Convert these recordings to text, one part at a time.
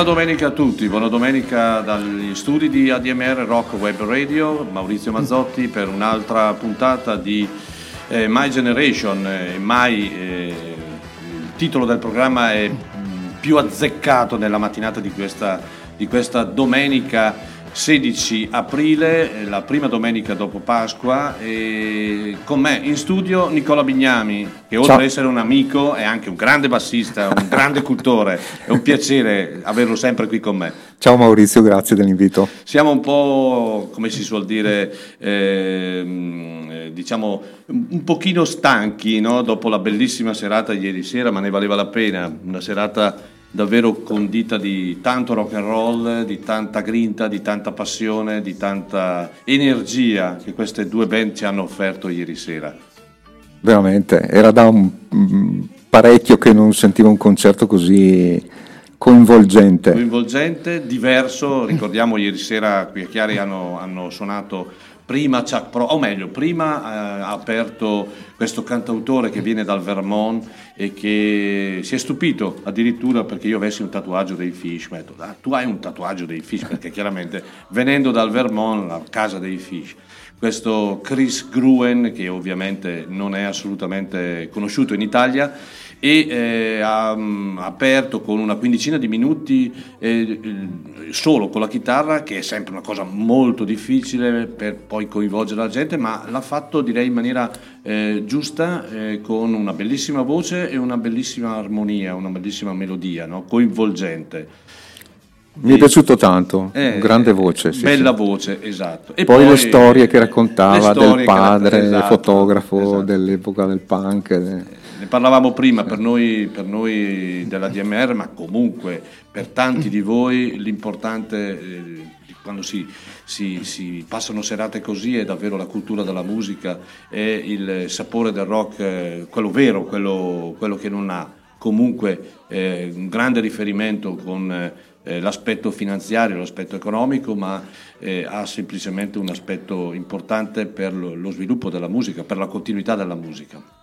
Buona domenica a tutti, buona domenica dagli studi di ADMR Rock Web Radio, Maurizio Mazzotti per un'altra puntata di eh, My Generation. Eh, mai eh, il titolo del programma è più azzeccato nella mattinata di questa, di questa domenica 16 aprile, la prima domenica dopo Pasqua, e con me in studio Nicola Bignami, che oltre ad essere un amico è anche un grande bassista, un grande cultore, è un piacere averlo sempre qui con me. Ciao Maurizio, grazie dell'invito. Siamo un po', come si suol dire, eh, diciamo un pochino stanchi no? dopo la bellissima serata ieri sera, ma ne valeva la pena, una serata davvero condita di tanto rock and roll, di tanta grinta, di tanta passione, di tanta energia che queste due band ci hanno offerto ieri sera. Veramente, era da un mm, parecchio che non sentivo un concerto così coinvolgente. Coinvolgente, diverso, ricordiamo ieri sera qui a Chiari hanno, hanno suonato prima Chuck Pro, o meglio, prima eh, ha aperto questo cantautore che viene dal Vermont e che si è stupito addirittura perché io avessi un tatuaggio dei Fish. Mi ha detto, ah, tu hai un tatuaggio dei Fish, perché chiaramente venendo dal Vermont, la casa dei Fish. Questo Chris Gruen, che ovviamente non è assolutamente conosciuto in Italia, e eh, ha um, aperto con una quindicina di minuti eh, solo con la chitarra, che è sempre una cosa molto difficile per poi coinvolgere la gente, ma l'ha fatto direi in maniera eh, giusta, eh, con una bellissima voce e una bellissima armonia, una bellissima melodia, no? coinvolgente. Mi è piaciuto tanto, eh, grande voce. Sì, bella sì. voce, esatto. E poi, poi, le storie che raccontava storie del padre, che, esatto, fotografo esatto. dell'epoca del punk. Eh ne parlavamo prima per noi, per noi, della DMR, ma comunque per tanti di voi l'importante eh, quando si, si, si, passano serate così è davvero la cultura della musica, è il sapore del rock, eh, quello vero, quello, quello che non ha comunque eh, un grande riferimento con eh, l'aspetto finanziario, l'aspetto economico, ma eh, ha semplicemente un aspetto importante per lo, sviluppo della musica, per la continuità della musica.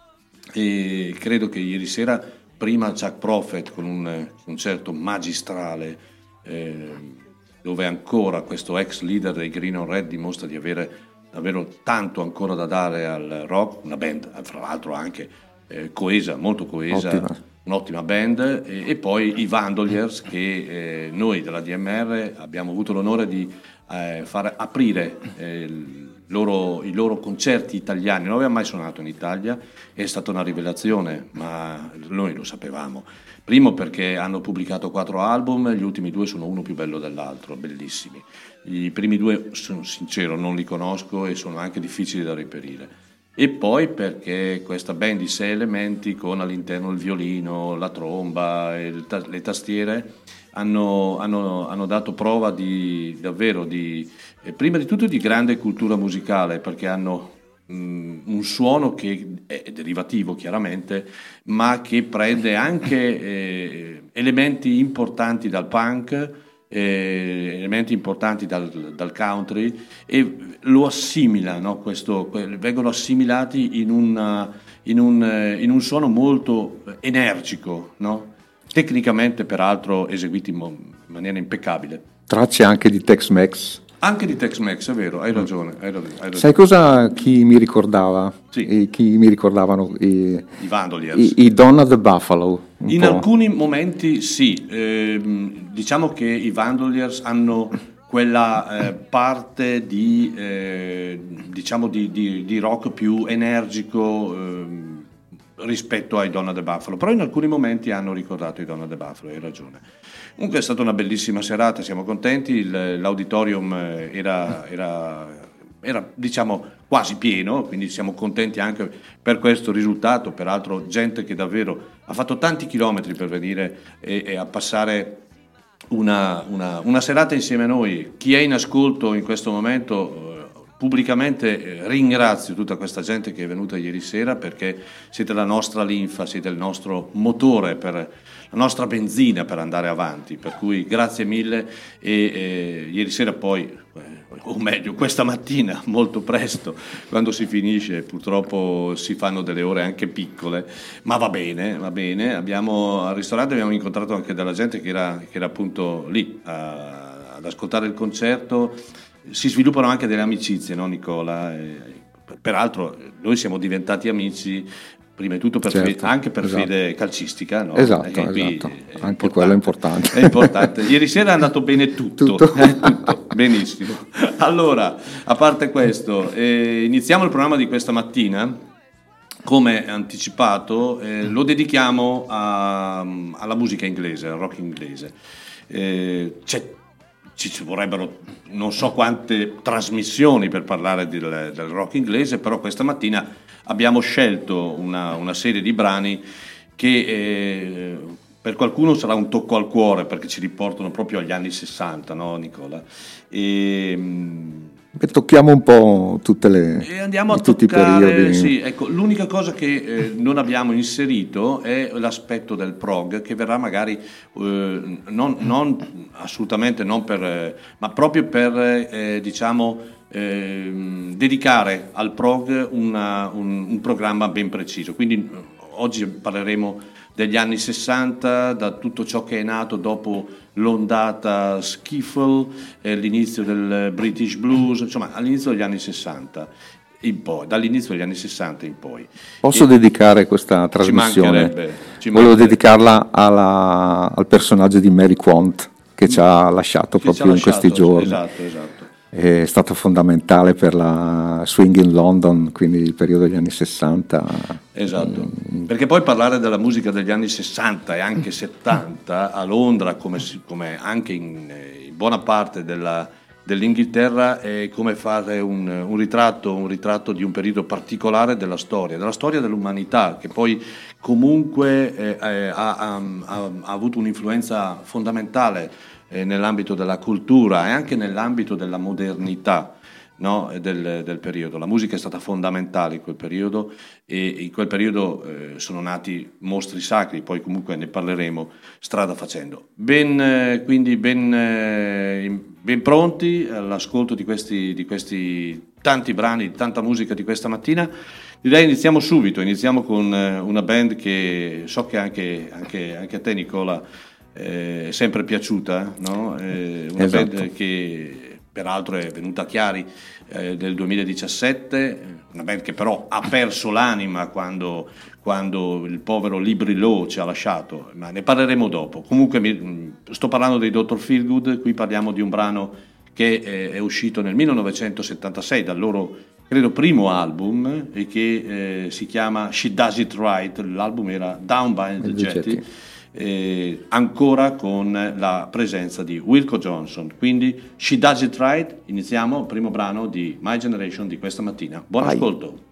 E credo che ieri sera, prima Chuck Prophet con un concerto magistrale, eh, dove ancora questo ex leader dei Green on Red dimostra di avere davvero tanto ancora da dare al rock, una band fra l'altro anche eh, coesa, molto coesa. Ottima un'ottima band e, e, poi i Vandoliers che eh, noi della DMR abbiamo avuto l'onore di eh, far aprire eh, loro, i loro concerti italiani, non avevamo mai suonato in Italia, è stata una rivelazione, ma noi lo sapevamo. Primo perché hanno pubblicato quattro album, gli ultimi due sono uno più bello dell'altro, bellissimi. I primi due, sono sincero, non li conosco e sono anche difficili da reperire e poi perché questa band di sei elementi con all'interno il violino, la tromba, le tastiere hanno, hanno, hanno dato prova di davvero di, eh, prima di tutto di grande cultura musicale perché hanno mm, un suono che è derivativo chiaramente, ma che prende anche eh, elementi importanti dal punk, eh, elementi importanti dal, dal, country e lo assimila, no? Questo, vengono assimilati in, una, in, un, in, un, suono molto energico, no? tecnicamente peraltro eseguiti in maniera impeccabile. Tracce anche di Tex-Mex. Anche di Tex-Mex, è vero, hai ragione. Hai ragione, hai ragione. Sai cosa chi mi ricordava? Sì. chi mi ricordavano? I, I Vandoliers. I, i Donna the Buffalo. In po'. alcuni momenti sì, eh, diciamo che i Vandoliers hanno quella eh, parte di, eh, diciamo di, di, di, rock più energico ehm, rispetto ai Donna the Buffalo, però in alcuni momenti hanno ricordato i Donna the Buffalo, hai ragione. Comunque è stata una bellissima serata, siamo contenti, Il, l'auditorium eh, era, era, era diciamo quasi pieno, quindi siamo contenti anche per questo risultato, peraltro gente che davvero ha fatto tanti chilometri per venire e, e a passare una, una, una, serata insieme a noi. Chi è in ascolto in questo momento pubblicamente eh, ringrazio tutta questa gente che è venuta ieri sera perché siete la nostra linfa, siete il nostro motore, per, la nostra benzina per andare avanti. Per cui grazie mille e eh, ieri sera poi, eh, o meglio questa mattina molto presto, quando si finisce purtroppo si fanno delle ore anche piccole, ma va bene, va bene. Abbiamo, al ristorante abbiamo incontrato anche della gente che era, che era appunto lì a, ad ascoltare il concerto si sviluppano anche delle amicizie, no Nicola? peraltro noi siamo diventati amici prima di tutto per certo, fede, anche per esatto. fede calcistica. No? Esatto, esatto. anche quello è importante. È importante. Ieri sera è andato bene tutto, tutto. Eh, tutto. benissimo. Allora, a parte questo, eh, iniziamo il programma di questa mattina. Come anticipato, eh, lo dedichiamo a, alla musica inglese, al rock inglese. Eh, c'è ci vorrebbero non so quante trasmissioni per parlare del, del rock inglese, però questa mattina abbiamo scelto una, una serie di brani che eh, per qualcuno sarà un tocco al cuore perché ci riportano proprio agli anni 60, no Nicola? E, e tocchiamo un po' tutte le, e andiamo a tutti toccare, i periodi. Sì, ecco, l'unica cosa che eh, non abbiamo inserito è l'aspetto del prog che verrà magari eh, non, non, assolutamente non per, eh, ma proprio per eh, diciamo ehm, dedicare al prog una, un, un programma ben preciso. Quindi oggi parleremo degli anni 60, da tutto ciò che è nato dopo l'ondata skiffle, eh, l'inizio del British Blues, insomma all'inizio degli anni 60 in poi, dall'inizio degli anni 60 in poi. Posso e dedicare questa trasmissione? Ci Volevo dedicarla alla, al personaggio di Mary Quant che ci ha lasciato che proprio ha lasciato, in questi giorni. Esatto, esatto è stato fondamentale per la swing in London, quindi il periodo degli anni 60. Esatto, mm. perché poi parlare della musica degli anni 60 e anche 70 a Londra, come, come anche in, in, buona parte della, dell'Inghilterra, è come fare un, un, ritratto, un ritratto di un periodo particolare della storia, della storia dell'umanità, che poi comunque eh, eh, ha, ha, ha avuto un'influenza fondamentale eh, nell'ambito della cultura e anche nell'ambito della modernità. no, del, del, periodo. La musica è stata fondamentale in quel periodo e in quel periodo eh, sono nati mostri sacri, poi comunque ne parleremo strada facendo. Ben, eh, quindi ben, eh, ben, pronti all'ascolto di questi, di questi tanti brani, tanta musica di questa mattina. Direi iniziamo subito, iniziamo con eh, una band che so che anche, anche, anche a te Nicola eh, è sempre piaciuta, no? eh, una esatto. band che peraltro è venuta a Chiari eh, nel 2017, una band che però ha perso l'anima quando, quando il povero Libri Low ci ha lasciato, ma ne parleremo dopo. Comunque mi, sto parlando dei Dr. Feelgood, qui parliamo di un brano che è, è uscito nel 1976 dal loro credo primo album e che eh, si chiama She Does It Right, l'album era Down by the Jetty eh, ancora con la presenza di Wilco Johnson. Quindi She Does It Right, iniziamo il primo brano di My Generation di questa mattina. Buon Vai. ascolto.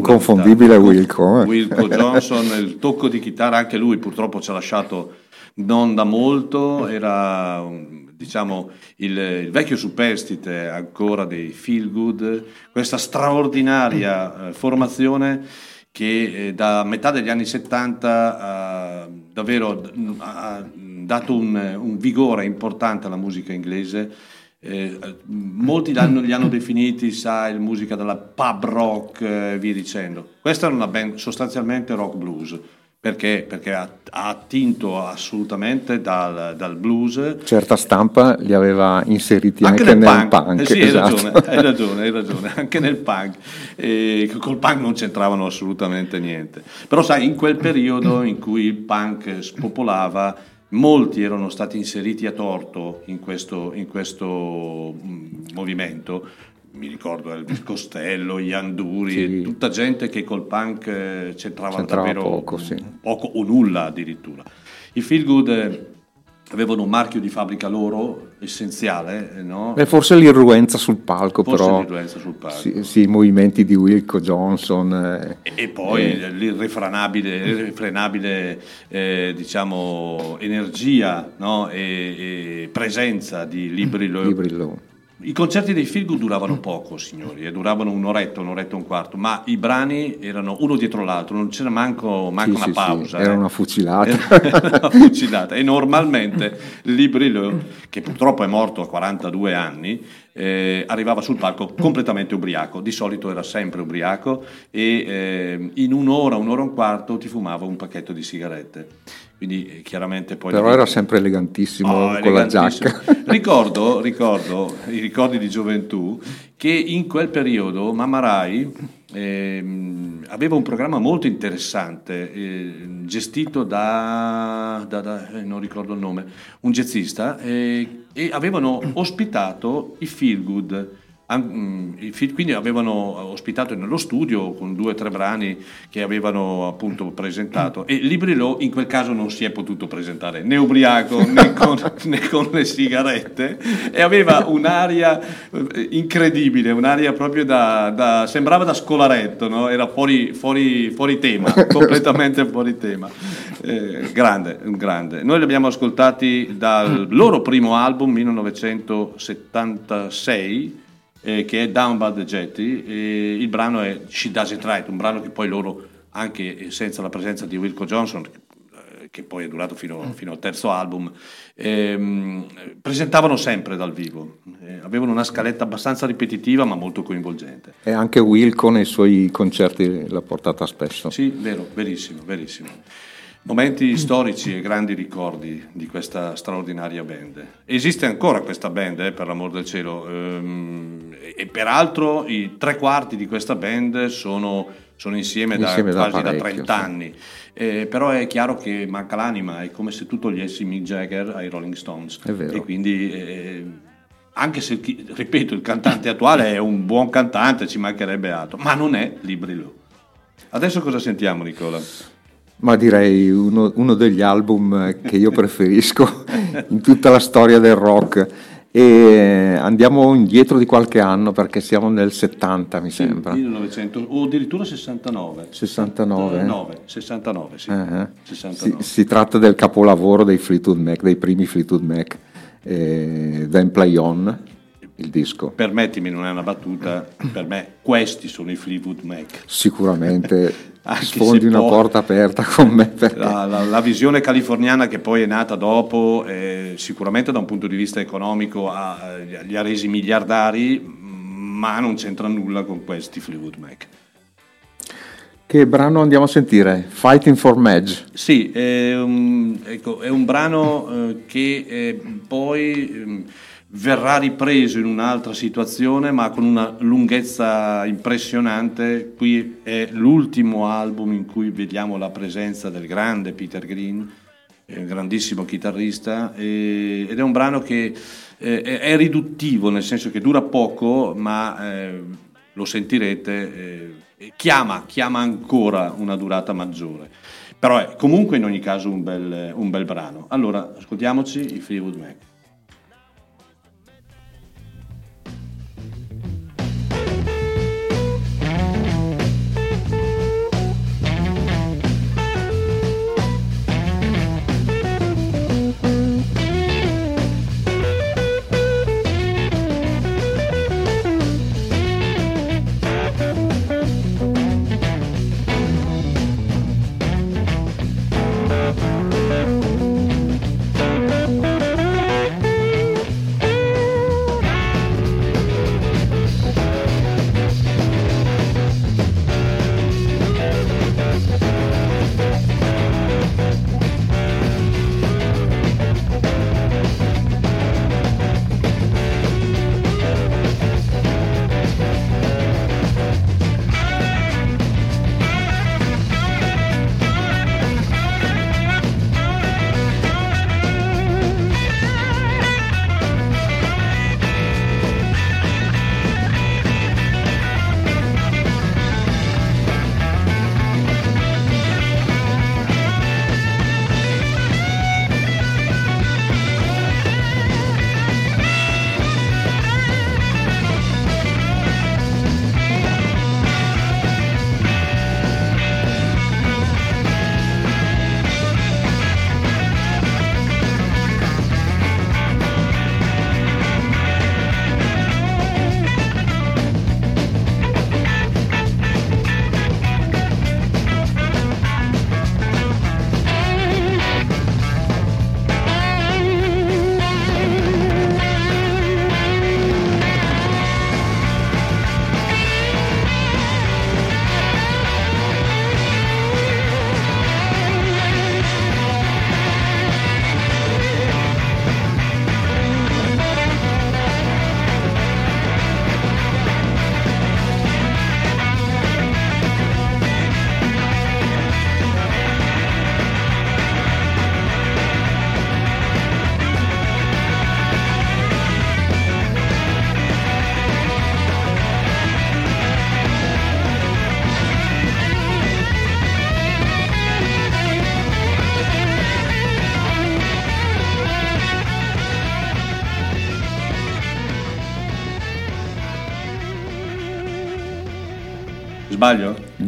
Inconfondibile Wilco. Eh. Wilco Johnson, il tocco di chitarra, anche lui purtroppo ci ha lasciato non da molto, era diciamo il, il vecchio superstite ancora dei Feel Good, questa straordinaria eh, formazione che eh, da metà degli anni 70 ha davvero ha dato un, un vigore importante alla musica inglese eh, molti li hanno, li hanno, definiti, sai, musica della pub rock e eh, via dicendo. Questa era una band sostanzialmente rock blues, Perché? Perché ha, ha attinto assolutamente dal, dal, blues. Certa stampa li aveva inseriti anche, anche nel, nel, punk. punk. Eh sì, esatto. hai, ragione, hai, ragione, hai ragione, anche nel punk. E col punk non c'entravano assolutamente niente. Però sai, in quel periodo in cui il punk spopolava, molti erano stati inseriti a torto in questo, in questo mm, movimento mi ricordo Elvis Costello, Ian Duri, sì. tutta gente che col punk eh, c'entrava, c'entrava davvero poco, sì. poco, o nulla addirittura. I Feel Good eh, avevano un marchio di fabbrica loro essenziale, no? Beh, forse l'irruenza sul palco, forse però. l'irruenza sul palco. Sì, sì, i movimenti di Wilco Johnson. Eh, e, e, poi eh, l'irrefrenabile, eh, diciamo, energia no? e, e, presenza di Libri Low. I concerti dei Filgo duravano poco, signori, e duravano un'oretta, un'oretta e un quarto, ma i brani erano uno dietro l'altro, non c'era manco, manco sì, una sì, pausa. Sì, era eh. una fucilata. Era una fucilata. E normalmente Librilo, che purtroppo è morto a 42 anni, eh, arrivava sul palco completamente ubriaco, di solito era sempre ubriaco e eh, in un'ora, un'ora e un quarto ti fumava un pacchetto di sigarette. Quindi eh, chiaramente poi... Però era sempre elegantissimo oh, con elegantissimo. la giacca. ricordo, ricordo, i ricordi di gioventù, che in quel periodo Mamma Rai eh, aveva un programma molto interessante, eh, gestito da, da, da eh, non ricordo il nome, un jazzista, eh, e avevano ospitato i Feel Good quindi avevano ospitato nello studio con due o tre brani che avevano appunto presentato e Librillo in quel caso non si è potuto presentare né ubriaco né con, né con le sigarette e aveva un'aria eh, incredibile, un'aria proprio da, da sembrava da scolaretto, no? era fuori, fuori, fuori, tema, completamente fuori tema. Eh, grande, grande. Noi li abbiamo ascoltati dal loro primo album 1976 eh, che è Down by the Jetty, e il brano è She Does It Right, un brano che poi loro, anche senza la presenza di Wilco Johnson, che eh, poi è durato fino, mm. fino al terzo album, ehm, presentavano sempre dal vivo. Eh, avevano una scaletta abbastanza ripetitiva ma molto coinvolgente. E anche Wilco nei suoi concerti l'ha portata spesso. Sì, vero, verissimo, verissimo. Momenti storici e grandi ricordi di questa straordinaria band. Esiste ancora questa band, eh, per l'amor del cielo, ehm, e peraltro i tre quarti di questa band sono, sono insieme, insieme, da, quasi da 30 sì. anni. Eh, però è chiaro che manca l'anima, è come se tu togliessi Mick Jagger ai Rolling Stones. È vero. E quindi, eh, anche se, ripeto, il cantante attuale è un buon cantante, ci mancherebbe altro, ma non è Librilo. Adesso cosa sentiamo, Nicola? Ma direi uno, uno, degli album che io preferisco in tutta la storia del rock. E andiamo indietro di qualche anno perché siamo nel 70, mi sì, sembra. 1900, o addirittura 69. 69? 9, 69, sì. Uh-huh. 69. Si, si, tratta del capolavoro dei Fleetwood Mac, dei primi Fleetwood Mac, eh, Then Play On, il disco. Permettimi, non è una battuta, per me questi sono i Fleetwood Mac. Sicuramente sfondi una porta aperta con me. La, la, la, visione californiana che poi è nata dopo, eh, sicuramente da un punto di vista economico ha, li ha resi miliardari, ma non c'entra nulla con questi Fleetwood Mac. Che brano andiamo a sentire? Fighting for Madge. Sì, è un, ecco, è un brano eh, che eh, poi... Eh, verrà ripreso in un'altra situazione ma con una lunghezza impressionante. Qui è l'ultimo album in cui vediamo la presenza del grande Peter Green, un grandissimo chitarrista, ed è un brano che eh, è riduttivo, nel senso che dura poco, ma eh, lo sentirete, eh, chiama, chiama ancora una durata maggiore. Però è comunque in ogni caso un bel, un bel brano. Allora, ascoltiamoci i Freewood Mac.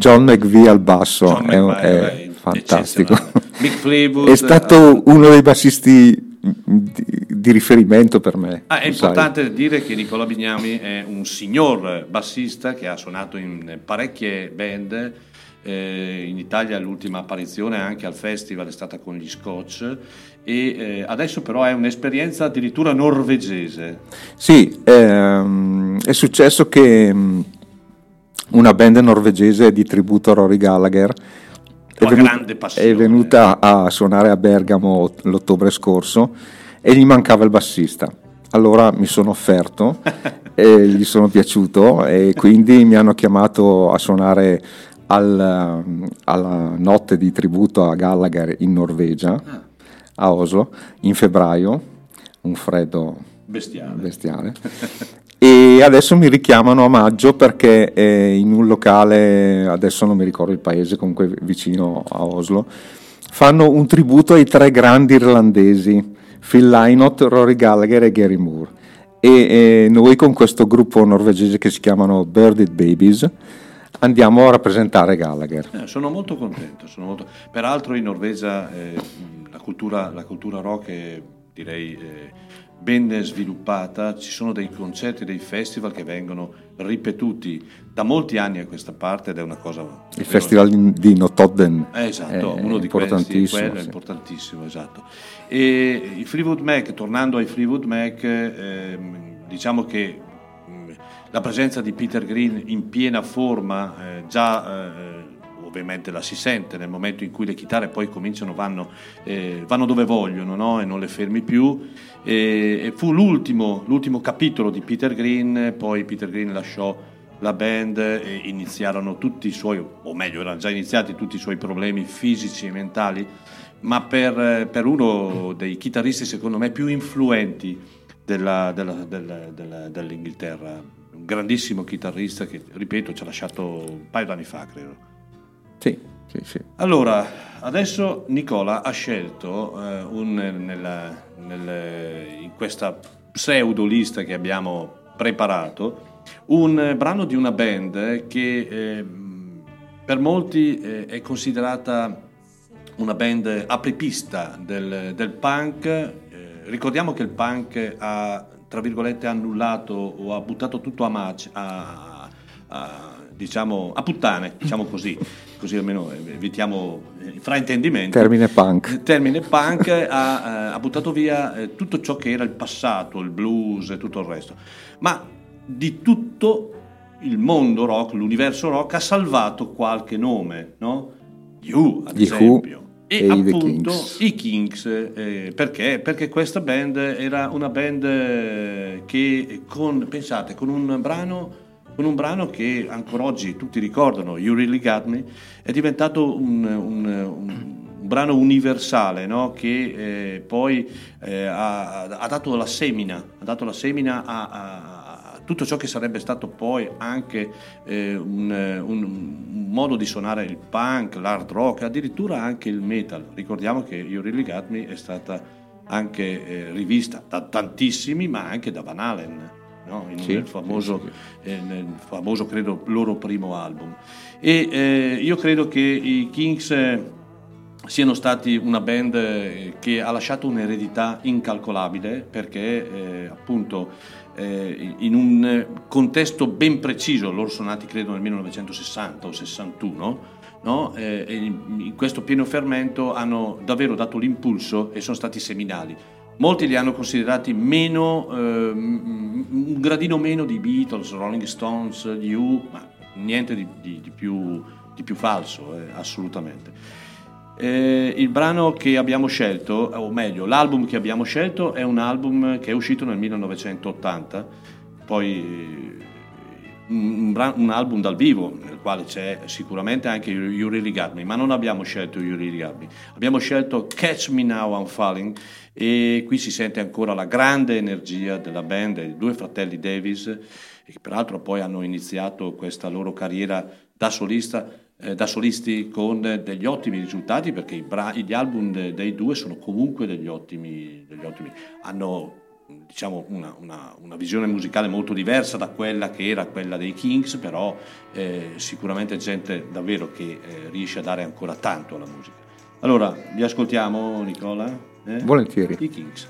John McVie al basso, John è, McVie, è fantastico. Mick Fleetwood, è stato uno dei bassisti di, di riferimento per me. Ah, è importante sai. dire che Nicola Bignami è un signor bassista che ha suonato in parecchie band. Eh, in Italia l'ultima apparizione anche al festival è stata con gli Scotch e eh, adesso però è un'esperienza addirittura norvegese. Sì, ehm, è successo che mm, una band norvegese di tributo a Rory Gallagher è, venu- è, venuta a suonare a Bergamo l'ottobre scorso e gli mancava il bassista. Allora mi sono offerto e gli sono piaciuto e quindi mi hanno chiamato a suonare al, alla notte di tributo a Gallagher in Norvegia, ah. a Oslo, in febbraio, un freddo bestiale. bestiale. e adesso mi richiamano a maggio perché in un locale, adesso non mi ricordo il paese, comunque vicino a Oslo, fanno un tributo ai tre grandi irlandesi, Phil Lynott, Rory Gallagher e Gary Moore. E, e noi con questo gruppo norvegese che si chiamano Birded Babies andiamo a rappresentare Gallagher. Eh, sono molto contento, sono molto... peraltro in Norvegia eh, la, cultura, la, cultura, rock è direi... Ben sviluppata, ci sono dei concerti, dei festival che vengono ripetuti da molti anni a questa parte ed è una cosa... Il festival di Notodden eh, esatto, è uno di questi, quello è importantissimo, esatto. E i Freewood Mac, tornando ai Freewood Mac, eh, diciamo che mm, la presenza di Peter Green in piena forma eh, già eh, ovviamente la si sente nel momento in cui le chitarre poi cominciano, vanno, eh, vanno dove vogliono no? e non le fermi più. E, e fu l'ultimo, l'ultimo capitolo di Peter Green, poi Peter Green lasciò la band e iniziarono tutti i suoi, o meglio erano già iniziati tutti i suoi problemi fisici e mentali, ma per, per uno dei chitarristi secondo me più influenti della, della, della, dell'Inghilterra, un grandissimo chitarrista che, ripeto, ci ha lasciato un paio d'anni fa, credo. Sì, sì, sì. Allora, adesso Nicola ha scelto eh, un, nella, nel, in questa pseudo lista che abbiamo preparato un brano di una band che eh, per molti eh, è considerata una band apripista del, del punk. Eh, ricordiamo che il punk ha, tra virgolette, annullato o ha buttato tutto a match, a, a diciamo, a puttane, diciamo così, così almeno evitiamo fraintendimenti. Termine punk. Termine punk ha, eh, ha, buttato via eh, tutto ciò che era il passato, il blues e tutto il resto. Ma di tutto il mondo rock, l'universo rock ha salvato qualche nome, no? You, ad esempio. E, e appunto i Kings, eh, perché? Perché questa band era una band eh, che con, pensate, con un brano con un brano che ancora oggi tutti ricordano, You Really Got Me, è diventato un, un, un brano universale no? che eh, poi eh, ha, ha, dato la semina, ha dato la semina a, a, a, tutto ciò che sarebbe stato poi anche eh, un, un, modo di suonare il punk, l'hard rock, addirittura anche il metal. Ricordiamo che You Really Got Me è stata anche eh, rivista da tantissimi, ma anche da Van Halen no? sì, nel, famoso, sì, sì. Eh, nel, famoso, credo, loro primo album. E eh, io credo che i Kings eh, siano stati una band eh, che ha lasciato un'eredità incalcolabile perché eh, appunto in un contesto ben preciso, loro sono nati credo nel 1960 o 61, no? in questo pieno fermento hanno davvero dato l'impulso e sono stati seminali. Molti li hanno considerati meno, eh, un gradino meno di Beatles, Rolling Stones, di U, ma niente di, di, di, più, di più, falso, eh, assolutamente. Eh, il brano che abbiamo scelto, o meglio, l'album che abbiamo scelto è un album che è uscito nel 1980, poi un, un, album dal vivo nel quale c'è sicuramente anche Got Me, ma non abbiamo scelto Got Me, abbiamo scelto Catch Me Now I'm Falling e qui si sente ancora la grande energia della band, dei due fratelli Davis, che peraltro poi hanno iniziato questa loro carriera da, solista, eh, da solisti con degli ottimi risultati perché bra- gli album de- dei due sono comunque degli ottimi, degli ottimi. hanno diciamo una, una, una, visione musicale molto diversa da quella che era quella dei Kings, però eh, sicuramente gente davvero che eh, riesce a dare ancora tanto alla musica. Allora, vi ascoltiamo Nicola? Eh? Volentieri. I Kings.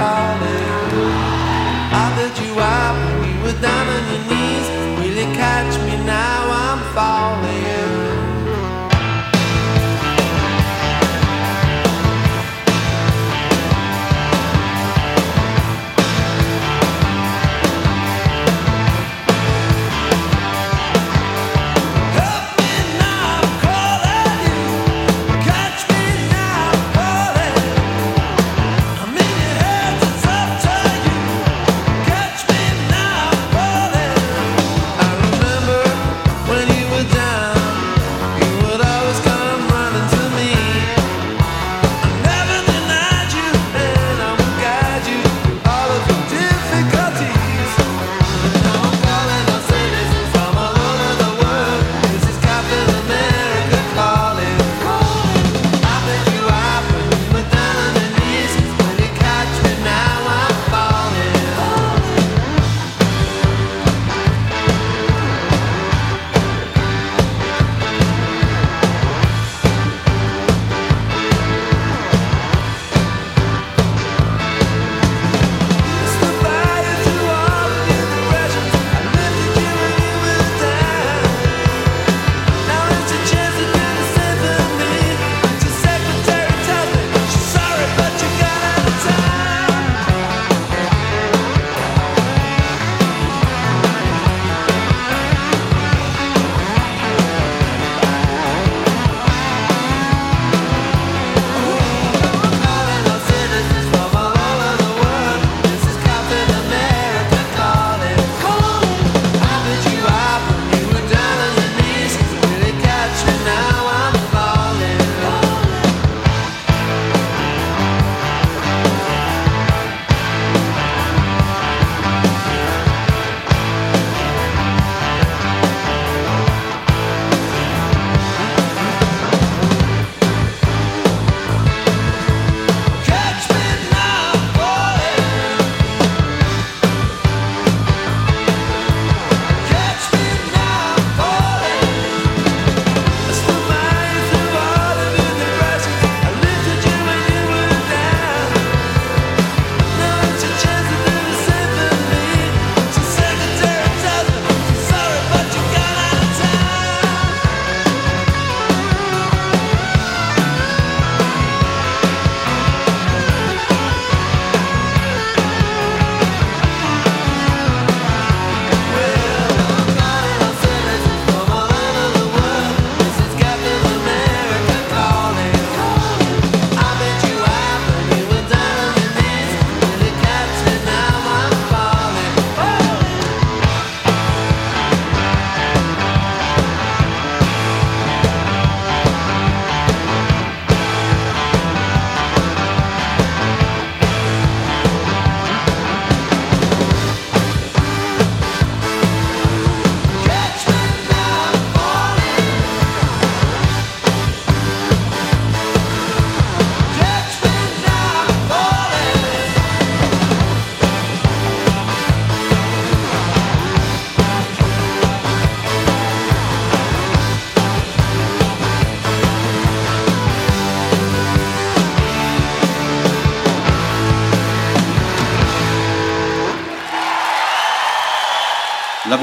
America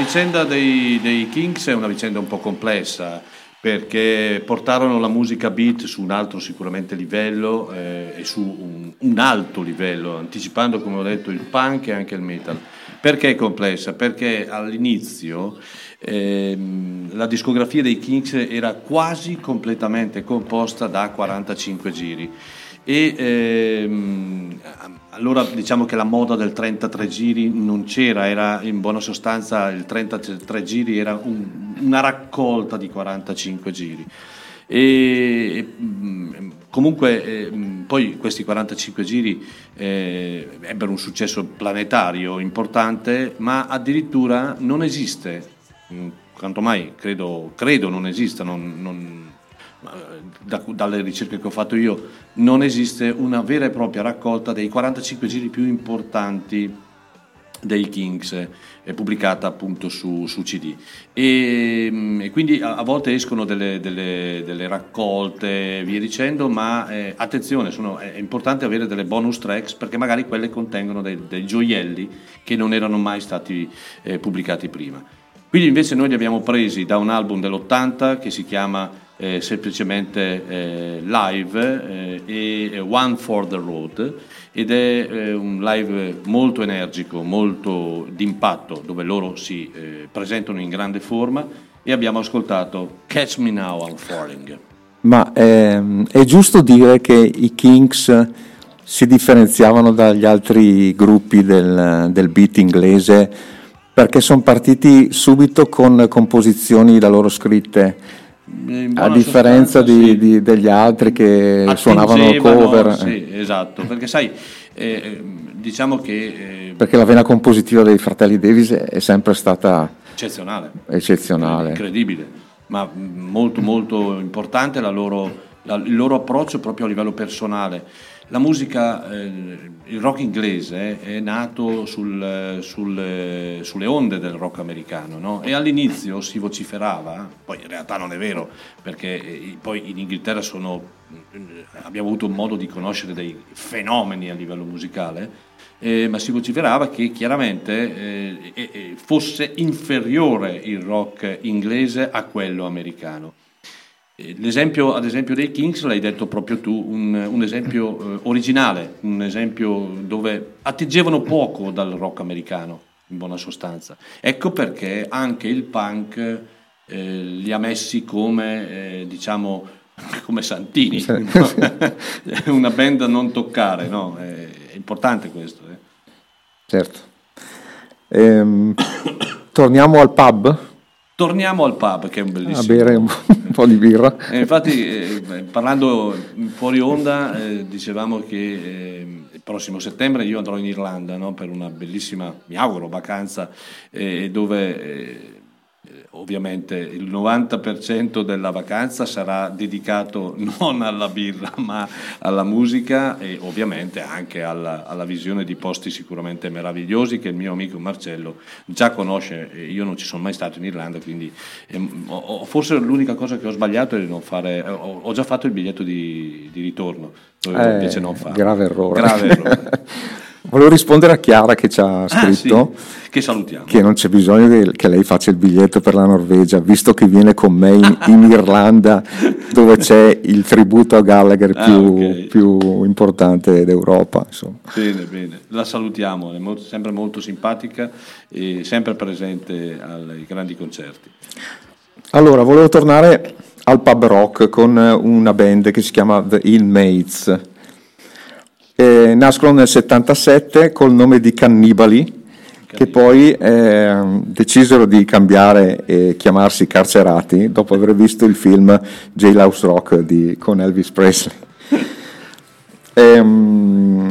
vicenda dei, dei, Kings è una vicenda un po' complessa perché portarono la musica beat su un altro sicuramente livello eh, e su un, un, alto livello, anticipando come ho detto il punk e anche il metal. Perché è complessa? Perché all'inizio ehm, la discografia dei Kings era quasi completamente composta da 45 giri e ehm, allora diciamo che la moda del 33 giri non c'era, era in buona sostanza il 33 giri era un, una raccolta di 45 giri. E, comunque eh, poi questi 45 giri eh, ebbero un successo planetario importante, ma addirittura non esiste, quanto mai credo, credo non esista, non, non, da, dalle ricerche che ho fatto io, non esiste una vera e propria raccolta dei 45 giri più importanti dei Kings eh, pubblicata appunto su, su CD e, mm, e, quindi a, a volte escono delle, delle, delle, raccolte via dicendo ma eh, attenzione sono, è importante avere delle bonus tracks perché magari quelle contengono dei, dei gioielli che non erano mai stati eh, pubblicati prima. Quindi invece noi li abbiamo presi da un album dell'80 che si chiama eh, semplicemente eh, live eh, e One for the Road ed è eh, un live molto energico, molto d'impatto dove loro si eh, presentano in grande forma e abbiamo ascoltato Catch Me Now I'm Falling. Ma ehm, è giusto dire che i Kings si differenziavano dagli altri gruppi del, del beat inglese perché sono partiti subito con composizioni da loro scritte a differenza di, di, degli altri che suonavano cover. Sì, esatto, perché sai, eh, diciamo che... Eh, perché la vena compositiva dei fratelli Davis è sempre stata eccezionale, eccezionale. incredibile, ma molto molto importante la loro, la, il loro approccio proprio a livello personale la musica, eh, il rock inglese è nato sul, sul, sulle onde del rock americano no? e all'inizio si vociferava, poi in realtà non è vero perché eh, poi in Inghilterra sono, eh, abbiamo avuto modo di conoscere dei fenomeni a livello musicale, eh, ma si vociferava che chiaramente eh, fosse inferiore il rock inglese a quello americano. L'esempio, ad esempio, dei Kings l'hai detto proprio tu, un, un esempio eh, originale, un esempio dove attingevano poco dal rock americano, in buona sostanza. Ecco perché anche il punk eh, li ha messi come, eh, diciamo, come santini, sì. una band da non toccare, no? è, è, importante questo. Eh. Certo. Ehm, torniamo al pub. Torniamo al pub, che è un bellissimo. A bere un, po' di birra. Eh, infatti, eh, parlando fuori onda, eh, dicevamo che eh, il prossimo settembre io andrò in Irlanda no? per una bellissima, mi auguro, vacanza eh, dove eh, ovviamente il 90% della vacanza sarà dedicato non alla birra ma alla musica e ovviamente anche alla, alla, visione di posti sicuramente meravigliosi che il mio amico Marcello già conosce, io non ci sono mai stato in Irlanda quindi ho, forse l'unica cosa che ho sbagliato è di non fare, ho, ho già fatto il biglietto di, di ritorno, eh, invece non farlo. Grave errore. Grave errore. Volevo rispondere a Chiara che ci ha scritto ah, sì. che salutiamo. Che non c'è bisogno che lei faccia il biglietto per la Norvegia, visto che viene con me in, in Irlanda dove c'è il tributo a Gallagher ah, più, ah, okay. più importante d'Europa. Insomma. Bene, bene, la salutiamo, è molto, sempre molto simpatica e sempre presente ai grandi concerti. Allora, volevo tornare al pub rock con una band che si chiama The Inmates eh, nascono nel 77 col nome di Cannibali, che poi eh, decisero di cambiare e chiamarsi Carcerati dopo aver visto il film Jailhouse Rock di, con Elvis Presley. Ehm,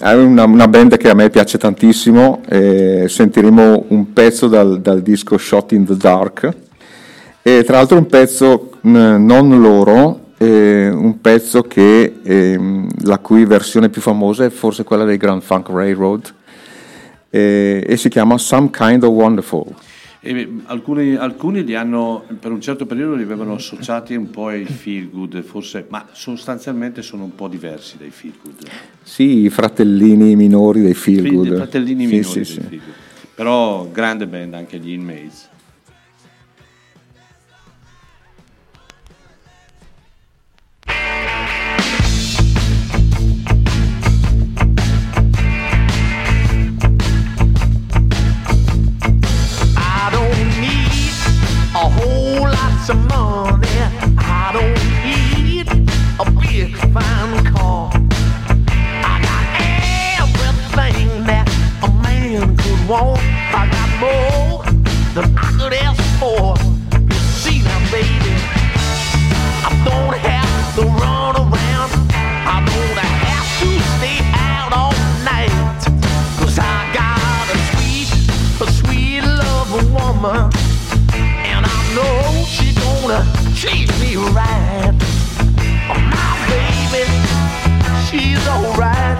è una, una, band che a me piace tantissimo, eh, sentiremo un pezzo dal, dal, disco Shot in the Dark, e tra l'altro un pezzo non loro, eh, un pezzo che, eh, la cui versione più famosa è forse quella dei Grand Funk Railroad eh, e si chiama Some Kind of Wonderful. Alcuni, alcuni, li hanno per un certo periodo li avevano associati un po' ai feel good, forse, ma sostanzialmente sono un po' diversi dai feel good. Sì, i fratellini minori dei feel good. I fratellini minori sì, dei sì, feel good. Però grande band anche gli Inmates. Some money. I don't need a big fine car. I got everything that a man could want. I got more than I could ask for. You see now, baby, I don't have to run around. I don't have to stay out all night. Cause I got a sweet, a sweet love woman. Gonna treat me right. Oh, my baby, she's alright.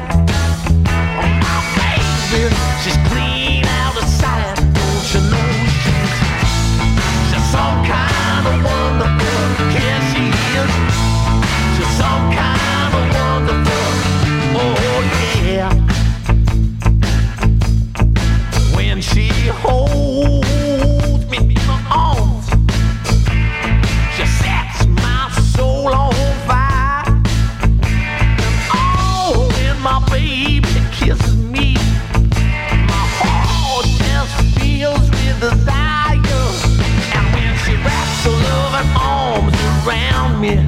Oh, my baby, she's clean out of sight. Don't you know she's, she's some kind desire. And when she wraps her loving arms around me,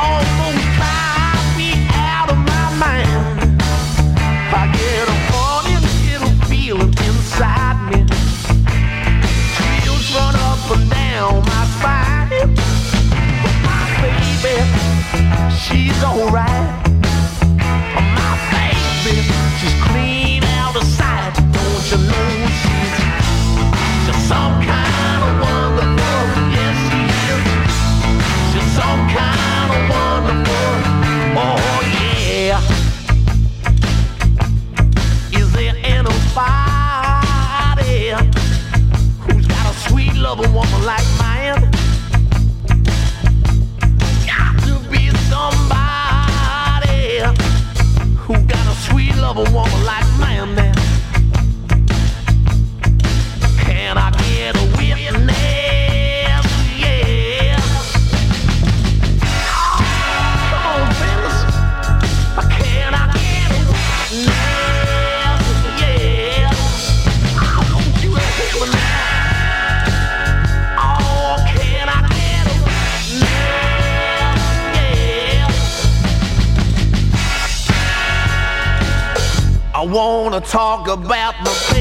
almost drives me out of my mind. I get a funny little feeling inside me. Chills run up and down my spine. But My baby, she's alright. Sweet loving talk about my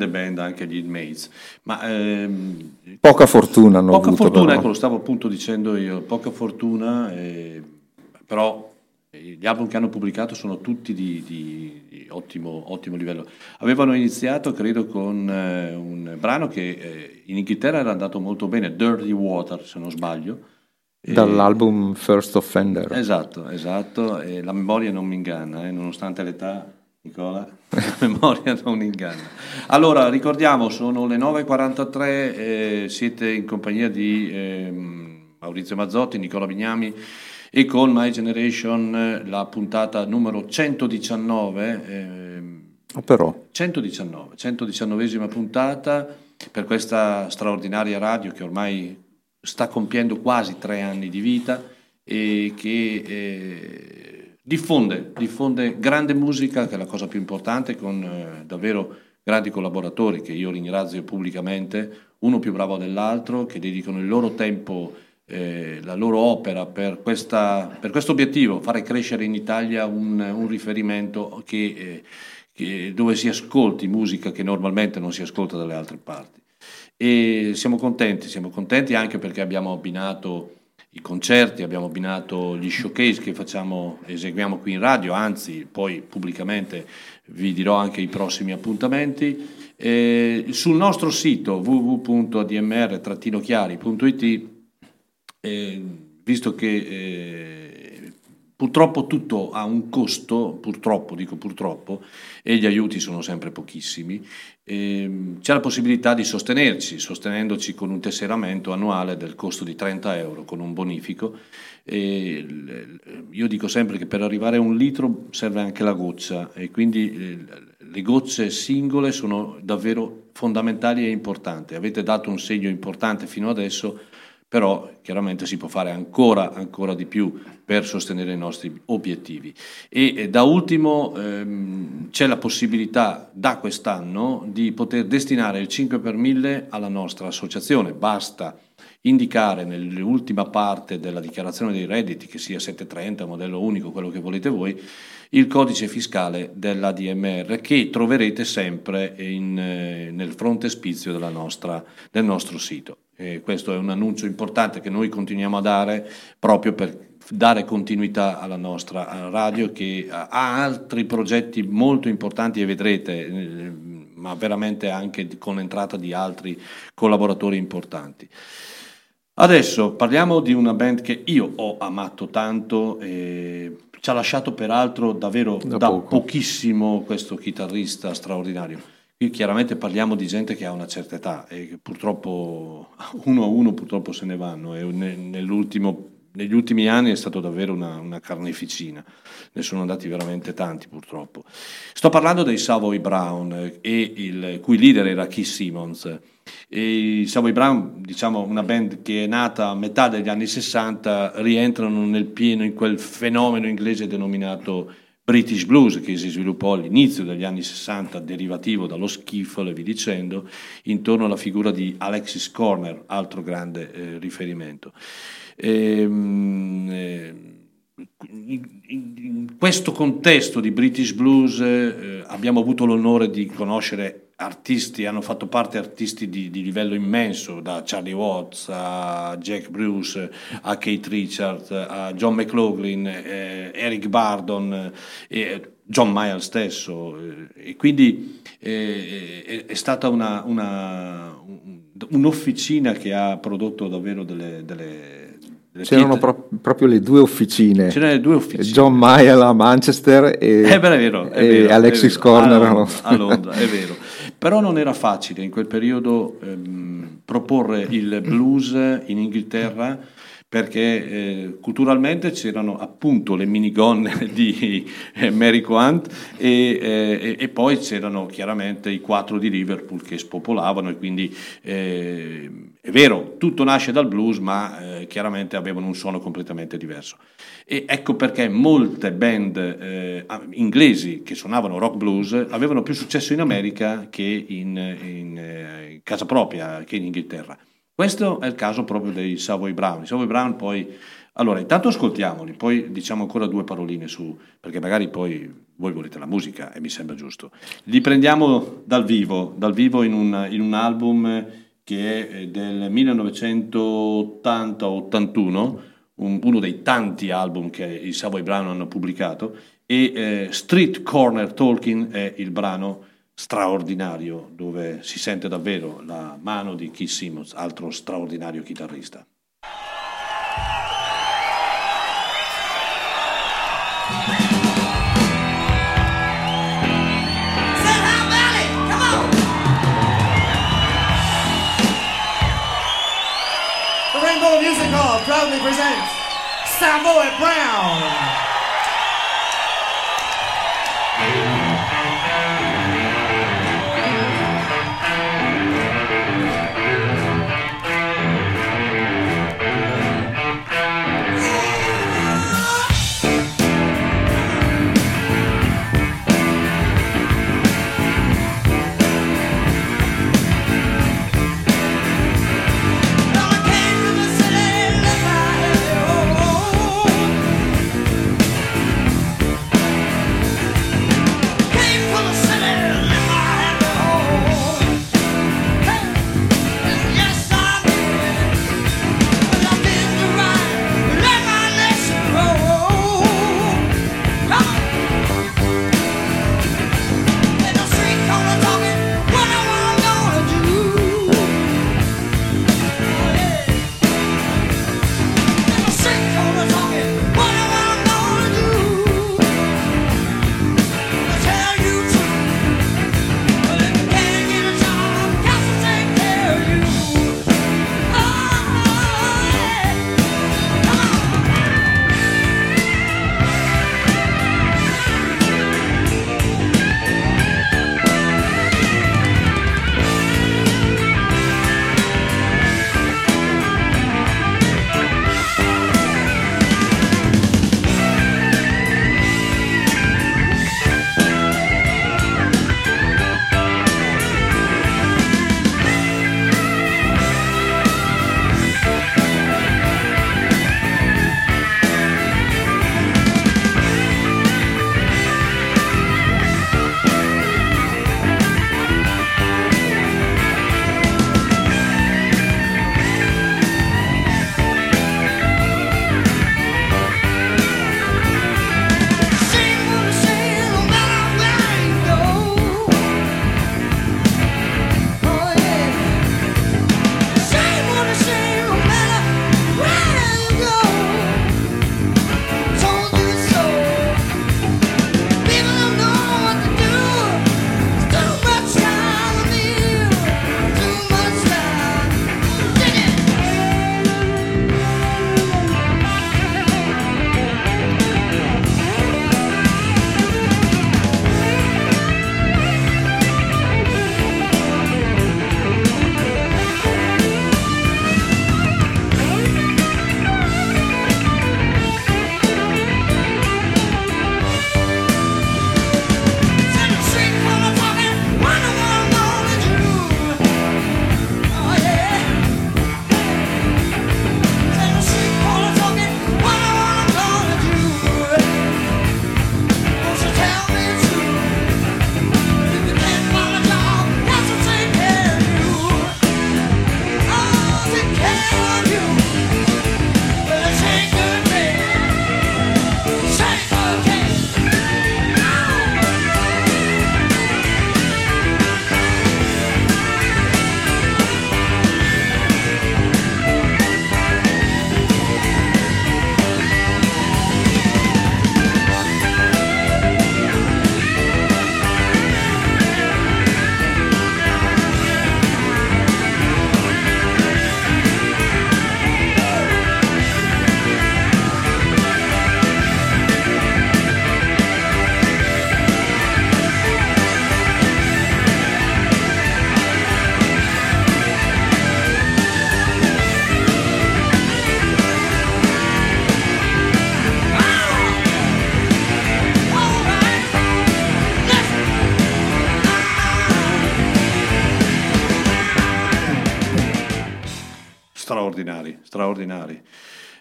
grande band anche gli Inmates, ma ehm, Poca fortuna hanno poca avuto. fortuna, però. ecco lo stavo appunto dicendo io, poca fortuna, eh, però eh, gli album che hanno pubblicato sono tutti di, di- di ottimo, ottimo livello. Avevano iniziato credo con eh, un brano che eh, in Inghilterra era andato molto bene, Dirty Water se non sbaglio. Dall'album First Offender. Esatto, esatto, e la memoria non mi inganna, eh, nonostante l'età, Nicola, la memoria non inganna. Allora, ricordiamo, sono le 9.43, eh, siete in compagnia di ehm, Maurizio Mazzotti, Nicola Bignami e con My Generation eh, la puntata numero 119. ehm, Ah, però, 119, 119esima puntata per questa straordinaria radio che ormai sta compiendo quasi tre anni di vita e che eh, diffonde, diffonde grande musica, che è la cosa più importante, con eh, davvero grandi collaboratori che io ringrazio pubblicamente, uno più bravo dell'altro, che dedicano il loro tempo, eh, la loro opera per, questo obiettivo, fare crescere in Italia un, un riferimento che, eh, che, dove si ascolti musica che normalmente non si ascolta dalle altre parti. E siamo contenti, siamo contenti anche perché abbiamo abbinato i concerti, abbiamo abbinato gli showcase che facciamo, eseguiamo qui in radio, anzi poi pubblicamente vi dirò anche i prossimi appuntamenti. Eh, sul nostro sito www.admr-chiari.it, eh, visto che eh, purtroppo tutto ha un costo, purtroppo, dico purtroppo, e gli aiuti sono sempre pochissimi, ehm, c'è la possibilità di sostenerci, sostenendoci con un tesseramento annuale del costo di 30 euro, con un bonifico. E io dico sempre che per arrivare a un litro serve anche la goccia e quindi eh, le gocce singole sono davvero fondamentali e importanti. Avete dato un segno importante fino adesso, però chiaramente si può fare ancora, ancora di più per sostenere i nostri obiettivi. E, e da ultimo ehm, c'è la possibilità da quest'anno di poter destinare il 5 per 1000 alla nostra associazione. Basta indicare nell'ultima parte della dichiarazione dei redditi, che sia 730, modello unico, quello che volete voi, il codice fiscale dell'ADMR che troverete sempre in, eh, nel frontespizio nostra, del nostro sito. E questo è un annuncio importante che noi continuiamo a dare proprio per dare continuità alla nostra radio che ha altri progetti molto importanti e vedrete, eh, ma veramente anche con l'entrata di altri collaboratori importanti. Adesso parliamo di una band che io ho amato tanto, e ci ha lasciato peraltro davvero da, da pochissimo questo chitarrista straordinario. Qui chiaramente parliamo di gente che ha una certa età e che purtroppo uno a uno purtroppo se ne vanno e negli ultimi anni è stato davvero una, una, carneficina, ne sono andati veramente tanti purtroppo. Sto parlando dei Savoy Brown e il cui leader era Keith Simmons. E I Savoy Brown, diciamo una band che è nata a metà degli anni 60, rientrano nel pieno in quel fenomeno inglese denominato British Blues che si sviluppò all'inizio degli anni 60, derivativo dallo e vi dicendo, intorno alla figura di Alexis Corner, altro grande eh, riferimento. Ehm, eh, in, questo contesto di British Blues eh, abbiamo avuto l'onore di conoscere artisti, hanno fatto parte artisti di, di, livello immenso, da Charlie Watts a Jack Bruce, a Kate Richards, a John McLaughlin, eh, Eric Bardon, eh, John Mayer stesso. Eh, e quindi è stata una, una, un'officina che ha prodotto davvero delle, delle C'erano pro- proprio le due officine. C'erano le due officine. John Mayer a Manchester e, è vero, è vero, e Alexis Corner a Londra, a Londra, è vero. Però non era facile in quel periodo ehm, proporre il blues in Inghilterra perché eh, culturalmente c'erano appunto le minigonne di eh, Mary Quant e, eh, e, poi c'erano chiaramente i quattro di Liverpool che spopolavano e quindi eh, è vero, tutto nasce dal blues ma eh, chiaramente avevano un suono completamente diverso. E ecco perché molte band eh, inglesi che suonavano rock blues avevano più successo in America che in, in casa propria, che in Inghilterra. Questo è il caso proprio dei Savoy Brown. I Savoy Brown poi... Allora, intanto ascoltiamoli, poi diciamo ancora due paroline su, perché magari poi voi volete la musica e mi sembra giusto. Li prendiamo dal vivo, dal vivo in un, in un album che è eh, del 1980-81, un, uno dei tanti album che i Savoy Brown hanno pubblicato, e eh, Street Corner Talking è il brano straordinario dove si sente davvero la mano di Keith Simmons, altro straordinario chitarrista. Proudly presents Savoy Brown. Straordinari.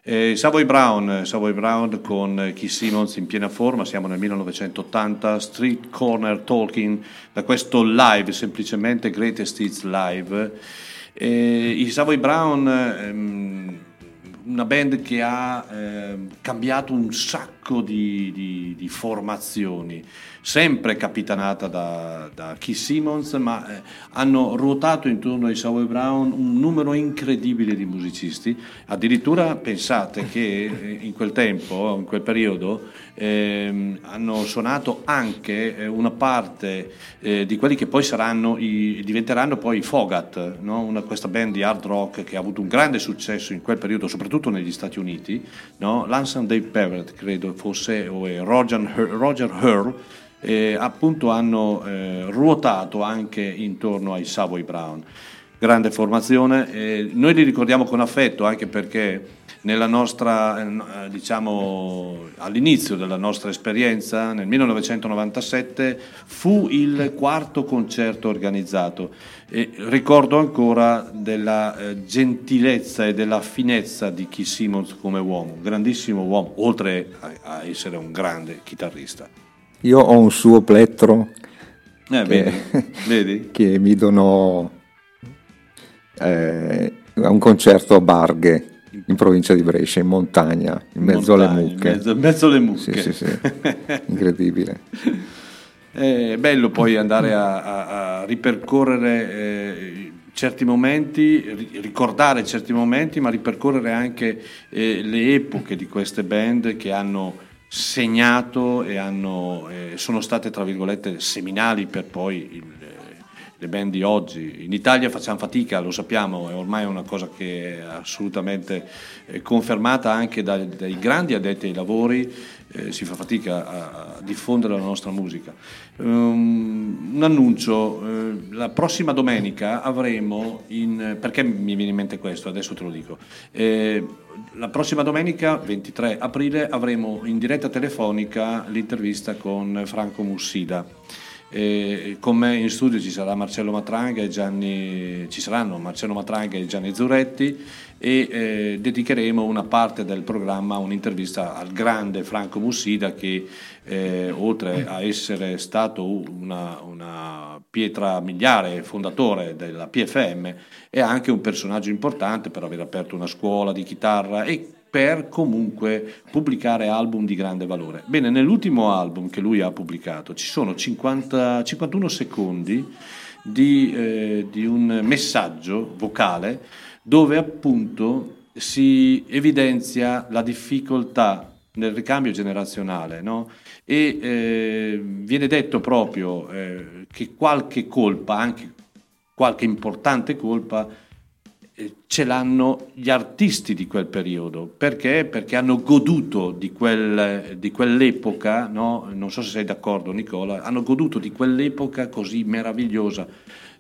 Eh, Savoy Brown, Savoy Brown con Keith Simmons in piena forma, siamo nel 1980, Street Corner Talking, da questo live, semplicemente Greatest Hits Live. Eh, I Savoy Brown, ehm, una band che ha ehm, cambiato un sacco di, di- di formazioni, sempre capitanata da, da Keith Simmons, ma eh, hanno ruotato intorno ai Savoy Brown un numero incredibile di musicisti. Addirittura pensate che eh, in quel tempo, in quel periodo, ehm, hanno suonato anche eh, una parte eh, di quelli che poi saranno i- diventeranno poi i Fogat, no? Una- questa band di hard rock che ha avuto un grande successo in quel periodo, soprattutto negli Stati Uniti. No? Lanson Dave Perrett, credo fosse, o Roger, Roger Hurl, eh, appunto hanno eh, ruotato anche intorno ai Savoy Brown. Grande formazione, eh, noi li ricordiamo con affetto anche perché nostra, eh, diciamo, all'inizio della nostra esperienza, nel 1997, fu il quarto concerto organizzato. E ricordo ancora della eh, gentilezza e della finezza di Keith Simmons come uomo, grandissimo uomo, oltre a essere un grande chitarrista. Io ho un suo plettro Eh, vedi? vedi? che mi donò eh, a un concerto a Barghe, in provincia di Brescia, in montagna, in mezzo alle Montagne, mucche. In mezzo, in mezzo alle mucche. Sì, sì, sì. Incredibile. È bello poi andare a, a- a ripercorrere eh, certi momenti, ri- ricordare certi momenti, ma ripercorrere anche eh, le epoche di queste band che hanno segnato e hanno, eh, sono state, tra virgolette, seminali per poi il- le band di oggi. In Italia facciamo fatica, lo sappiamo, è ormai una cosa che è assolutamente eh, confermata anche dai, dai grandi addetti ai lavori, eh, si fa fatica a, a diffondere la nostra musica. Um, un annuncio, eh, la prossima domenica avremo, in, perché mi viene in mente questo, adesso te lo dico, Eh, la prossima domenica 23 aprile avremo in diretta telefonica l'intervista con Franco Mussida. E con me in studio ci Gianni, ci saranno Marcello Matranga e Gianni Zuretti e eh, dedicheremo una parte del programma un'intervista al grande Franco Mussida che eh, oltre a essere stato una, una pietra miliare fondatore della PFM è anche un personaggio importante per aver aperto una scuola di chitarra e per comunque pubblicare album di grande valore. Bene, nell'ultimo album che lui ha pubblicato ci sono 50 51 secondi di, eh, di un messaggio vocale dove appunto si evidenzia la difficoltà nel ricambio generazionale no? e eh, viene detto proprio eh, che qualche colpa, anche qualche importante colpa, ce l'hanno gli artisti di quel periodo. Perché? Perché hanno goduto di, quel- di quell'epoca, no? non so se sei d'accordo Nicola, hanno goduto di quell'epoca così meravigliosa.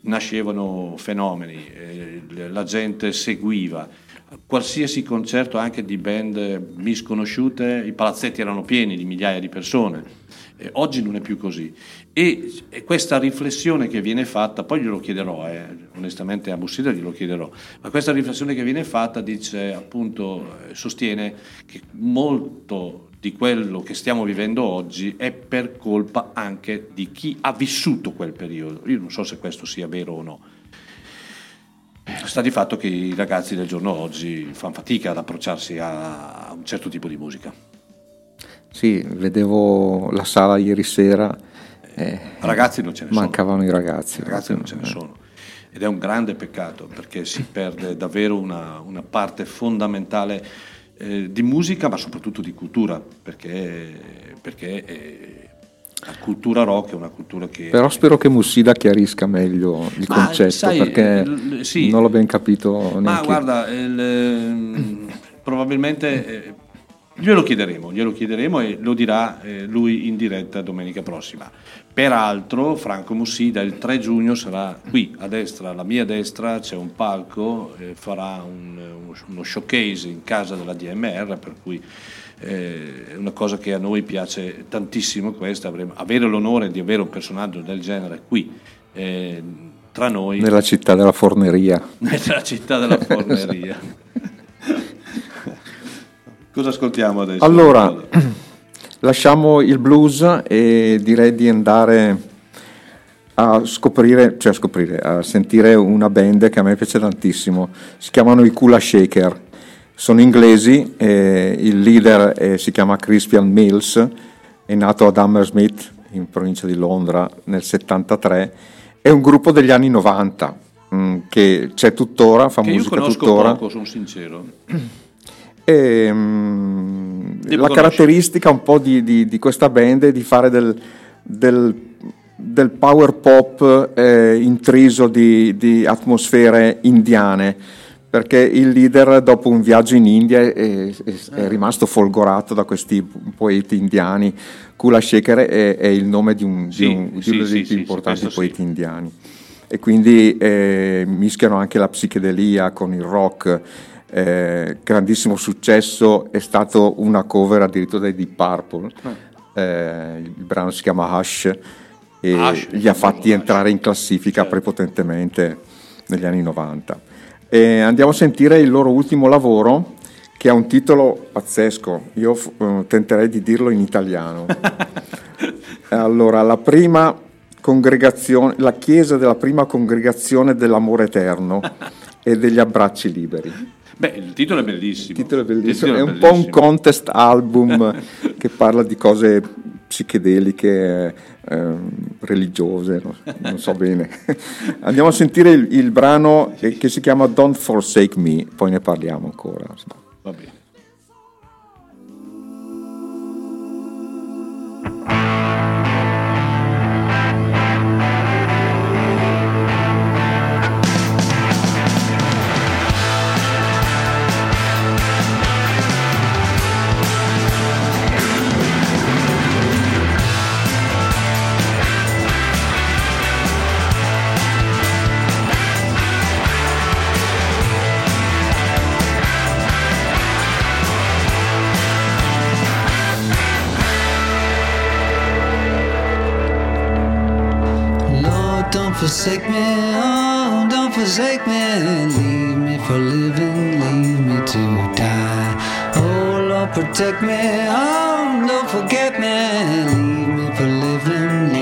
Nascevano fenomeni, eh, la gente seguiva. Qualsiasi concerto anche di band misconosciute, i palazzetti erano pieni di migliaia di persone. Eh, oggi non è più così. E, e questa riflessione che viene fatta, poi glielo chiederò, eh, onestamente a Bussida glielo chiederò, ma questa riflessione che viene fatta dice appunto, eh, sostiene che molto di quello che stiamo vivendo oggi è per colpa anche di chi ha vissuto quel periodo. Io non so se questo sia vero o no. Sta di fatto che i ragazzi del giorno oggi fanno fatica ad approcciarsi a a un certo tipo di musica. Sì, vedevo la sala ieri sera, eh, Ragazzi non ce ne sono. mancavano i ragazzi. ragazzi non ce ne sono ed è un grande peccato perché si perde davvero una, una parte fondamentale eh, di musica ma soprattutto di cultura perché, perché eh, la cultura rock è una cultura che Però spero che Mussida chiarisca meglio il Ma, concetto sai, perché l- sì. non l'ho ben capito ma neanche io. guarda il, ehm, probabilmente eh, glielo chiederemo glielo chiederemo e lo dirà eh, lui in diretta domenica prossima peraltro Franco Mussida il 3 giugno sarà qui a destra alla mia destra c'è un palco eh, farà un- uno showcase in casa della DMR per cui eh, è una cosa che a noi piace tantissimo questa, avremo- avere l'onore di avere un personaggio del genere qui. eh, tra noi, nella città della forneria. nella città della forneria. Cosa ascoltiamo adesso? Allora, lasciamo il blues e direi di andare a scoprire, cioè a scoprire, a sentire una band che a me piace tantissimo. Si chiamano i Kula Shaker. Sono inglesi, e il leader eh, si chiama Crispian Mills, è nato ad Hammersmith in provincia di Londra nel 73. È un gruppo degli anni 90 mm, che c'è tuttora, fa che io musica conosco tuttora. poco, sono sincero. E, mm, Tipo la conosci- caratteristica un po' di, di- di questa band è di fare del, del- del power pop eh, intriso di, di atmosfere indiane, perché il leader dopo un viaggio in India è, è- è rimasto folgorato da questi poeti indiani. Kula Shaker è, è il nome di, Sì, sì, uno sì, dei sì, più sì, importanti questo poeti indiani e quindi eh, mischiano anche la psichedelia con il rock. Eh, grandissimo successo, è stato una cover addirittura dai Deep Purple. Eh, il brano si chiama Hush e Hush, li ha fatti entrare in classifica Certo. prepotentemente negli anni 90. E andiamo a sentire il loro ultimo lavoro che ha un titolo pazzesco, io eh, tenterei di dirlo in italiano. Allora, la prima congregazione, la chiesa della prima congregazione dell'amore eterno e degli abbracci liberi. Beh, il titolo è bellissimo. Il titolo è bellissimo, titolo è un po' un bellissimo. contest album che parla di cose psichedeliche, ehm, religiose, non, non so bene. Andiamo a sentire il, il brano che, che si chiama Don't Forsake Me, poi ne parliamo ancora. Forsake me, oh, don't forsake me. Leave me for living, leave me to die. Oh, Lord, protect me, oh, don't forget me. Leave me for living,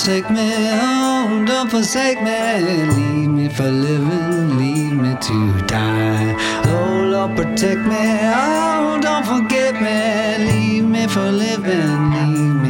forsake me, oh, don't forsake me. Leave me for living, leave me to die. Oh, Lord, protect me, oh, don't forget me. Leave me for living, leave me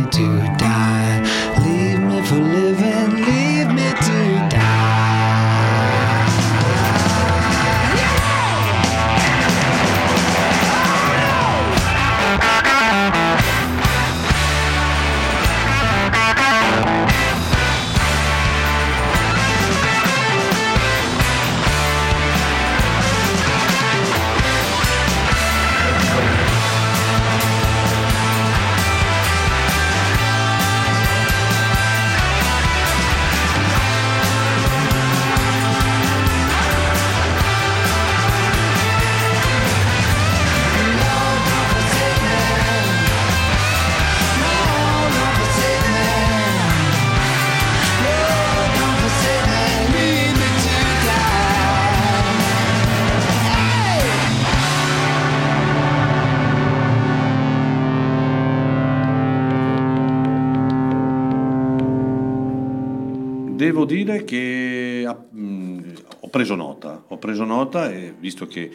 Devo dire che ah, ho preso nota, ho preso nota e visto che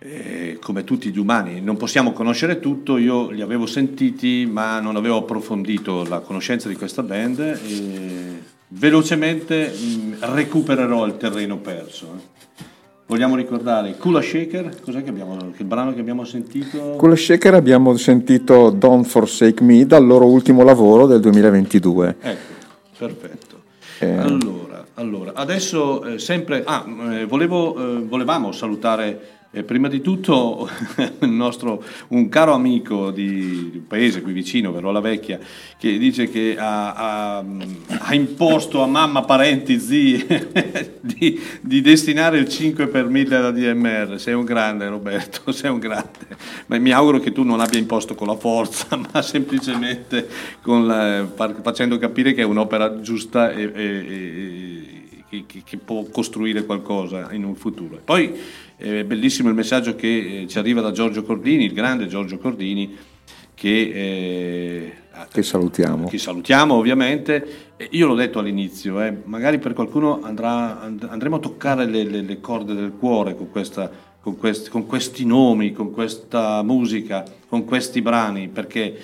eh, come tutti gli umani non possiamo conoscere tutto, io li avevo sentiti ma non avevo approfondito la conoscenza di questa band e velocemente mh, recupererò il terreno perso. eh. Vogliamo ricordare Kula Shaker, cos'è che abbiamo, che brano che abbiamo sentito? Le Shaker abbiamo sentito Don't Forsake Me dal loro ultimo lavoro del 2022. Ecco, perfetto. Eh. Allora, allora, adesso eh, sempre... Ah, eh, volevo, eh, volevamo salutare eh, prima di tutto nostro, un caro amico di, un paese qui vicino, Verola Vecchia, che dice che ha, ha- ha imposto a mamma, parenti, zii di, di destinare il 5 per 1000 alla DMR. Sei un grande Roberto, sei un grande. Ma mi auguro che tu non abbia imposto con la forza, ma semplicemente la- facendo capire che è un'opera giusta e, e- e- che- che può costruire qualcosa in un futuro. Poi è bellissimo il messaggio che eh, ci arriva da Giorgio Cordini, il grande Giorgio Cordini, che, eh, Che salutiamo. che salutiamo ovviamente. Io l'ho detto all'inizio, eh, magari per qualcuno andrà- and- andremo a toccare le, le- le corde del cuore con, questa- con questi, con questi nomi, con questa musica, con questi brani, perché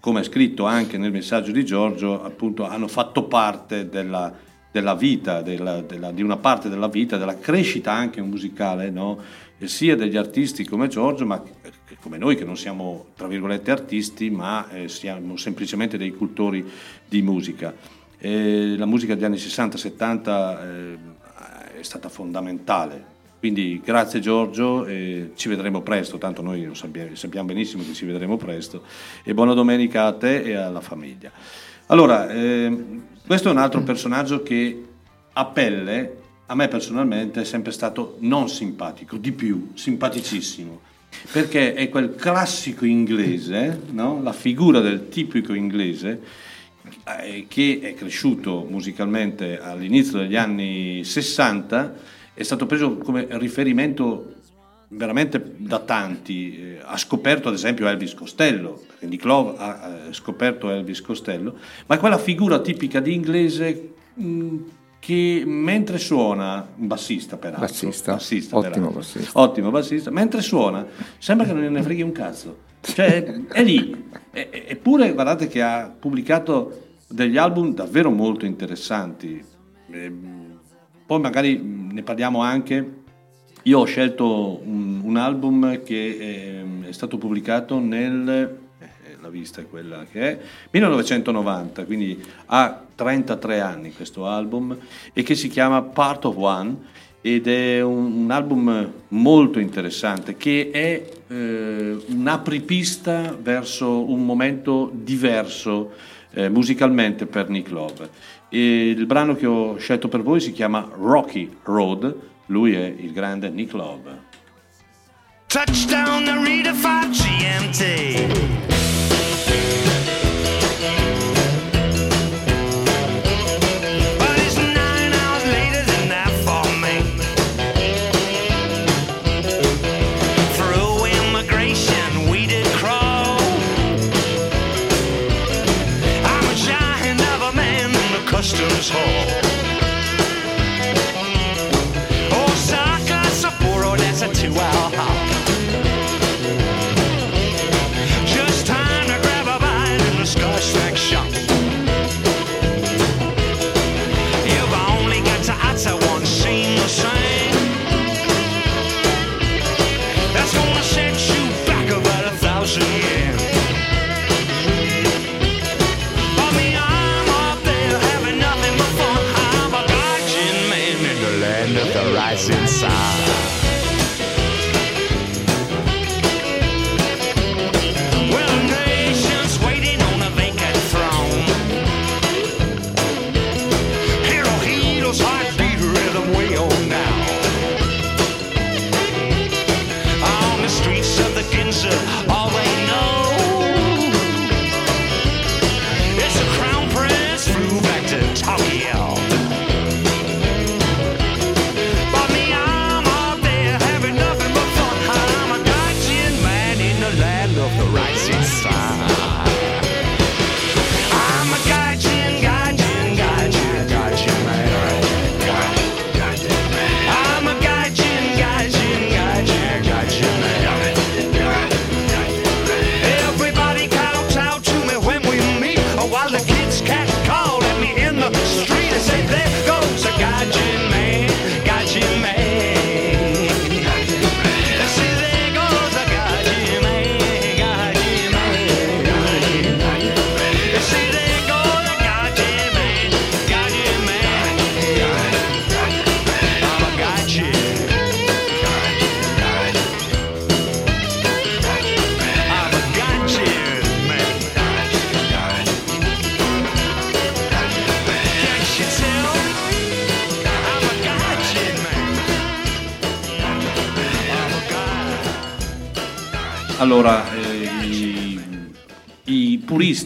come è scritto anche nel messaggio di Giorgio, appunto hanno fatto parte della, della vita, della- della- di una parte della vita, della crescita anche musicale, no? Sia degli artisti come Giorgio, ma eh, come noi che non siamo, tra virgolette, artisti, ma eh, siamo semplicemente dei cultori di musica. E la musica degli anni 60-70 eh, è stata fondamentale. Quindi grazie Giorgio, e ci vedremo presto, tanto noi sappiamo benissimo che ci vedremo presto. E buona domenica a te e alla famiglia. Allora, ehm, questo è un altro personaggio che a pelle, a me personalmente, è sempre stato non simpatico, di più, simpaticissimo. Perché è quel classico inglese, no? la figura del tipico inglese, eh, che è cresciuto musicalmente all'inizio degli anni 60, è stato preso come riferimento veramente da tanti. Eh, Ha scoperto ad esempio Elvis Costello, perché Nick Love ha eh, scoperto Elvis Costello, ma è quella figura tipica di inglese mh, che mentre suona, un bassista peraltro, Bassista, peraltro. ottimo bassista. ottimo bassista, mentre suona sembra che non ne freghi un cazzo, cioè è lì, eppure guardate che ha pubblicato degli album davvero molto interessanti, Ehm, poi magari mh, ne parliamo anche. Io ho scelto un, un album che ehm, è stato pubblicato nel eh, la vista è quella che è 1990, quindi ha 33 anni questo album e che si chiama Part of One ed è un, un album molto interessante che è eh, un apripista verso un momento diverso eh, musicalmente per Nick Love. E il brano che ho scelto per voi si chiama Rocky Road, lui è il grande Nick Love. Touchdown Narita 5 GMT. But it's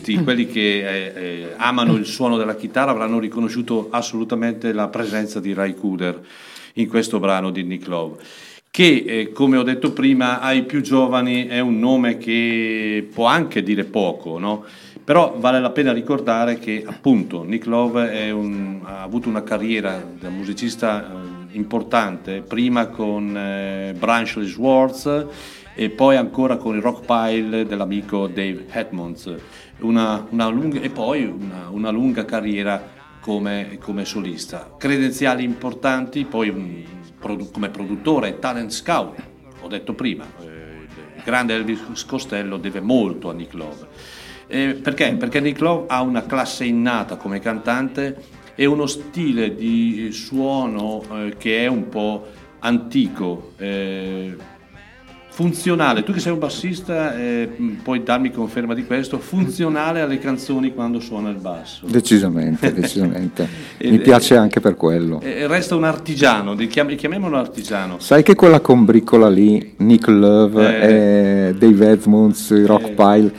puristi, quelli che eh, eh, amano il suono della chitarra, avranno riconosciuto assolutamente la presenza di Ray Cooder in questo brano di Nick Love, che, eh, come ho detto prima, ai più giovani è un nome che può anche dire poco, no? Però vale la pena ricordare che appunto Nick Love un- ha avuto una carriera da musicista eh, importante, prima con eh, Branchley Schwartz e poi ancora con il rock pile dell'amico Dave Edmonds, una, una lunga, e poi una, una lunga carriera come, come solista. Credenziali importanti, poi un produ- come produttore talent scout, ho detto prima, eh, il grande Elvis Costello deve molto a Nick Love. Eh, perché? Perché Nick Love ha una classe innata come cantante e uno stile di suono eh, che è un po' antico, eh, funzionale. Tu che sei un bassista eh, puoi darmi conferma di questo, funzionale alle canzoni quando suona il basso. Decisamente, decisamente. Mi piace anche per quello. Eh, resta un artigiano, chiam- chiamiamolo artigiano. Sai che quella combricola lì, Nick Love Eh. e Dave Edmonds, Eh. Rockpile,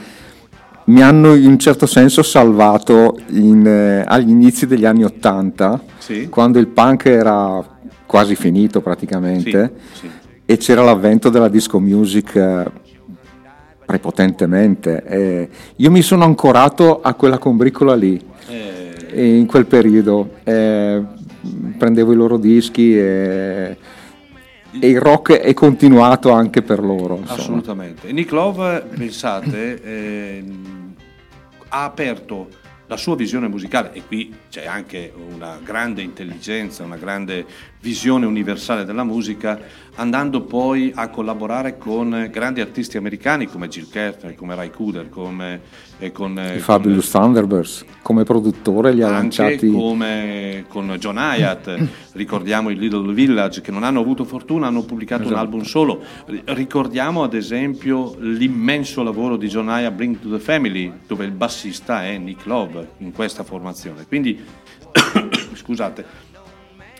mi hanno in un certo senso salvato in, eh, agli inizi degli anni Ottanta, Sì. quando il punk era quasi finito praticamente Sì, sì. E c'era l'avvento della disco music eh, prepotentemente. E io mi sono ancorato a quella combricola lì Eh, in quel periodo. eh, prendevo i loro dischi e, e il rock è continuato anche per loro. insomma. Assolutamente. Nick Love, pensate, ehm, ha aperto la sua visione musicale e qui c'è anche una grande intelligenza, una grande visione universale della musica, andando poi a collaborare con grandi artisti americani come Jill Carter, come Ray Cooder, come eh, con, eh, I Fabulous Thunderbirds come produttore li ha anche lanciati come con John Hyatt, ricordiamo il Little Village che non hanno avuto fortuna, hanno pubblicato Esatto. un album solo. Ri- Ricordiamo ad esempio l'immenso lavoro di John Hyatt Bring to the Family, dove il bassista è Nick Love in questa formazione. Quindi scusate.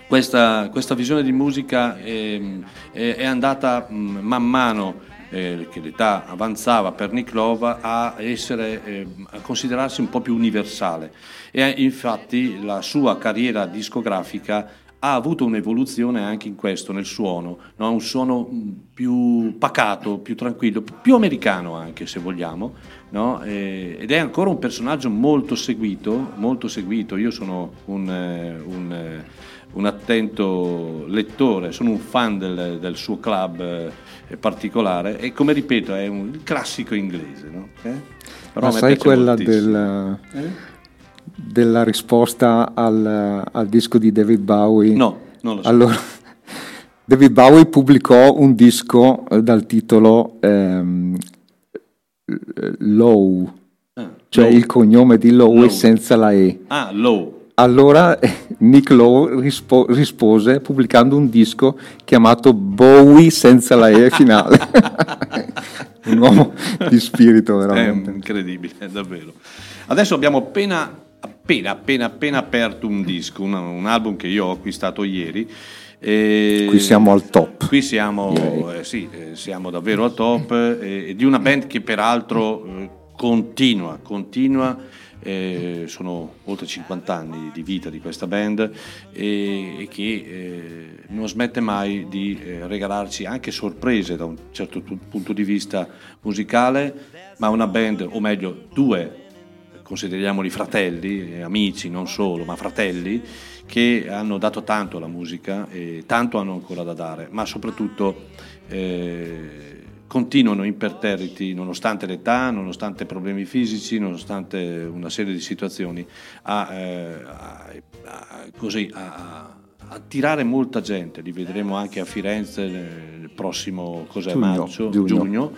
Questa, questa visione di musica ehm, è, è andata mh, man mano eh, che l'età avanzava per Nick Love a, essere, ehm, a considerarsi un po' più universale e eh, infatti la sua carriera discografica ha avuto un'evoluzione anche in questo, nel suono, no? un suono mh, più pacato, più tranquillo, più americano anche se vogliamo, no? Eh, ed è ancora un personaggio molto seguito, molto seguito. Io sono un, eh, un, eh, un attento lettore, sono un fan del, del suo club eh, particolare e come ripeto è un classico inglese. No? Eh? Però Ma sai quella del- Eh? della risposta al, al disco di David Bowie? No, non lo so. Allora, David Bowie pubblicò un disco eh, dal titolo ehm, Low, Ah, cioè Low. il cognome di Lowe Lowe. senza la E. Ah, Low. Allora Nick Lowe rispo- rispose pubblicando un disco chiamato Bowie senza la E finale. un uomo di spirito È veramente. incredibile, davvero. Adesso abbiamo appena, appena, appena, appena aperto un disco, un, un album che io ho acquistato ieri. e- Qui siamo al top. Qui siamo, eh, sì, eh, siamo davvero al top eh, di una band che peraltro eh, continua, continua. eh, sono oltre 50 anni di vita di questa band e, e che eh, non smette mai di eh, regalarci anche sorprese da un certo tu- punto di vista musicale, ma una band, o meglio due consideriamoli fratelli, eh, amici non solo, ma fratelli, che hanno dato tanto alla musica e tanto hanno ancora da dare, ma soprattutto eh, continuano imperterriti nonostante l'età, nonostante problemi fisici, nonostante una serie di situazioni, a, eh, a- a- così, a- attirare molta gente, li vedremo anche a Firenze il prossimo cos'è, Giugno, marzo, giugno. giugno.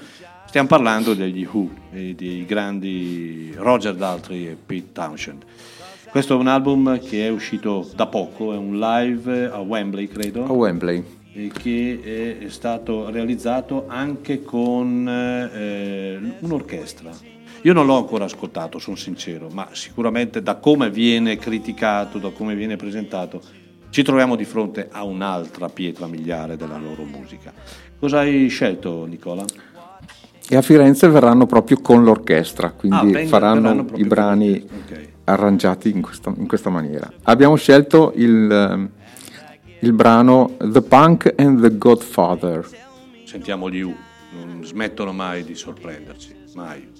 Stiamo parlando degli Who, e dei grandi Roger Daltrey e Pete Townshend. Questo è un album che è uscito da poco, è un live a Wembley, credo A Wembley. E che è stato realizzato anche con eh, un'orchestra. Io non l'ho ancora ascoltato, sono sincero, ma sicuramente da come viene criticato, da come viene presentato, ci troviamo di fronte a un'altra pietra miliare della loro musica. Cosa hai scelto, Nicola? E a Firenze verranno proprio con l'orchestra, quindi Ah, faranno i brani con l'orchestra, ok. arrangiati in questa, in questa maniera. Abbiamo scelto il, il brano The Punk and the Godfather. Sentiamo gli U, non smettono mai di sorprenderci, mai.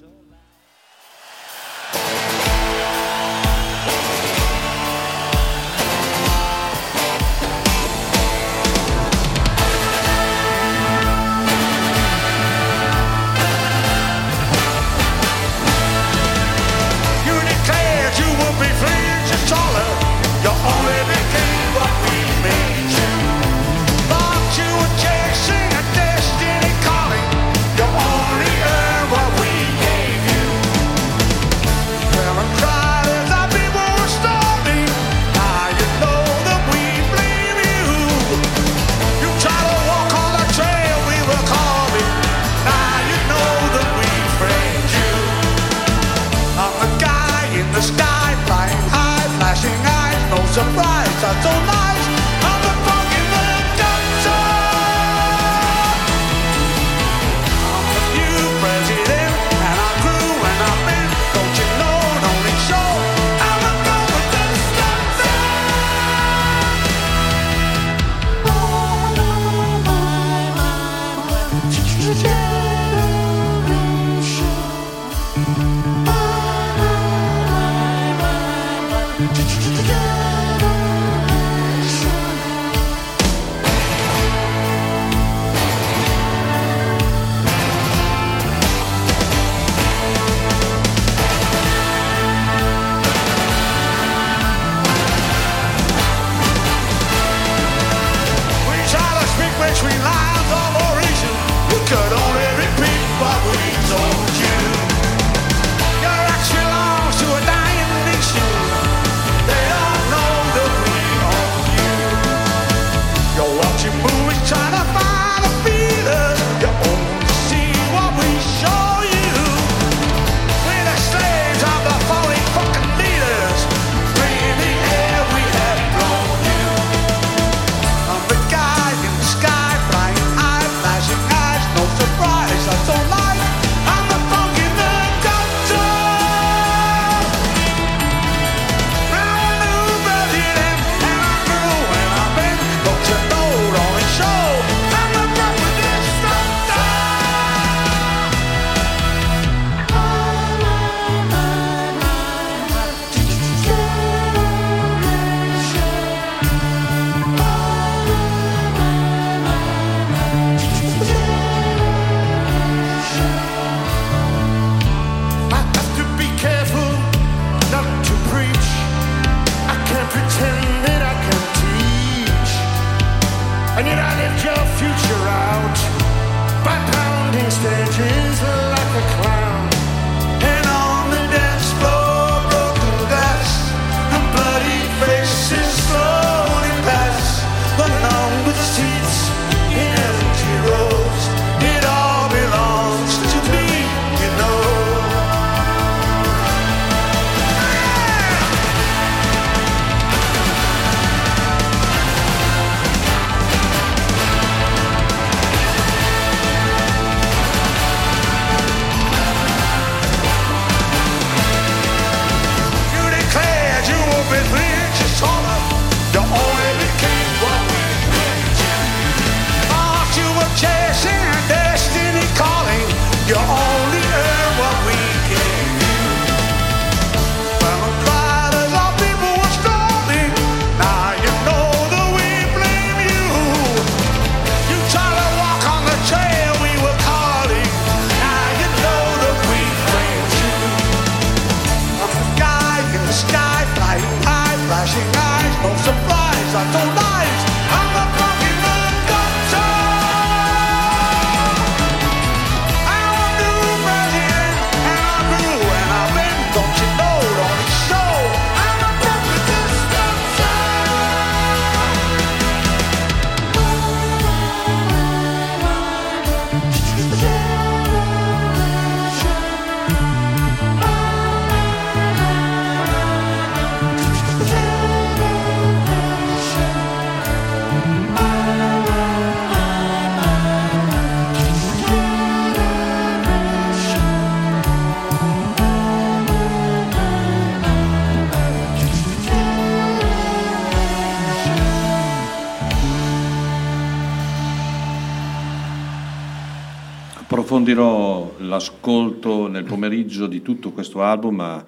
Approfondirò l'ascolto nel pomeriggio di tutto questo album, ma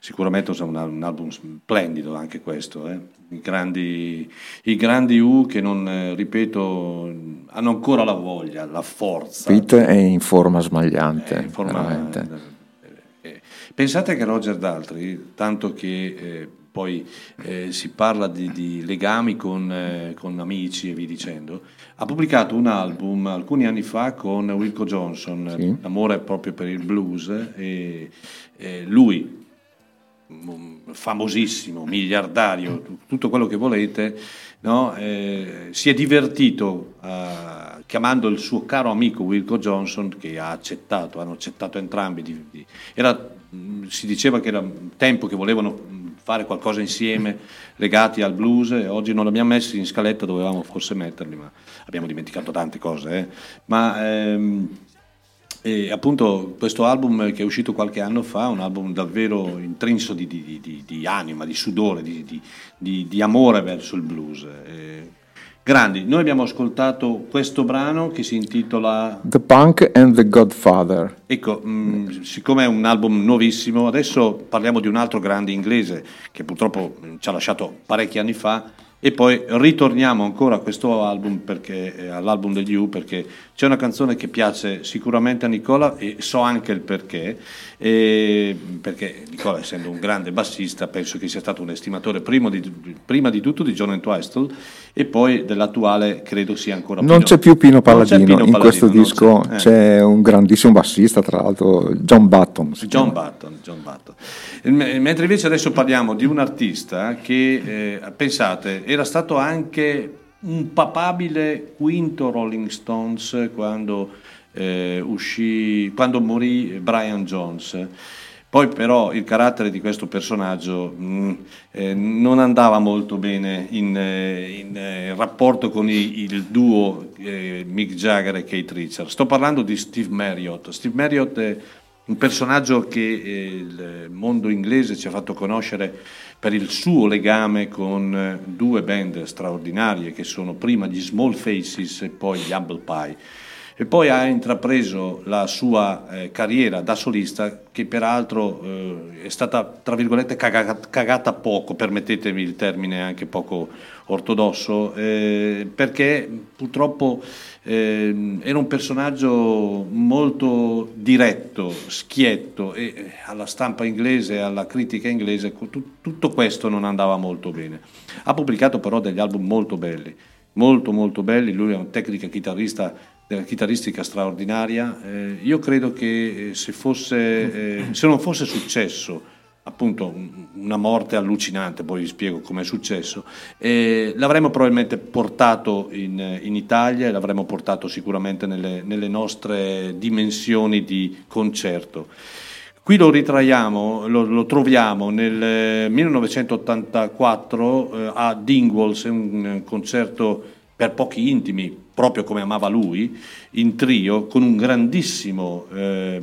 sicuramente è un, un album splendido anche questo. eh. I, grandi, I grandi U che non, eh, ripeto, hanno ancora la voglia, la forza. Pete è in forma smagliante, Eh, in forma- veramente. eh, Pensate che Roger Daltrey, tanto che eh, poi eh, si parla di, di legami con, eh, con amici e via dicendo, ha pubblicato un album alcuni anni fa con Wilco Johnson, Sì. L'amore proprio per il blues, e, e lui, mm, famosissimo, miliardario, tutto quello che volete, no? Eh, si è divertito a- chiamando il suo caro amico Wilco Johnson, che ha accettato, hanno accettato entrambi. di- di- era- mh, si diceva che era tempo che volevano fare qualcosa insieme legati al blues oggi non l'abbiamo messi in scaletta, dovevamo forse metterli, ma abbiamo dimenticato tante cose. eh. Ma ehm, e appunto questo album che è uscito qualche anno fa, un album davvero intrinso di, di- di- di- anima, di sudore, di amore verso il blues. Eh, grandi, noi abbiamo ascoltato questo brano che si intitola The Punk and the Godfather. Ecco, mh, siccome è un album nuovissimo, adesso parliamo di un altro grande inglese che purtroppo mh, ci ha lasciato parecchi anni fa. E poi ritorniamo ancora a questo album perché, eh, all'album degli U perché c'è una canzone che piace sicuramente a Nicola e so anche il perché, e- perché Nicola essendo un grande bassista penso che sia stato un estimatore primo di- prima di tutto di John Entwistle e poi dell'attuale credo sia ancora Non Pino- c'è più Pino Non c'è Palladino, Pino in Palladino, questo non disco c'è, eh. c'è un grandissimo bassista, tra l'altro John Button. John. Button, John Button. Me- Mentre invece adesso parliamo di un artista che, eh, pensate, era stato anche un papabile quinto Rolling Stones quando, eh, uscì, quando morì Brian Jones. Poi però il carattere di questo personaggio mh, eh, non andava molto bene in, eh, in, eh, rapporto con i- il duo eh, Mick Jagger e Kate Richards. Sto parlando di Steve Marriott. Steve Marriott è un personaggio che eh, il mondo inglese ci ha fatto conoscere per il suo legame con due band straordinarie che sono prima gli Small Faces e poi gli Humble Pie. E poi ha intrapreso la sua eh, carriera da solista che peraltro eh, è stata, tra virgolette, caga- cagata poco, permettetemi il termine anche poco ortodosso, eh, perché purtroppo eh, era un personaggio molto diretto, schietto e eh, alla stampa inglese, alla critica inglese, tu- tutto questo non andava molto bene. Ha pubblicato però degli album molto belli, molto molto belli, lui è un tecnica chitarrista della chitarristica straordinaria. Eh, io credo che eh, se, fosse, eh, se non fosse successo appunto un- una morte allucinante, poi vi spiego come è successo, eh, l'avremmo probabilmente portato in, in Italia e l'avremmo portato sicuramente nelle, nelle nostre dimensioni di concerto. Qui lo ritraiamo, lo, lo troviamo nel eh, 1984 eh, a Dingwalls, un eh, concerto per pochi intimi, proprio come amava lui, in trio, con un grandissimo eh,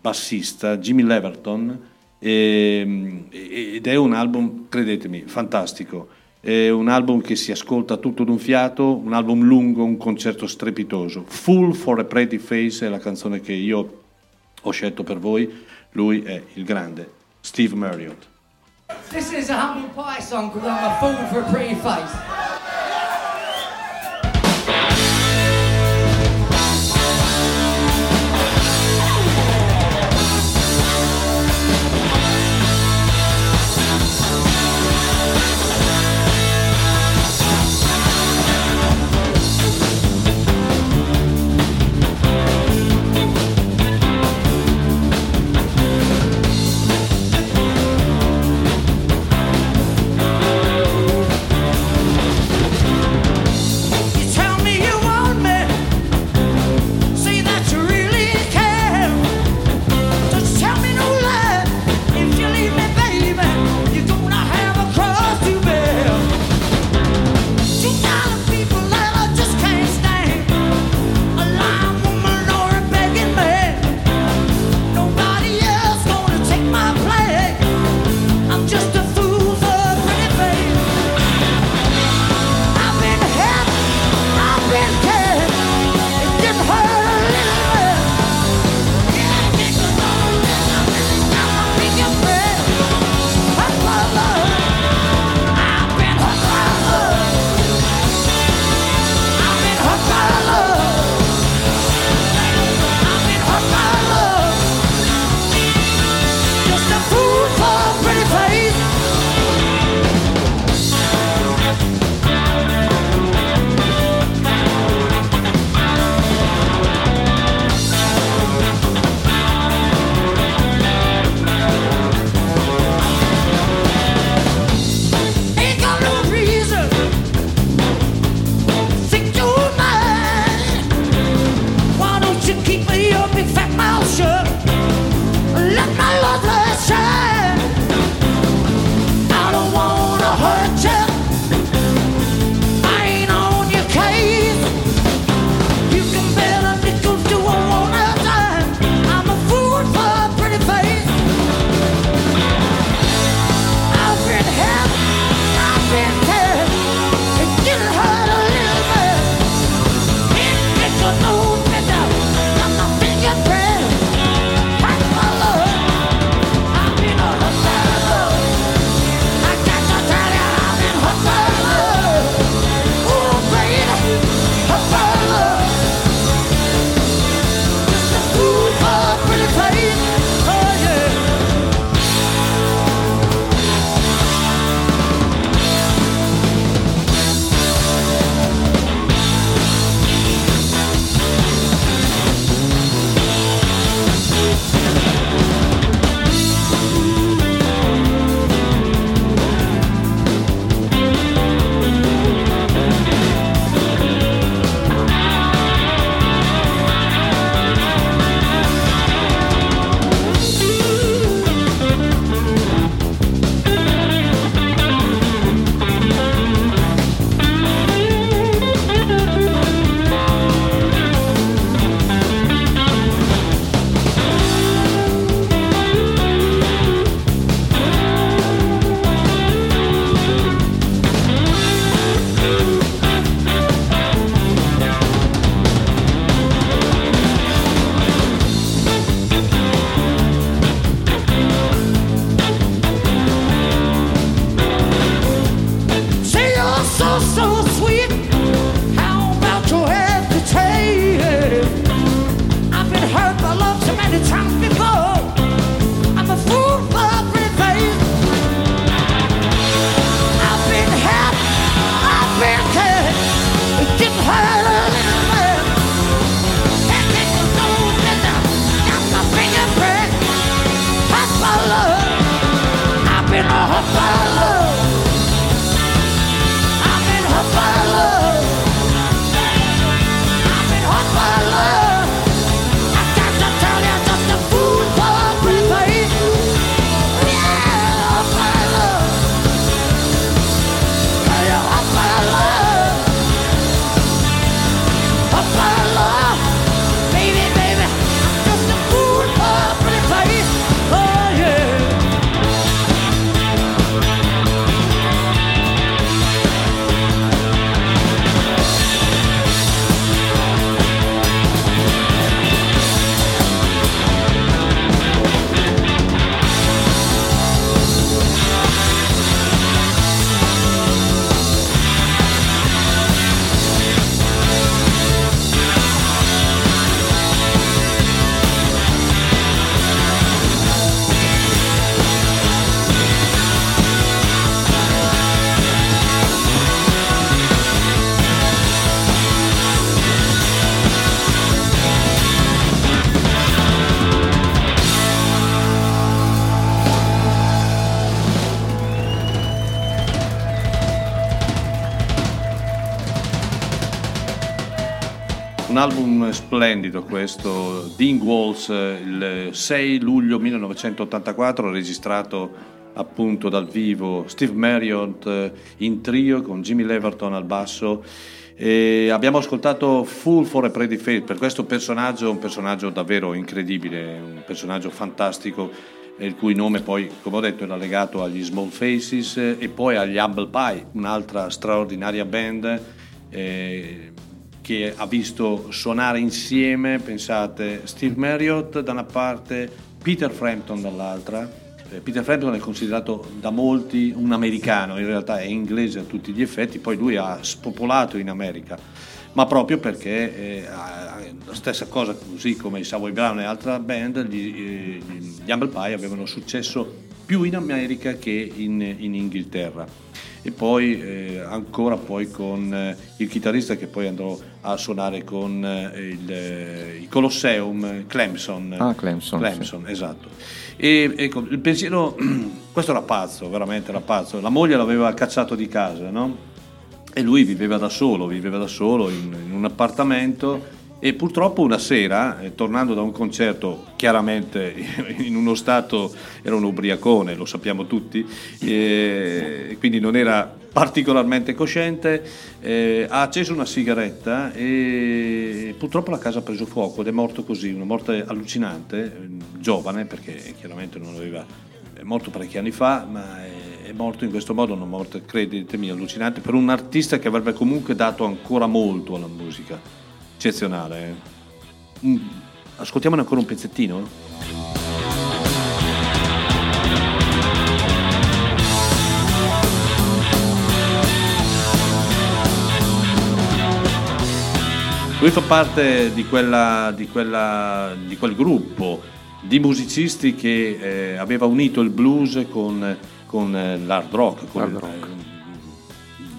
bassista, Jimmy Leverton, ehm, ed è un album, credetemi, fantastico. È un album che si ascolta tutto d'un fiato, un album lungo, un concerto strepitoso. Full for a Pretty Face è la canzone che io ho scelto per voi. Lui è il grande Steve Marriott. This is a humble pie song called I'm a Fool for a Pretty Face. Splendido questo, Dean Walls, eh, il 6 luglio 1984, registrato appunto dal vivo Steve Marriott eh, in trio con Jimmy Leverton al basso. E abbiamo ascoltato Full for a Pretty Face per questo personaggio, un personaggio davvero incredibile, un personaggio fantastico, il cui nome poi, come ho detto, era legato agli Small Faces eh, e poi agli Humble Pie, un'altra straordinaria band eh, che ha visto suonare insieme, pensate, Steve Marriott da una parte, Peter Frampton dall'altra. Eh, Peter Frampton è considerato da molti un americano, in realtà è inglese a tutti gli effetti, poi lui ha spopolato in America, ma proprio perché eh, la stessa cosa, così come i Savoy Brown e altre band, gli, eh, gli Humble Pie avevano successo più in America che in, in Inghilterra e poi eh, ancora poi con eh, il chitarrista che poi andrò a suonare con eh, il, eh, il Colosseum Clemson. Ah, Clemson, Clemson, esatto. E ecco il pensiero questo era pazzo veramente era pazzo. La moglie l'aveva cacciato di casa no? e lui viveva da solo viveva da solo in, in un appartamento e purtroppo una sera, eh, tornando da un concerto, chiaramente in uno stato, era un ubriacone, lo sappiamo tutti, eh, quindi non era particolarmente cosciente, eh, ha acceso una sigaretta e purtroppo la casa ha preso fuoco ed è morto così, una morte allucinante, eh, giovane perché chiaramente non aveva, è morto parecchi anni fa, ma è, è morto in questo modo, una morte, credetemi, allucinante, per un artista che avrebbe comunque dato ancora molto alla musica eccezionale. Mm, Ascoltiamone ancora un pezzettino? Lui fa parte di, quella, di, quella, di quel gruppo di musicisti che eh, aveva unito il blues con, con eh, l'hard rock, con Hard il, rock.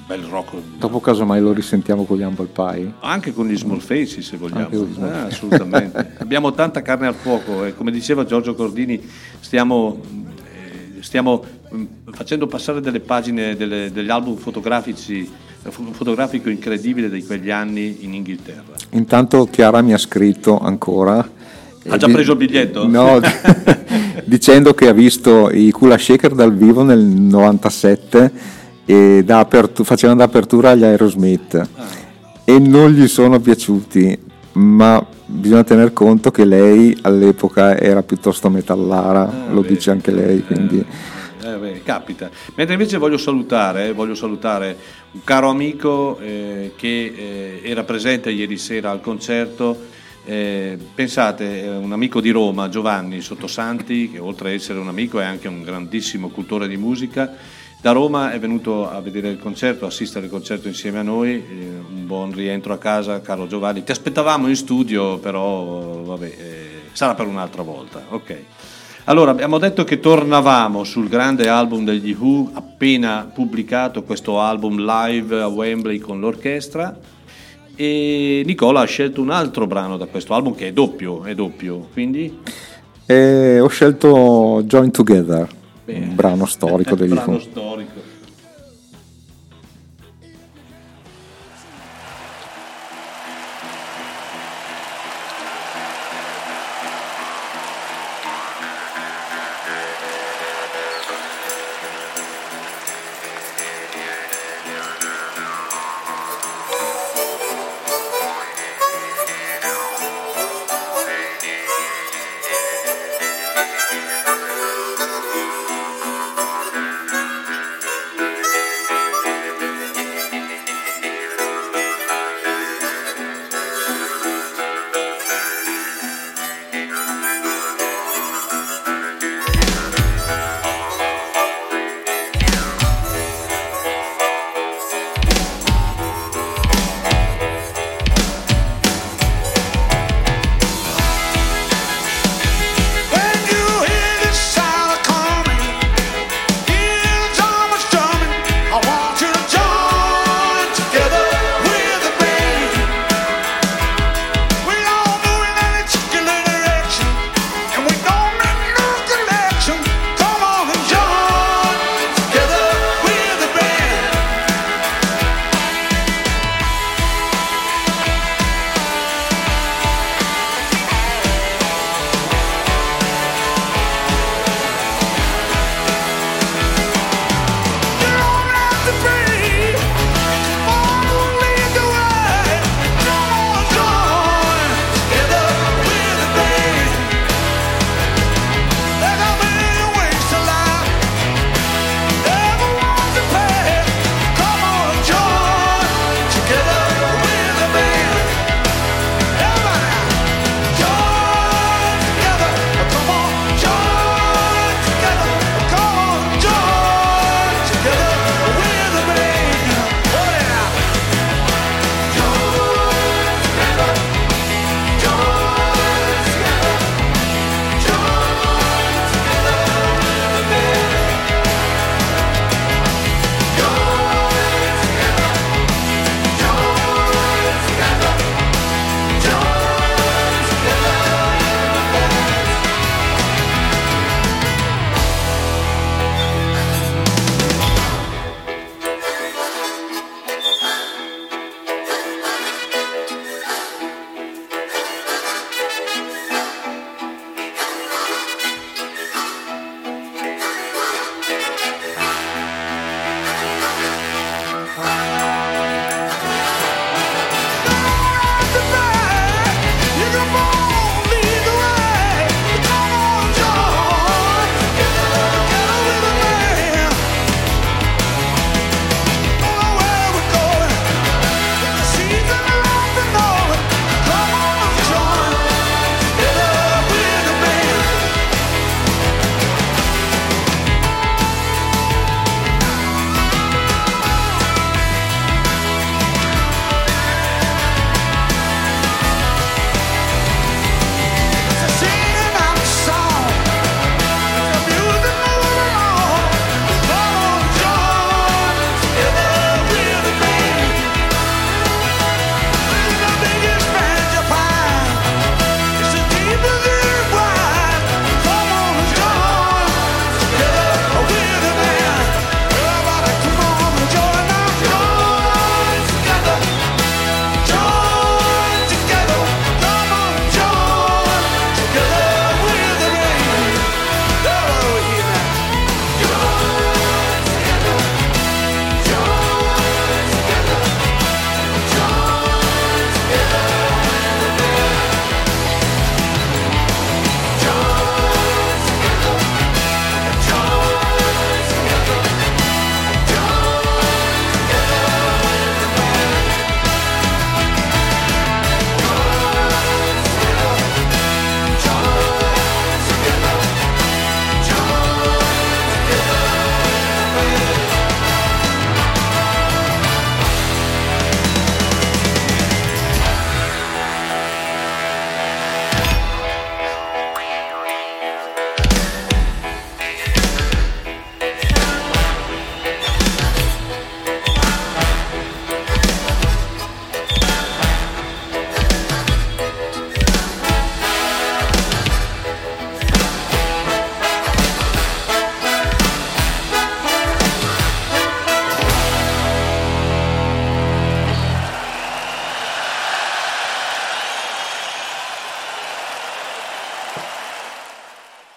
Bel rock Dopo casomai lo risentiamo con gli Humble Pie. anche con gli small faces se vogliamo, Ah, assolutamente. Abbiamo tanta carne al fuoco e come diceva Giorgio Cordini stiamo, eh, stiamo mm, facendo passare delle pagine delle- degli album fotografici, fo- fotografico incredibile di quegli anni in Inghilterra. Intanto Chiara mi ha scritto ancora. Ha eh, già di- preso il biglietto? No, dicendo che ha visto i Kula Shaker dal vivo nel 97 e da apertu- facevano da apertura agli Aerosmith Ah. e non gli sono piaciuti, ma bisogna tener conto che lei all'epoca era piuttosto metallara, Ah, lo vedi. dice anche lei, quindi Eh, beh, capita. Mentre invece voglio salutare, voglio salutare un caro amico eh, che eh, era presente ieri sera al concerto. eh, pensate, eh, un amico di Roma, Giovanni Sottosanti, che oltre ad essere un amico è anche un grandissimo cultore di musica. Da Roma è venuto a vedere il concerto, assistere al concerto insieme a noi. eh, un buon rientro a casa, caro Giovanni. Ti aspettavamo in studio, però vabbè, eh, sarà per un'altra volta. Ok. Allora, abbiamo detto che tornavamo sul grande album degli Who, appena pubblicato questo album live a Wembley con l'orchestra. E Nicola ha scelto un altro brano da questo album che è doppio, è doppio, quindi E ho scelto Join Together, Bene. un brano storico degli brano storico.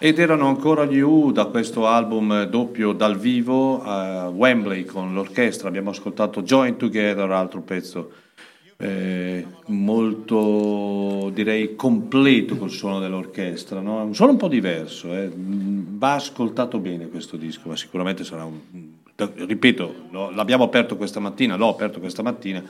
Ed erano ancora gli U da questo album doppio dal vivo a Wembley con l'orchestra. Abbiamo ascoltato Join Together, altro pezzo eh, molto direi completo col suono dell'orchestra. No? Un suono un po' diverso. eh. Va ascoltato bene questo disco, ma sicuramente sarà un. Ripeto, lo- l'abbiamo aperto questa mattina, l'ho aperto questa mattina.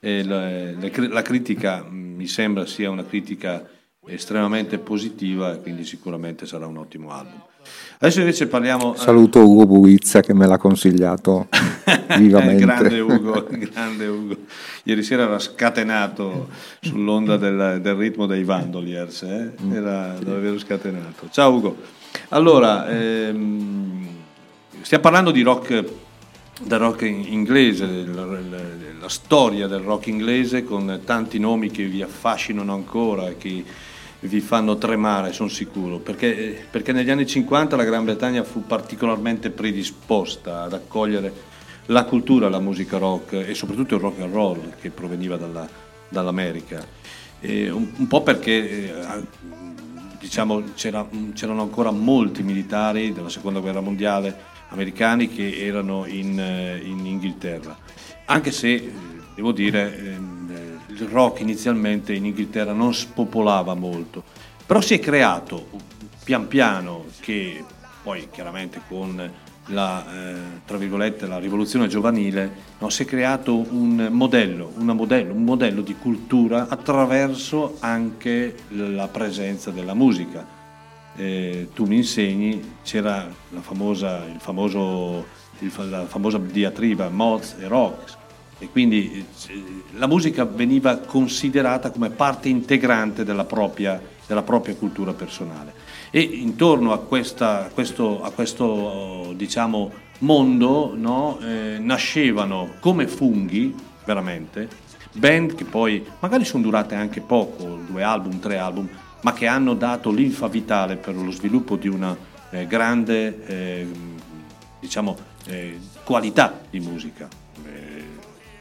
E la, la critica mm, mi sembra sia una critica estremamente positiva e quindi sicuramente sarà un ottimo album. Adesso invece parliamo... eh, Saluto Ugo Buizza che me l'ha consigliato vivamente. grande Ugo, grande Ugo. Ieri sera era scatenato sull'onda del, del ritmo dei Vandoliers, eh? era davvero scatenato. Ciao Ugo. Allora, ehm, stiamo parlando di rock, del rock in- inglese, la, la- la storia del rock inglese con tanti nomi che vi affascinano ancora che vi fanno tremare, sono sicuro, perché, perché negli anni 50 la Gran Bretagna fu particolarmente predisposta ad accogliere la cultura, la musica rock e soprattutto il rock and roll che proveniva dalla- dall'America. E un, un po' perché eh, diciamo, c'era- c'erano ancora molti militari della seconda guerra mondiale americani che erano in, eh, in Inghilterra, anche se eh, devo dire ehm, eh, il rock inizialmente in Inghilterra non spopolava molto, però si è creato pian piano che poi chiaramente con la, eh, la rivoluzione giovanile no, si è creato un modello, modello, un modello di cultura attraverso anche la presenza della musica. Eh, tu mi insegni, c'era la famosa, il famoso, il la famosa diatriba Moz e Rock e quindi eh, la musica veniva considerata come parte integrante della propria, della propria cultura personale. E intorno a, questa- a questo, a questo, diciamo, mondo no, eh, nascevano come funghi, veramente, band che poi magari sono durate anche poco, due album, tre album, ma che hanno dato linfa vitale per lo sviluppo di una eh, grande eh, diciamo, eh, qualità di musica.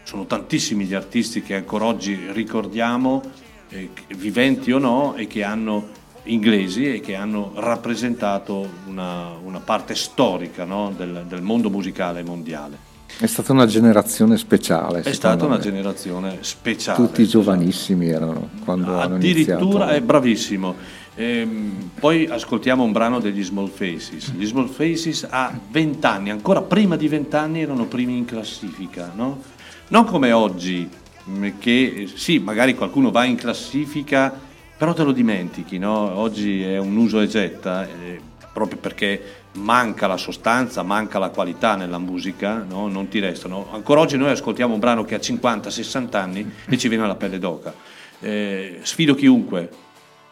Eh, sono tantissimi gli artisti che ancora oggi ricordiamo, eh, viventi o no, e che hanno inglesi e che hanno rappresentato una, una parte storica no, del, del mondo musicale mondiale. È stata una generazione speciale. È stata una me. generazione speciale. Tutti giovanissimi erano quando hanno iniziato. Addirittura è bravissimo. Ehm, poi ascoltiamo un brano degli Small Faces. Gli Small Faces a 20 anni, ancora prima di 20 anni erano primi in classifica, no? Non come oggi, mh, che sì, magari qualcuno va in classifica, però te lo dimentichi, no? Oggi è un uso e getta, eh, proprio perché manca la sostanza, manca la qualità nella musica, no? non ti restano. Ancora oggi noi ascoltiamo un brano che ha 50-60 anni e ci viene la pelle d'oca. Eh, sfido chiunque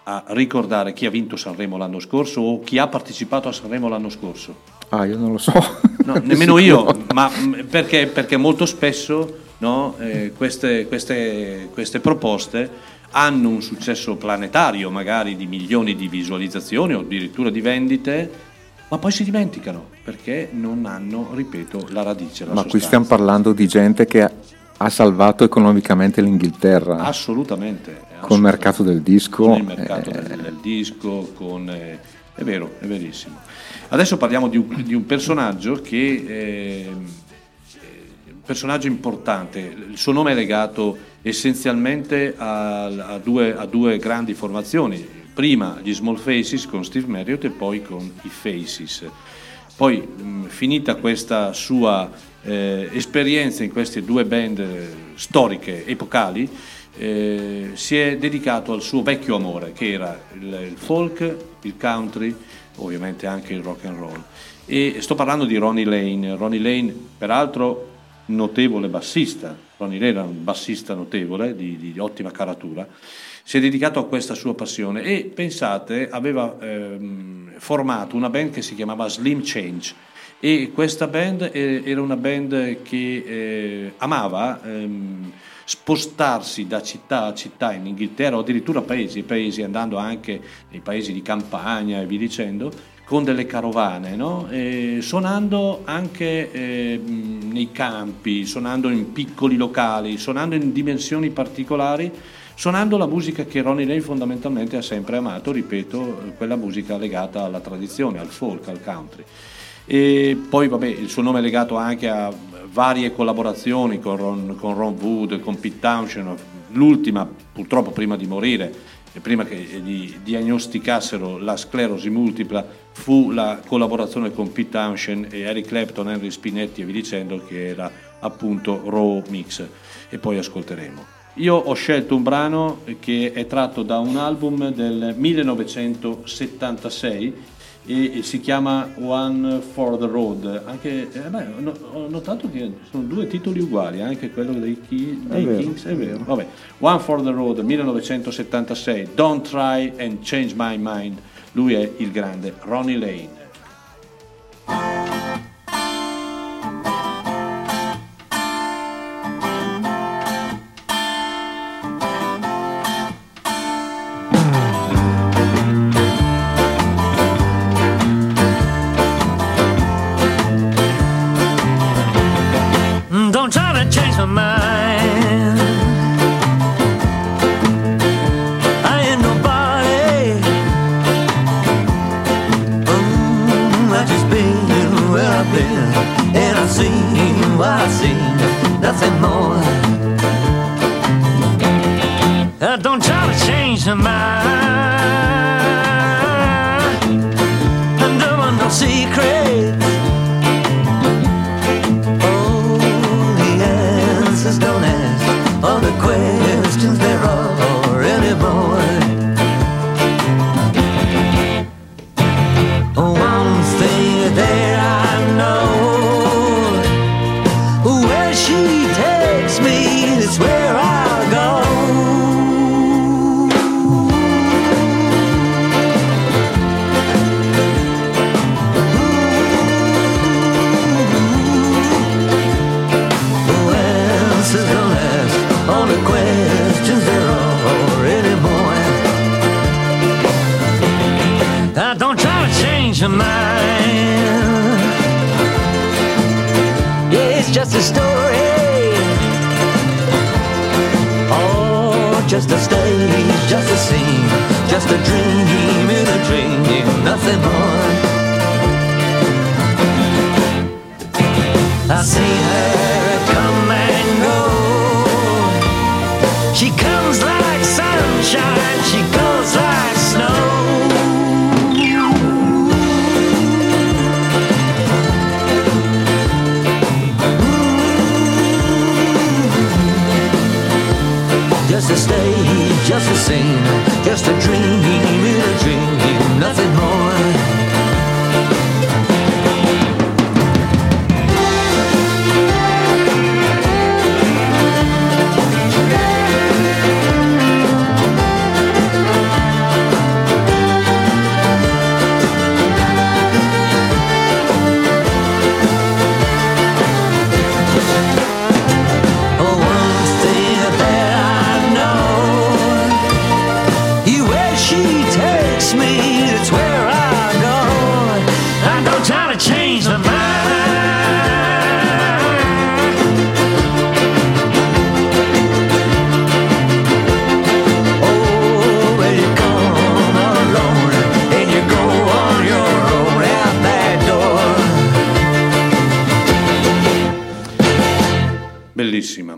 a ricordare chi ha vinto Sanremo l'anno scorso o chi ha partecipato a Sanremo l'anno scorso. Ah, io non lo so. No, nemmeno io, ma mh, perché, perché molto spesso no, eh, queste, queste- queste proposte hanno un successo planetario, magari di milioni di visualizzazioni o addirittura di vendite, ma poi si dimenticano perché non hanno, ripeto, la radice, la Ma qui sostanza. stiamo parlando di gente che ha- salvato economicamente l'Inghilterra Assolutamente. col mercato del disco. con il mercato eh, del, del disco, con, eh, è vero, è verissimo. Adesso parliamo di un, di un personaggio che eh, è un personaggio importante, il suo nome è legato essenzialmente a, a due, a due grandi formazioni, prima gli Small Faces con Steve Marriott e poi con i Faces. Poi mh, finita questa sua eh, esperienza in queste due band eh, storiche, epocali, eh, si è dedicato al suo vecchio amore, che era il, il folk, il country, ovviamente anche il rock and roll. E sto parlando di Ronnie Lane. Ronnie Lane, peraltro, notevole bassista. Ronnie Lane era un bassista notevole, di, di ottima caratura. Si è dedicato a questa sua passione e pensate, aveva ehm, formato una band che si chiamava Slim Change e questa band eh, era una band che eh, amava ehm, spostarsi da città a città in Inghilterra o addirittura paesi e paesi andando anche nei paesi di campagna e via dicendo con delle carovane, no? E suonando anche eh, nei campi, suonando in piccoli locali, suonando in dimensioni particolari, suonando la musica che Ronnie Lane fondamentalmente ha sempre amato, ripeto, eh, quella musica legata alla tradizione, al folk, al country. E poi vabbè, il suo nome è legato anche a varie collaborazioni con Ron, con Ron Wood, con Pete Townshend, l'ultima purtroppo prima di morire e prima che gli diagnosticassero la sclerosi multipla fu la collaborazione con Pete Townshend e Eric Clapton, Henry Spinetti e vi dicendo che era appunto Raw Mix e poi ascolteremo. Io ho scelto un brano che è tratto da un album del 1976 e e si chiama One for the Road. Anche, eh, beh, no- ho notato che sono due titoli uguali, anche quello dei, Ki- dei vero. Kings, è vero. Vabbè. One for the Road 1976, Don't Try and Change My Mind. Lui è il grande Ronnie Lane.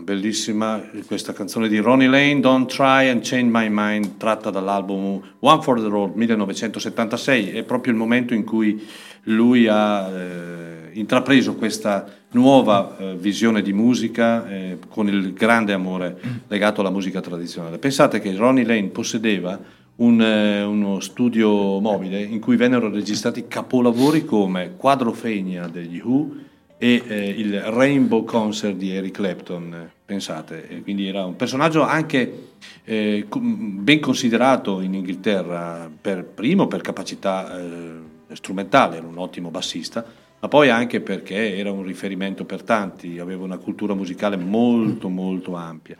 Bellissima, bellissima questa canzone di Ronnie Lane, Don't Try and Change My Mind, tratta dall'album One for the Road 1976. È proprio il momento in cui lui ha eh, intrapreso questa nuova eh, visione di musica eh, con il grande amore legato alla musica tradizionale. Pensate che Ronnie Lane possedeva un, eh, uno studio mobile in cui vennero registrati capolavori come Quadrofenia degli Who e eh, il Rainbow Concert di Eric Clapton, eh, pensate, E quindi era un personaggio anche eh, ben considerato in Inghilterra, per, primo per capacità eh, strumentale, era un ottimo bassista, ma poi anche perché era un riferimento per tanti, aveva una cultura musicale molto molto ampia.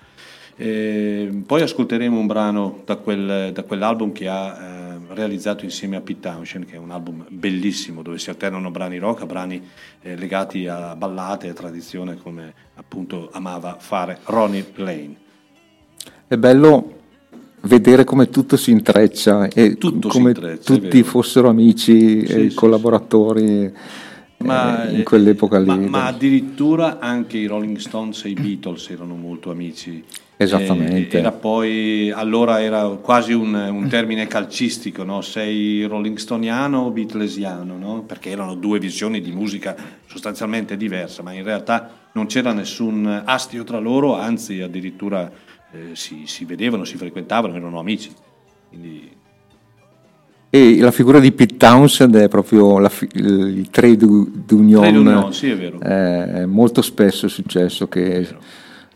Eh, poi ascolteremo un brano da, quel- da quell'album che ha eh, realizzato insieme a Pete Townshend, che è un album bellissimo dove si alternano brani rock a brani eh, legati a ballate e tradizione come appunto amava fare Ronnie Lane. È bello vedere come tutto si intreccia e Tutto si come intreccia, è tutti fossero amici Sì, e sì, collaboratori Ma, eh, in quell'epoca lì. Ma, ma addirittura anche i Rolling Stones e i Beatles erano molto amici. Esattamente. Eh, era poi, allora era quasi un, un termine calcistico, no? sei Rolling Stoniano o Beatlesiano, no? perché erano due visioni di musica sostanzialmente diverse, ma in realtà non c'era nessun astio tra loro, anzi addirittura eh, si, si vedevano, si frequentavano, erano amici. Quindi E la figura di Pete Townsend è proprio la il trade union. Trade union, sì, è vero. Eh, molto spesso è successo che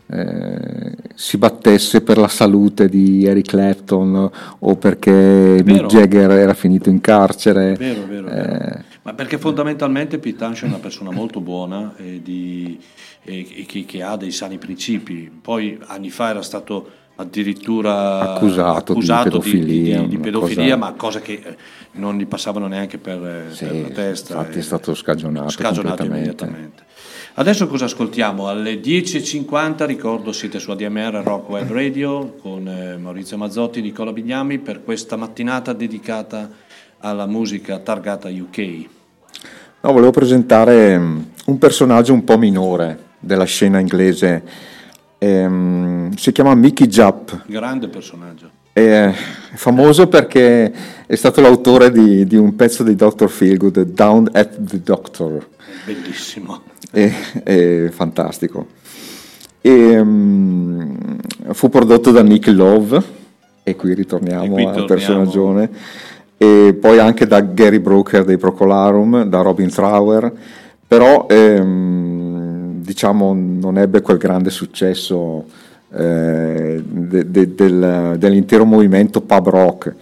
eh, si battesse per la salute di Eric Clapton o perché. Mick Jagger era finito in carcere. Vero, vero. Eh, Ma perché fondamentalmente Pete Townshend è una persona molto buona e, di- e- e che, che ha dei sani principi. Poi anni fa era stato addirittura Accusato di pedofilia, di, di- di pedofilia, cosa- ma cose che eh, non gli passavano neanche per, eh, sì, per la testa. infatti eh, è stato scagionato, scagionato immediatamente. Adesso cosa ascoltiamo? Alle 10.50, ricordo siete su ADMR Rock Web Radio con eh, Maurizio Mazzotti e Nicola Bignami per questa mattinata dedicata alla musica targata UK. No, volevo presentare mm, un personaggio un po' minore della scena inglese. Ehm, si chiama Mickey Jupp. Grande personaggio. È famoso perché è stato l'autore di, di un pezzo di Dr. Feelgood, Down at the Doctor. Bellissimo. È, è fantastico. E, mm, fu prodotto da Nick Love, e qui ritorniamo E qui al torniamo. personaggione, e poi anche da Gary Brooker dei Procolarum, da Robin Trower, però ehm, diciamo non ebbe quel grande successo eh, de- de- del- dell'intero movimento pub rock.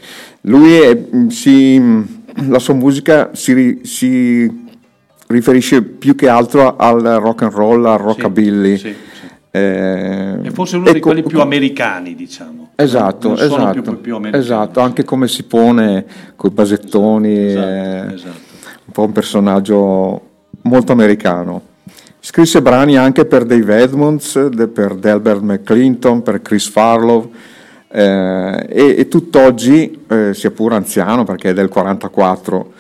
Lui è- si, la sua musica si, si riferisce più che altro al rock and roll, al rockabilly. Sì, sì. Eh, È forse uno e di co- quelli più americani, diciamo. Esatto, sono esatto, più, più americani. esatto, anche come si pone con i basettoni, Esatto, eh, esatto. un po' un personaggio molto americano. Scrisse brani anche per Dave Edmonds, per Delbert McClinton, per Chris Farlow eh, e, e tutt'oggi, eh, sia pur anziano perché è del 44,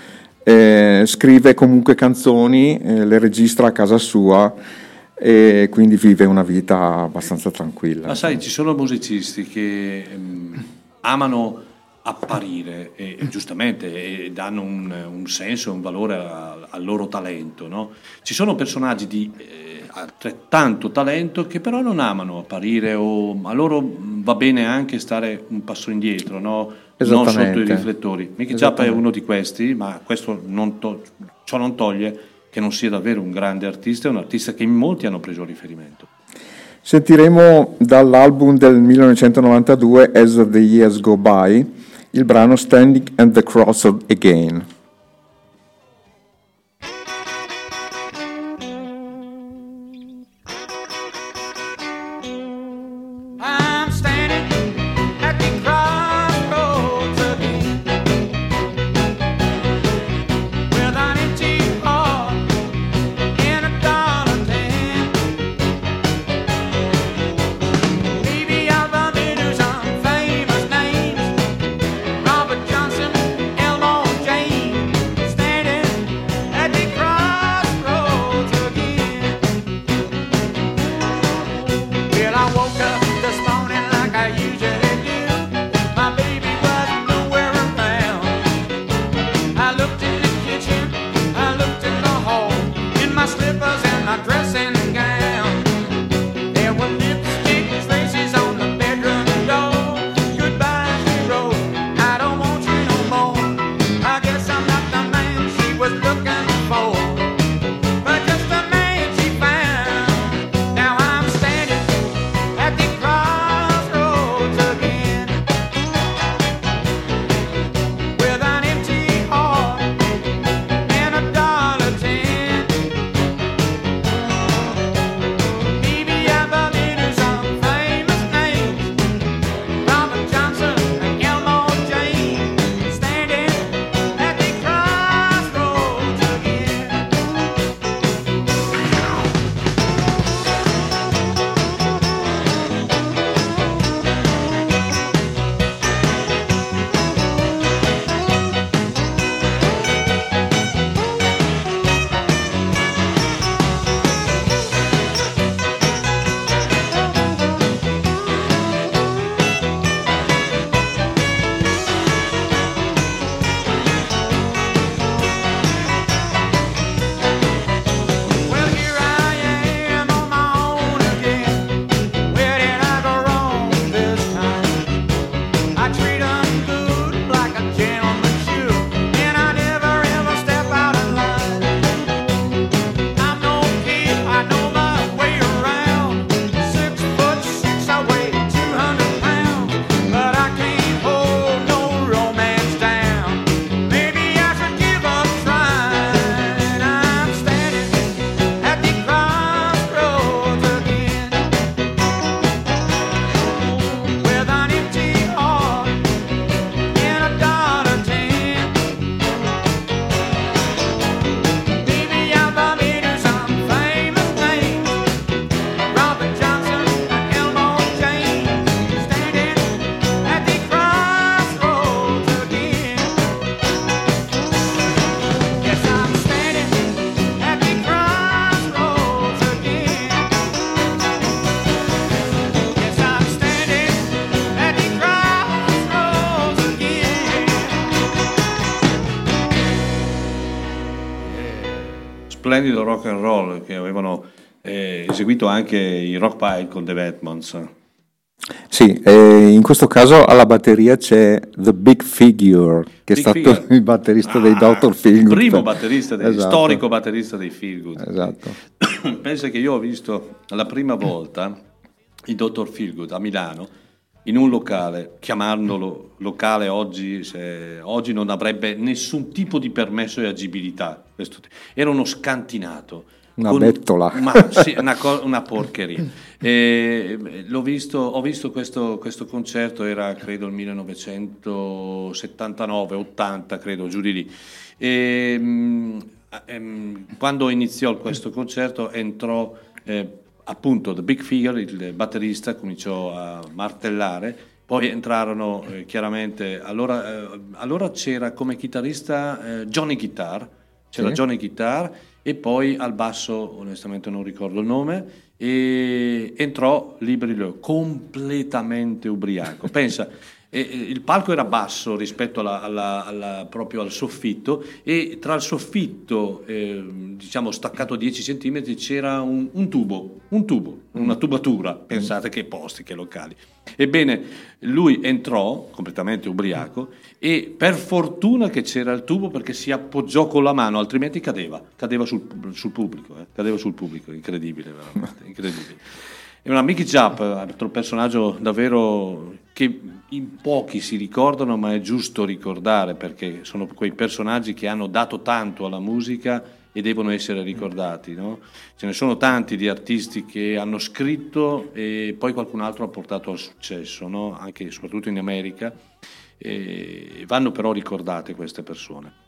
eh, scrive comunque canzoni, eh, le registra a casa sua e quindi vive una vita abbastanza tranquilla. Ma sai, ci sono musicisti che ehm, amano apparire e, e giustamente e danno un, un senso e un valore a- al loro talento. no? Ci sono personaggi di eh, altrettanto talento che però non amano apparire o a loro va bene anche stare un passo indietro, no? non sotto i riflettori. Mickey Zappa è uno di questi, ma questo non to- ciò non toglie che non sia davvero un grande artista, è un artista che in molti hanno preso riferimento. Sentiremo dall'album del 1992 As the Years Go By il brano Standing at the Crossroad Again. Splendido rock and roll che avevano eh, eseguito anche i Rock Pile con The Batmans. Sì, e in questo caso alla batteria c'è The Big Figure, che Big è stato Figure. il batterista dei Ah, Dr. Feelgood. Il primo batterista, dei, Esatto. storico batterista dei Feelgood. Esatto. Pensa che io ho visto la prima volta il dottor Feelgood a Milano in un locale, chiamandolo locale oggi, se- oggi non avrebbe nessun tipo di permesso e agibilità. Questo- Era uno scantinato. Una bettola. Ma sì, una, una porcheria. E, l'ho visto, ho visto questo, questo concerto, era credo il 1979-80, credo, giù di lì. E, mm, ehm, quando iniziò questo concerto entrò eh, appunto The Big Figure, il batterista, cominciò a martellare, poi entrarono eh, chiaramente, allora, eh, allora c'era come chitarrista eh, Johnny Guitar, c'era Sì. Johnny Guitar e poi al basso, onestamente non ricordo il nome, e entrò Libri completamente ubriaco. Pensa, e- il palco era basso rispetto alla- alla- alla- proprio al soffitto e tra il soffitto, eh, diciamo staccato 10 cm, c'era un, un tubo, un tubo, una tubatura, pensate che posti, che locali. Ebbene, lui entrò completamente ubriaco e per fortuna che c'era il tubo perché si appoggiò con la mano, altrimenti cadeva, cadeva sul, sul pubblico, eh, cadeva sul pubblico, incredibile, veramente, incredibile. È una Mickey Jupp, altro personaggio davvero che in pochi si ricordano, ma è giusto ricordare perché sono quei personaggi che hanno dato tanto alla musica e devono essere ricordati. no? Ce ne sono tanti di artisti che hanno scritto e poi qualcun altro ha portato al successo, no? anche soprattutto in America. E vanno però ricordate queste persone.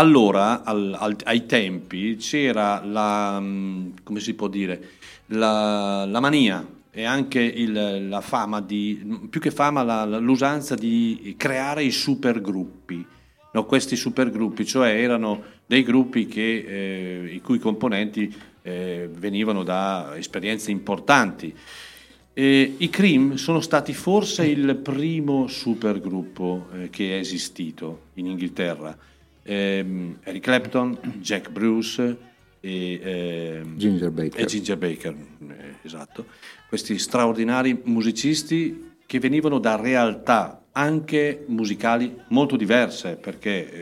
Allora, al- al- ai tempi, c'era la, mm, come si può dire, la, la mania e anche il- la fama di, più che fama, la- l'usanza di creare i supergruppi. No, questi supergruppi, cioè erano dei gruppi che, eh, i cui componenti eh, venivano da esperienze importanti. E I Cream sono stati forse il primo supergruppo eh, che è esistito in Inghilterra. Ehm, Eric Clapton, Jack Bruce e, ehm, Ginger Baker. e Ginger Baker, eh, esatto. Questi straordinari musicisti che venivano da realtà anche musicali molto diverse, perché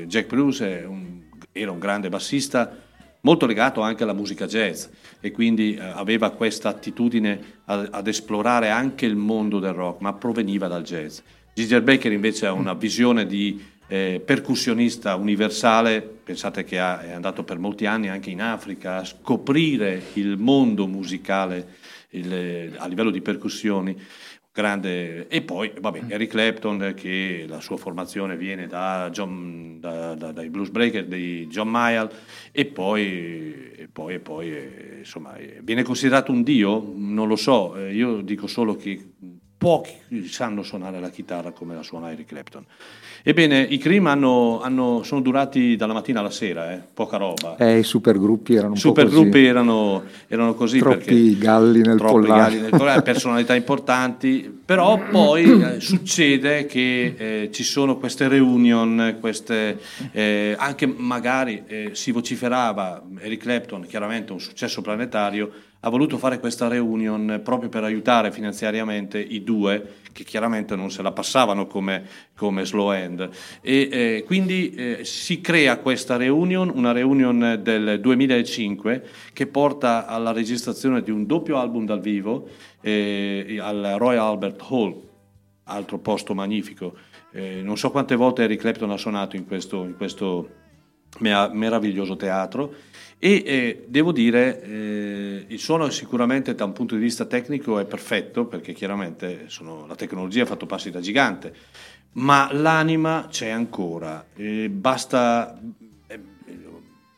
eh, Jack Bruce un- era un grande bassista molto legato anche alla musica jazz e quindi eh, aveva questa attitudine a- ad esplorare anche il mondo del rock, ma proveniva dal jazz. Ginger Baker invece ha una visione di eh, percussionista universale, pensate che ha- è andato per molti anni anche in Africa a scoprire il mondo musicale il- a livello di percussioni. Grande. E poi, vabbè, Eric Clapton, che la sua formazione viene da John- da- da- dai blues breaker di John Mayall, e poi, e poi, e poi eh, insomma, eh, viene considerato un dio? Non lo so, eh, io dico solo che pochi sanno suonare la chitarra come la suona Eric Clapton. Ebbene, i Cream hanno, hanno- sono durati dalla mattina alla sera, eh, poca roba. Eh, i supergruppi erano un supergruppi così. erano, erano così Troppi galli nel pollame, personalità importanti, però poi eh, succede che eh, ci sono queste reunion, queste, eh, anche magari eh, si vociferava, Eric Clapton chiaramente un successo planetario, ha voluto fare questa reunion proprio per aiutare finanziariamente i due che chiaramente non se la passavano come, come slow end e eh, quindi eh, si crea questa reunion, una reunion del 2005 che porta alla registrazione di un doppio album dal vivo eh, al Royal Albert Hall, altro posto magnifico. Eh, non so quante volte Eric Clapton ha suonato in questo, in questo meraviglioso teatro e eh, devo dire eh, il suono sicuramente da un punto di vista tecnico è perfetto perché chiaramente sono- la tecnologia ha fatto passi da gigante ma l'anima c'è ancora Eh, basta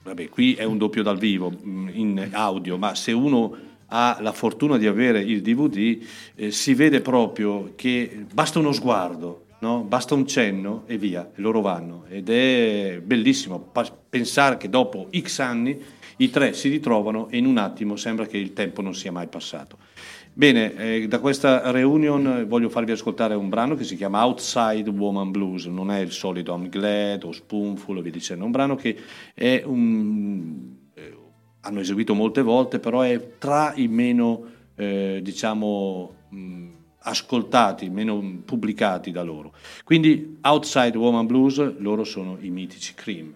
vabbè qui è un doppio dal vivo mh, in audio ma se uno ha la fortuna di avere il DVD eh, si vede proprio che basta uno sguardo no? basta un cenno e via, e loro vanno. Ed è bellissimo pa- pensare che dopo X anni i tre si ritrovano e in un attimo sembra che il tempo non sia mai passato. Bene, eh, da questa reunion eh, voglio farvi ascoltare un brano che si chiama Outside Woman Blues, non è il solito I'm Glad o Spoonful o via dicendo, è un brano che è un, eh, hanno eseguito molte volte, però è tra i meno, eh, diciamo, mh, ascoltati, meno pubblicati da loro. Quindi Outside Woman Blues, loro sono i mitici Cream.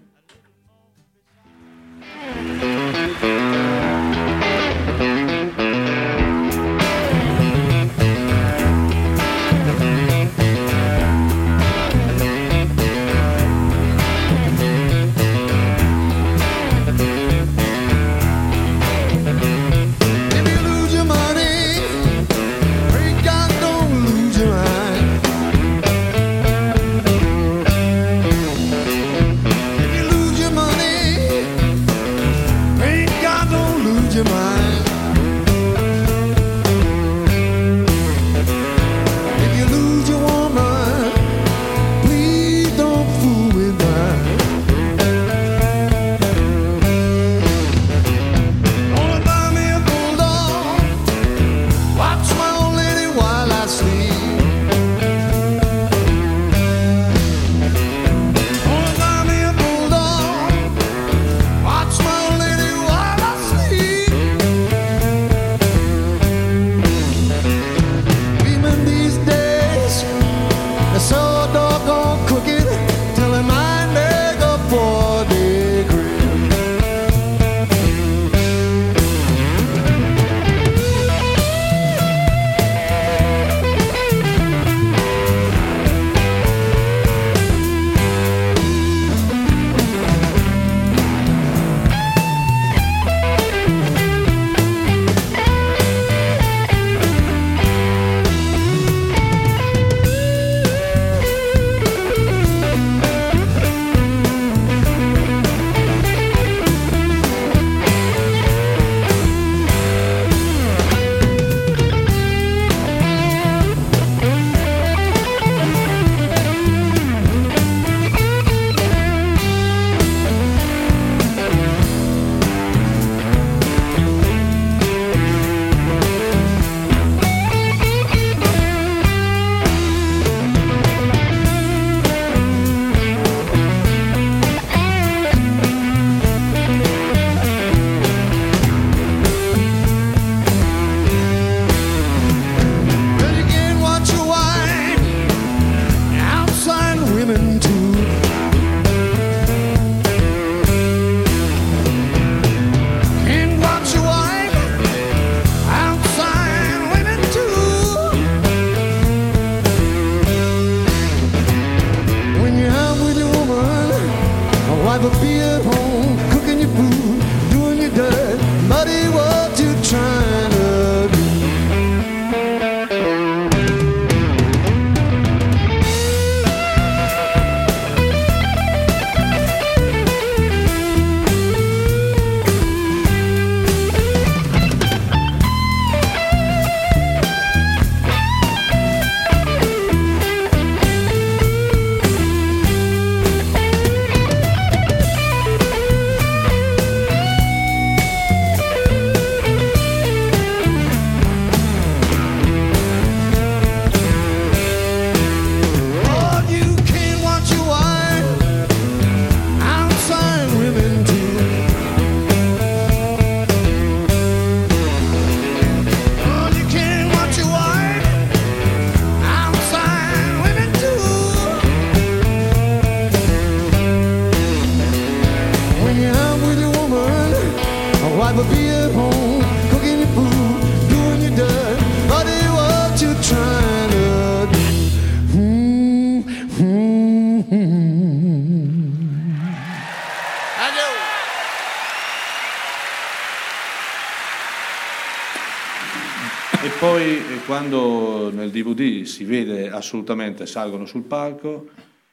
Si vede assolutamente salgono sul palco,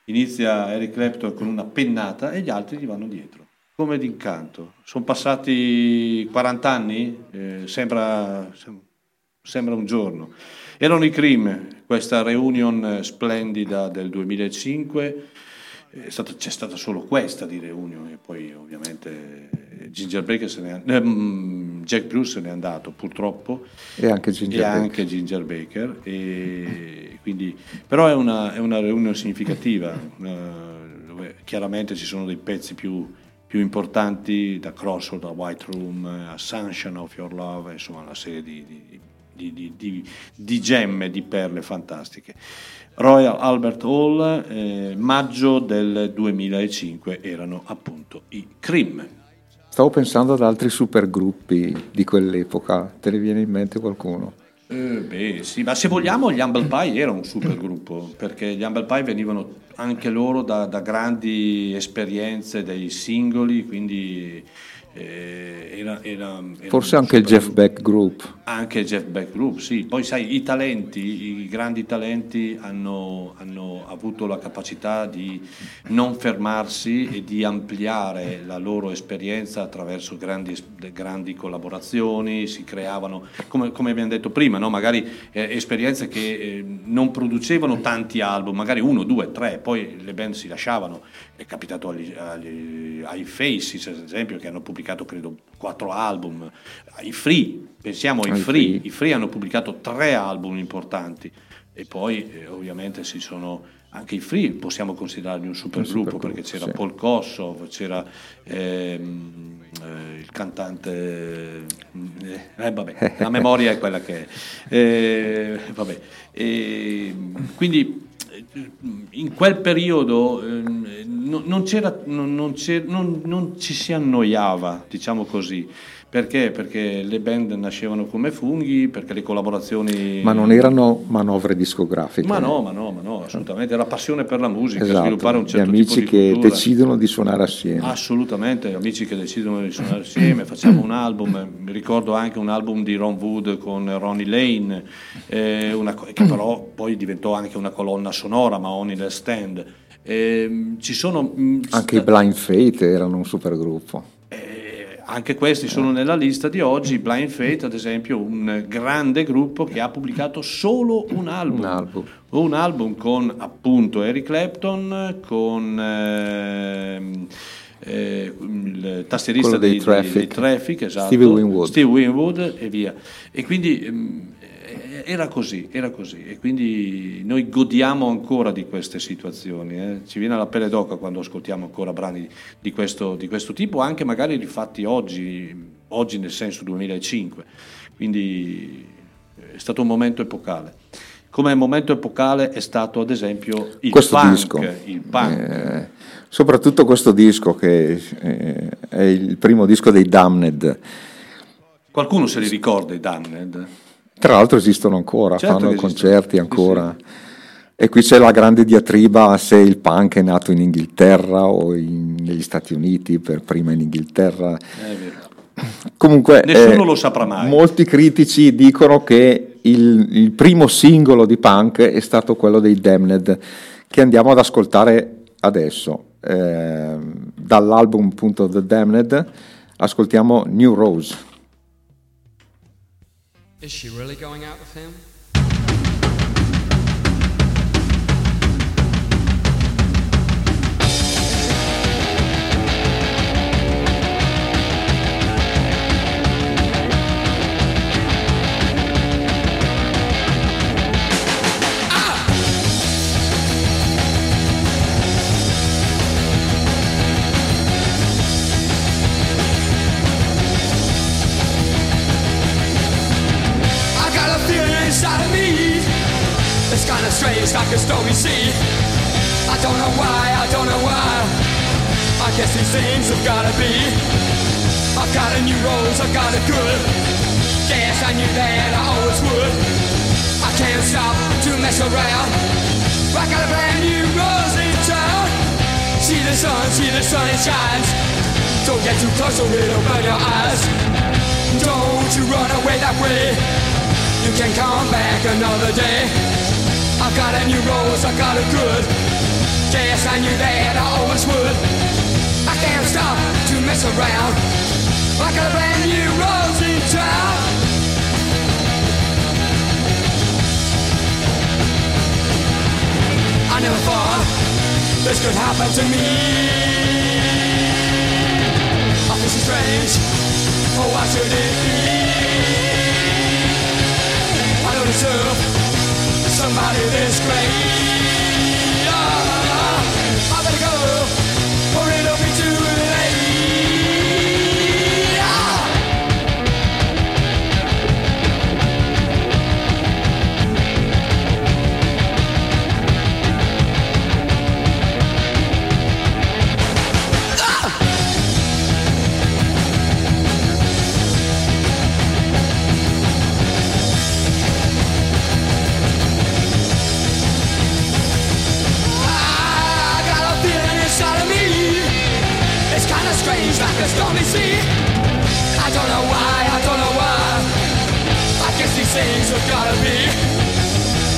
inizia Eric Clapton con una pennata e gli altri gli vanno dietro, come d'incanto. Sono passati 40 anni, eh, sembra, sem- sembra un giorno. Erano i Cream, questa reunion splendida del 2005, è stata- c'è stata solo questa di reunion e poi ovviamente Ginger Baker se n'è, ehm, Jack Bruce se n'è andato purtroppo. E anche Ginger e Baker. anche Ginger Baker e quindi, però è una, è una riunione significativa eh, dove chiaramente ci sono dei pezzi più, più importanti da Crossroad a White Room a Sunshine of Your Love insomma una serie di, di- di- di- di- di gemme di perle fantastiche. Royal Albert Hall eh, maggio del 2005 erano appunto i Cream Stavo pensando ad altri supergruppi di quell'epoca, te ne viene in mente qualcuno? Eh, beh, sì, ma se vogliamo gli Humble Pie era un super gruppo, perché gli Humble Pie venivano anche loro da, da grandi esperienze dei singoli, quindi era, era- era Forse anche il Jeff. Beck Group. Anche il Jeff Beck Group, sì. Poi sai, i talenti, i grandi talenti hanno, hanno avuto la capacità di non fermarsi e di ampliare la loro esperienza attraverso grandi, grandi collaborazioni, si creavano, come, come abbiamo detto prima, no? magari eh, esperienze che eh, non producevano tanti album, magari uno, due, tre, poi le band si lasciavano. È capitato agli- agli- ai Faces, ad esempio, che hanno pubblicato credo quattro album, ai Free, pensiamo ai Free, Free. i Free hanno pubblicato tre album importanti e poi eh, ovviamente si sono anche i Free possiamo considerarli un super gruppo perché c'era sì. Paul Kossov, c'era ehm, eh, il cantante eh, eh, vabbè, la memoria è quella che è Eh, vabbè. E, quindi in quel periodo ehm, non, c'era, non- non ci si annoiava, diciamo così. Perché? Perché le band nascevano come funghi, perché le collaborazioni... Ma non erano manovre discografiche. Ma no, ma no, ma no, assolutamente. Era passione per la musica, Esatto, sviluppare un gli certo amici tipo di che cultura. decidono di suonare assieme. Assolutamente, amici che decidono di suonare assieme, facciamo un album, mi ricordo anche un album di Ron Wood con Ronnie Lane, eh, una che però poi diventò anche una colonna sonora, ma Only the Stand. Ehm, ci sono mh, Anche i Blind Fate erano un supergruppo. Anche questi sono nella lista di oggi, Blind Fate ad esempio, un grande gruppo che ha pubblicato solo un album. Un album. Un album con appunto Eric Clapton, con ehm, eh, il tastierista dei dei, Traffic. dei Traffic, esatto, Stevie Winwood. Steve Winwood e via. E quindi ehm, eh, era così, era così. E quindi noi godiamo ancora di queste situazioni. eh. Ci viene la pelle d'oca quando ascoltiamo ancora brani di questo, di questo tipo, anche magari rifatti oggi, oggi nel senso 2005. Quindi eh, è stato un momento epocale. Come momento epocale è stato ad esempio il questo punk. disco. Il punk. Eh, soprattutto questo disco che eh, è il primo disco dei Damned. Qualcuno se li ricorda i Damned? Tra l'altro esistono ancora, Certo fanno esistono. concerti ancora. E qui c'è la grande diatriba se il punk è nato in Inghilterra o in- negli Stati Uniti, per prima in Inghilterra. Comunque, Nessuno eh, lo saprà mai. Molti critici dicono che il, il primo singolo di punk è stato quello dei Damned, che andiamo ad ascoltare adesso. Eh, dall'album appunto The Damned ascoltiamo New Rose. Is she really going out with him? Strange, like a stormy sea. I don't know why, I don't know why. I guess these things have gotta be. I've got a new rose, I've got it good. Guess I knew that I always would. I can't stop to mess around. I got a brand new rose in town. See the sun, see the sun, it shines. Don't get too close or it'll burn your eyes. Don't you run away that way. You can come back another day. Got a new rose, I got it good. Guess I knew that I always would. I can't stop to mess around. I got a brand new rose in town. I never thought this could happen to me. I feel so strange. strange. Oh, why should it be? I don't deserve out of this grave. A stormy sea. I don't know why, I don't know why. I guess these things have gotta be.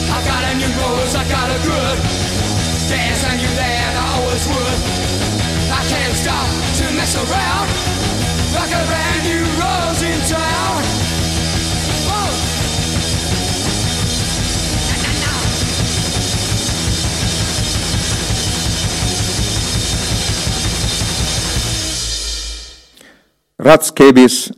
I got a new rose, I got a good. Dance I knew that I always would. I can't stop to mess around. Like a brand new rose in town. Rat Scabies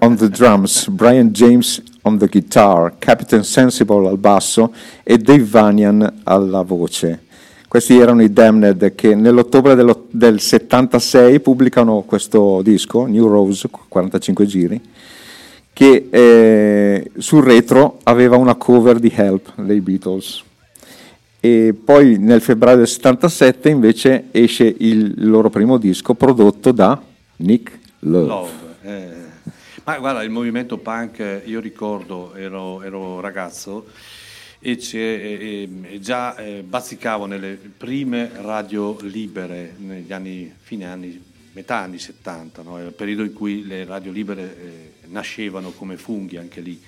on the drums, Brian James on the guitar, Captain Sensible al basso e Dave Vanian alla voce. Questi erano i Damned che nell'ottobre dello- del 76 pubblicano questo disco, New Rose, 45 giri, che eh, sul retro aveva una cover di Help dei Beatles. E poi nel febbraio del 77 invece esce il loro primo disco prodotto da Nick Love. Love, eh. Ma guarda, il movimento punk, io ricordo, ero, ero ragazzo e, e- e già eh, bazzicavo nelle prime radio libere negli anni, fine anni, metà anni 70, no? Il periodo in cui le radio libere eh, nascevano come funghi anche lì.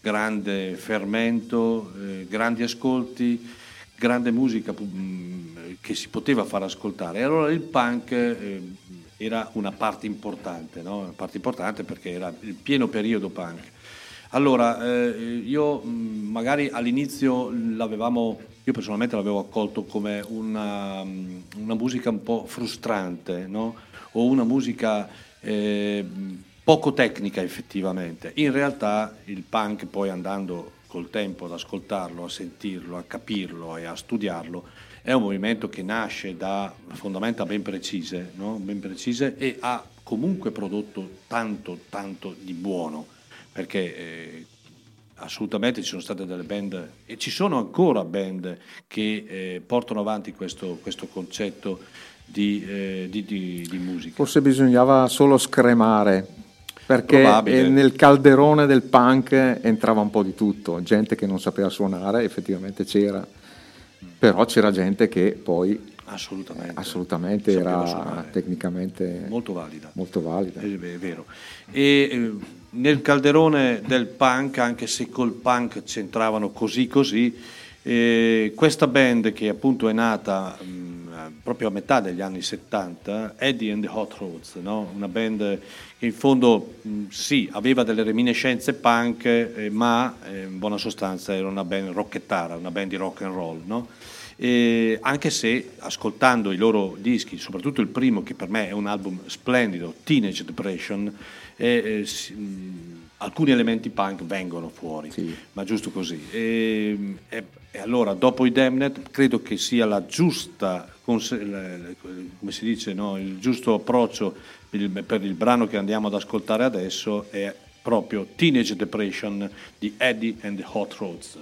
Grande fermento, eh, grandi ascolti, grande musica mh, che si poteva far ascoltare. E allora il punk eh, era una parte importante, no? una parte importante perché era il pieno periodo punk. Allora, eh, io magari all'inizio l'avevamo, io personalmente l'avevo accolto come una, una musica un po' frustrante, no? o una musica eh, poco tecnica effettivamente. In realtà il punk poi andando col tempo ad ascoltarlo, a sentirlo, a capirlo e a studiarlo, è un movimento che nasce da fondamenta ben precise, no? ben precise e ha comunque prodotto tanto, tanto di buono, perché eh, assolutamente ci sono state delle band e ci sono ancora band che eh, portano avanti questo, questo concetto di, eh, di- di- di musica. Forse bisognava solo scremare, perché Probabile. eh, nel calderone del punk entrava un po' di tutto, gente che non sapeva suonare, effettivamente c'era, però c'era gente che poi Assolutamente. assolutamente era tecnicamente Molto valida. molto valida. È, vero. E eh, nel calderone del punk, anche se col punk c'entravano così così, eh, questa band che appunto è nata mh, proprio a metà degli anni 70, Eddie and the Hot Rods, no? una band che in fondo mh, sì, aveva delle reminiscenze punk, eh, ma eh, in buona sostanza era una band rockettara, una band di rock and roll. No? E anche se ascoltando i loro dischi, soprattutto il primo che per me è un album splendido, Teenage Depression, eh, eh, si- mh, alcuni elementi punk vengono fuori, ma giusto così. E, e- e allora dopo i Damned credo che sia la giusta, come si dice, no? il giusto approccio per il brano che andiamo ad ascoltare adesso è proprio Teenage Depression di Eddie and the Hot Rods.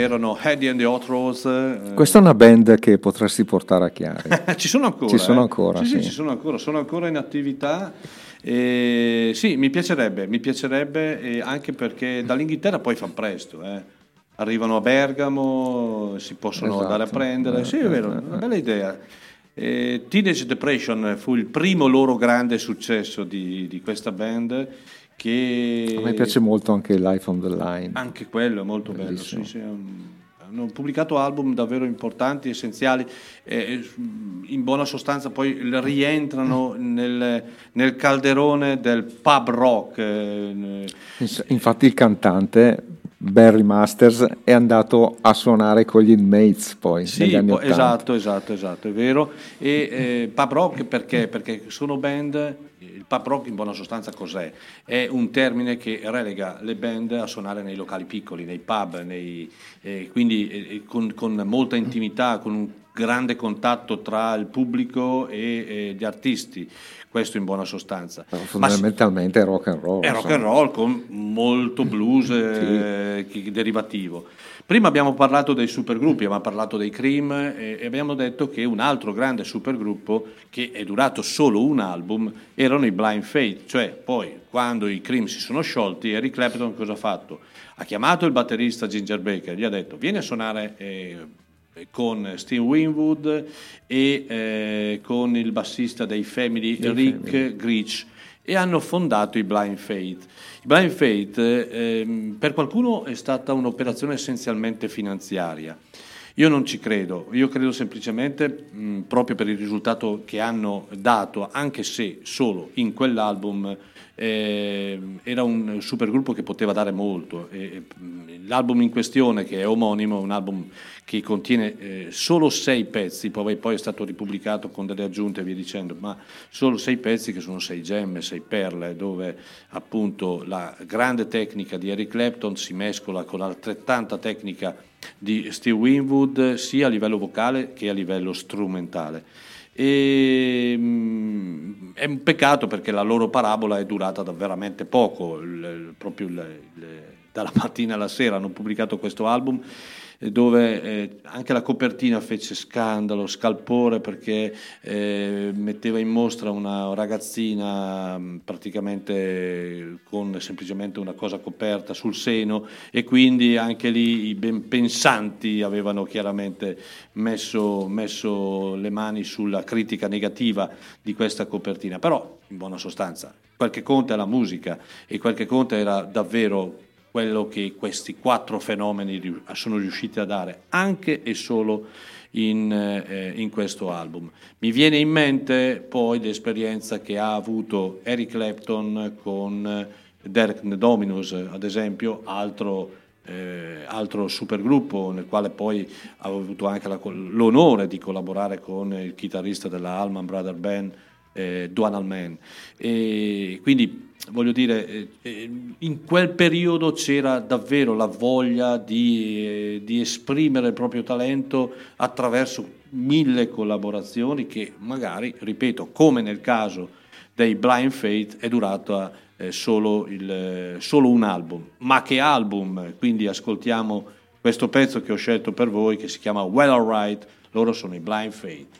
Erano Eddie and the Hot Rose. eh, Questa è una band che potresti portare a Chiari. ci sono ancora. Ci sono eh? ancora, Sì, sì, sì. ci sono ancora, sono ancora in attività. E sì, mi piacerebbe, mi piacerebbe anche perché dall'Inghilterra poi fanno presto. eh. Arrivano a Bergamo, si possono Esatto. andare a prendere. Eh, Sì, è vero, eh, una bella idea. Eh, Teenage Depression fu il primo loro grande successo di, di questa band. Che A me piace molto anche Life on the Line. anche quello è molto bello. Bellissimo. sì, sì, un- hanno pubblicato album davvero importanti, essenziali, eh, in buona sostanza poi rientrano nel, nel calderone del pub rock. eh, Infatti il cantante Barry Masters è andato a suonare con gli Inmates poi Sì, negli anni po- 80. esatto, esatto, esatto, è vero. E eh, pub rock perché? Perché sono band, il pub rock in buona sostanza cos'è? È un termine che relega le band a suonare nei locali piccoli, nei pub, nei- eh, quindi eh, con, con molta intimità, con un grande contatto tra il pubblico e eh, gli artisti, questo in buona sostanza. Però Ma fondamentalmente è rock and roll. è rock and roll con molto blues eh, chi- derivativo. Prima abbiamo parlato dei supergruppi, abbiamo parlato dei Cream e abbiamo detto che un altro grande supergruppo che è durato solo un album erano i Blind Faith, cioè poi quando i Cream si sono sciolti Eric Clapton cosa ha fatto? Ha chiamato il batterista Ginger Baker, gli ha detto vieni a suonare eh, con Steve Winwood e eh, con il bassista dei Family Rick Grich e hanno fondato i Blind Faith. I Blind Faith ehm, per qualcuno è stata un'operazione essenzialmente finanziaria. Io non ci credo, io credo semplicemente mh, proprio per il risultato che hanno dato, anche se solo in quell'album era un supergruppo che poteva dare molto. L'album in questione, che è omonimo, è un album che contiene eh, solo sei pezzi, poi è stato ripubblicato con delle aggiunte e via dicendo, ma solo sei pezzi che sono sei gemme, sei perle, dove appunto la grande tecnica di Eric Clapton si mescola con l'altrettanta tecnica di Steve Winwood sia a livello vocale che a livello strumentale. E, mm, è un peccato perché la loro parabola è durata da veramente poco, il- proprio il- il- dalla mattina alla sera hanno pubblicato questo album dove eh, anche la copertina fece scandalo, scalpore perché eh, metteva in mostra una ragazzina mh, praticamente con semplicemente una cosa coperta sul seno e quindi anche lì i ben pensanti avevano chiaramente messo, messo le mani sulla critica negativa di questa copertina, però in buona sostanza quel che conta è la musica e quel che conta era davvero quello che questi quattro fenomeni sono riusciti a dare anche e solo in, eh, in questo album. Mi viene in mente poi l'esperienza che ha avuto Eric Clapton con eh, Derek Dominus, ad esempio, altro, eh, altro supergruppo nel quale poi ha avuto anche la l'onore di collaborare con il chitarrista della Allman Brother Band, eh, Duane Allman. E quindi voglio dire, eh, eh, in quel periodo c'era davvero la voglia di, eh, di esprimere il proprio talento attraverso mille collaborazioni che magari, ripeto, come nel caso dei Blind Faith è durata solo, il, solo un album. Ma che album? Quindi ascoltiamo questo pezzo che ho scelto per voi che si chiama Well Alright, loro sono i Blind Faith.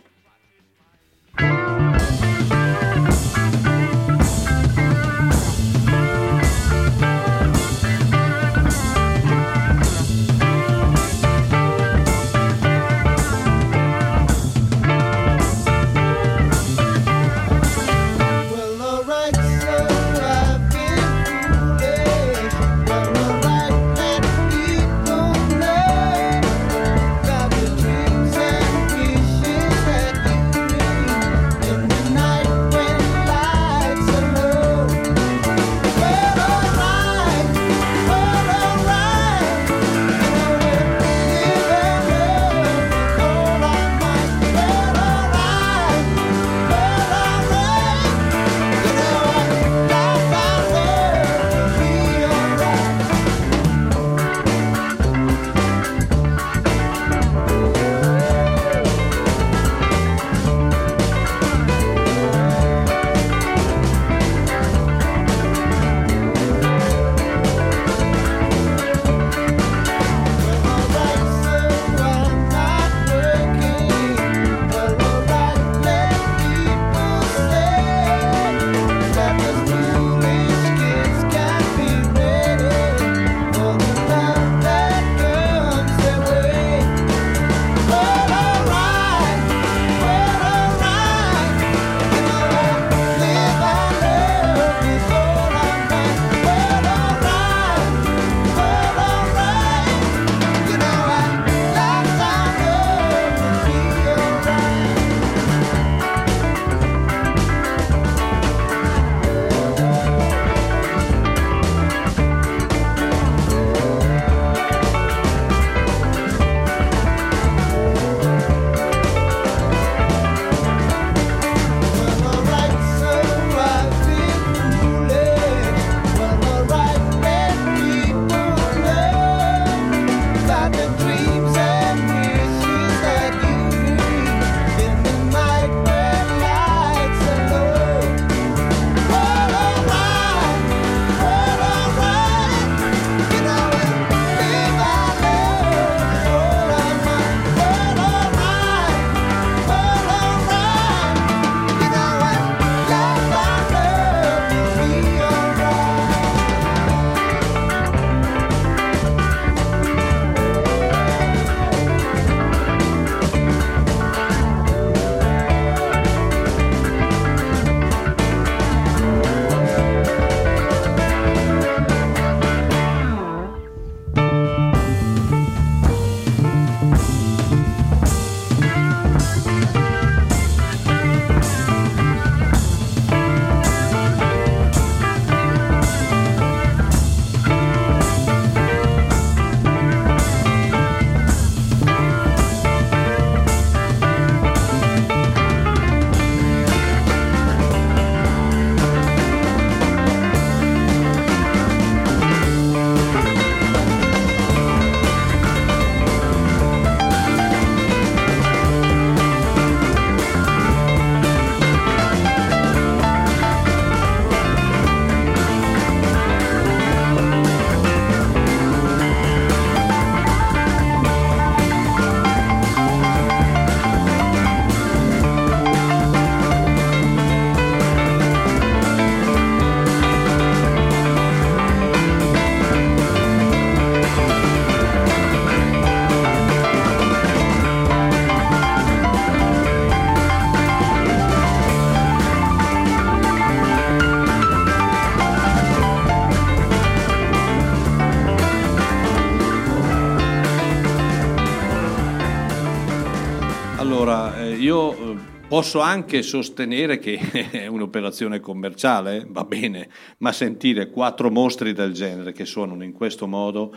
Posso anche sostenere che è un'operazione commerciale, va bene, ma sentire quattro mostri del genere che suonano in questo modo,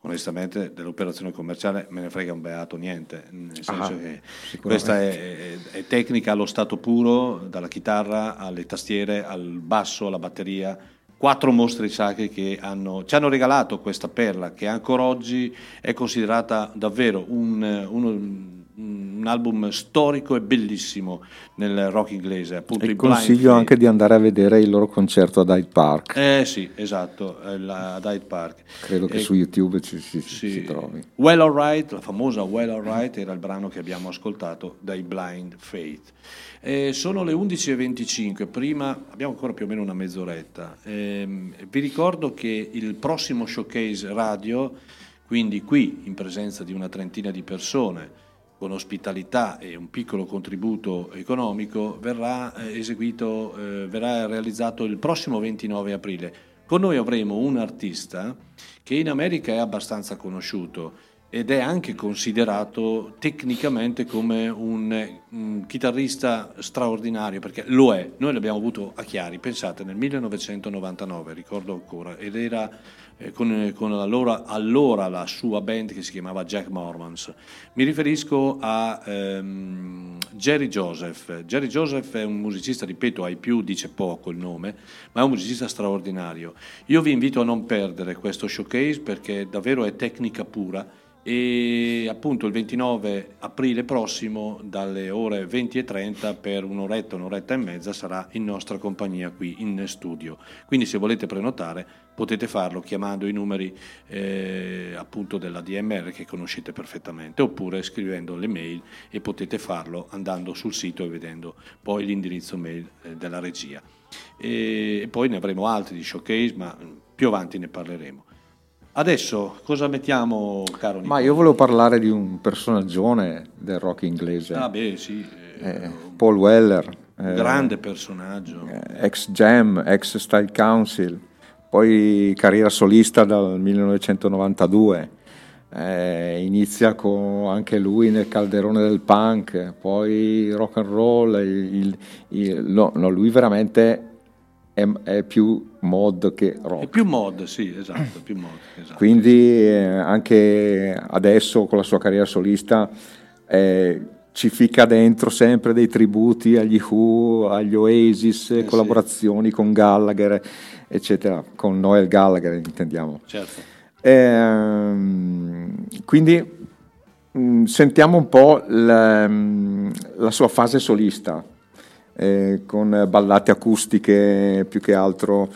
onestamente dell'operazione commerciale me ne frega un beato niente, nel senso Ah, che questa è, è- è tecnica allo stato puro, dalla chitarra alle tastiere, al basso, alla batteria, quattro mostri sacri che hanno- ci hanno regalato questa perla che ancora oggi è considerata davvero un, un album storico e bellissimo nel rock inglese. Appunto, E i Blind consiglio Faith. anche di andare a vedere il loro concerto ad Hyde Park. Eh sì, esatto, eh, ad Hyde Park. Credo che E- su YouTube ci, ci- sì. si trovi. Well Alright, la famosa Well Alright, era il brano che abbiamo ascoltato dai Blind Faith. Eh, sono le 11.25, prima abbiamo ancora più o meno una mezz'oretta. Ehm, vi ricordo che il prossimo showcase radio, quindi qui in presenza di una trentina di persone, con ospitalità e un piccolo contributo economico, verrà eh, eseguito, eh, verrà realizzato il prossimo 29 aprile. Con noi avremo un artista che in America è abbastanza conosciuto ed è anche considerato tecnicamente come un, un chitarrista straordinario, perché lo è. Noi l'abbiamo avuto a Chiari, pensate, nel 1999, ricordo ancora, ed era con, con allora, allora la sua band che si chiamava Jack Mormons. Mi riferisco a ehm, Jerry Joseph. Jerry Joseph è un musicista, ripeto, ai più dice poco il nome, ma è un musicista straordinario. Io vi invito a non perdere questo showcase perché davvero è tecnica pura e appunto il 29 aprile prossimo dalle ore 20 e 30 per un'oretta, un'oretta e mezza sarà in nostra compagnia qui in studio. Quindi se volete prenotare potete farlo chiamando i numeri eh, appunto della DMR che conoscete perfettamente oppure scrivendo le mail e potete farlo andando sul sito e vedendo poi l'indirizzo mail eh, della regia. E poi ne avremo altri di showcase ma più avanti ne parleremo. Adesso cosa mettiamo, caro Ma io volevo parlare di un personaggione del rock inglese, Ah beh, sì, eh, eh, Paul Weller, eh, grande personaggio. ex Jam, ex Style Council, poi carriera solista dal 1992. eh, inizia con anche lui nel calderone del punk, poi rock and roll. il- il- no, no, lui veramente è, è più mod che rock. È più mod, sì, esatto, più mod, esatto. Quindi eh, anche adesso con la sua carriera solista eh, ci ficca dentro sempre dei tributi agli Who, agli Oasis, collaborazioni con Gallagher, eccetera, con Noel Gallagher intendiamo. Certo. Ehm, quindi mh, sentiamo un po' la, mh, la sua fase solista, eh, con ballate acustiche più che altro.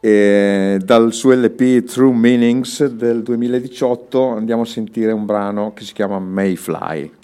E dal suo LP True Meanings del 2018 andiamo a sentire un brano che si chiama Mayfly.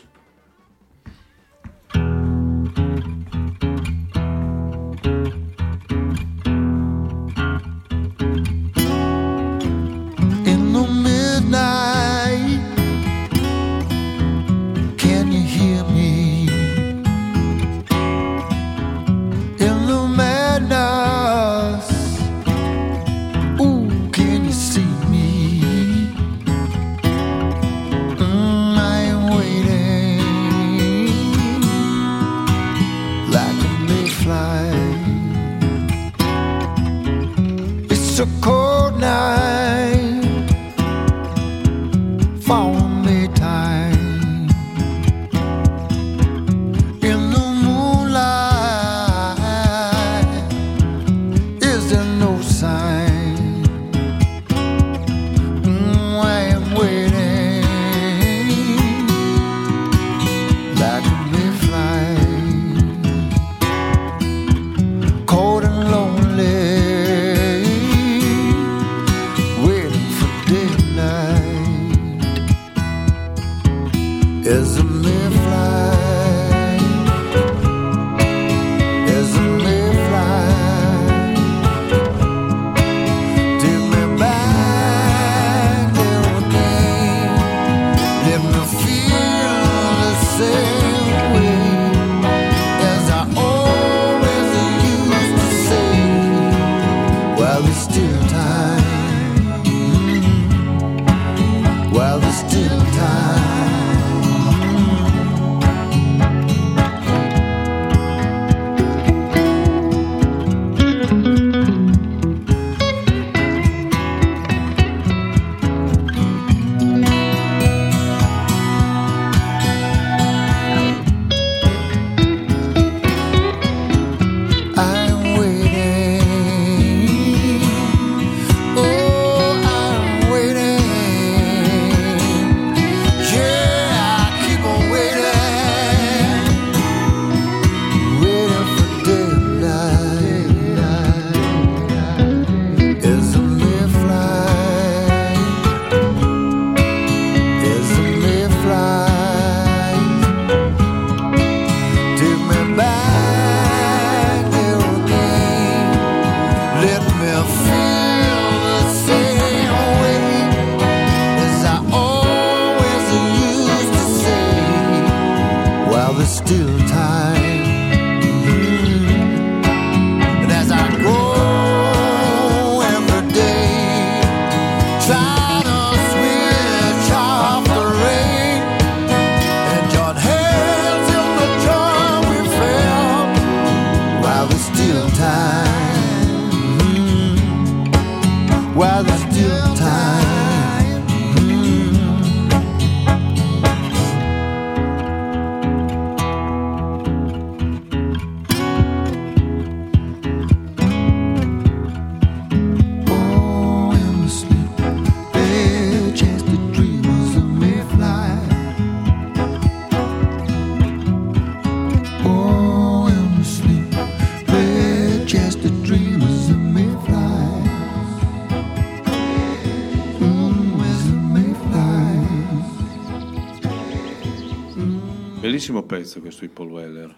Bellissimo pezzo questo di Paul Weller.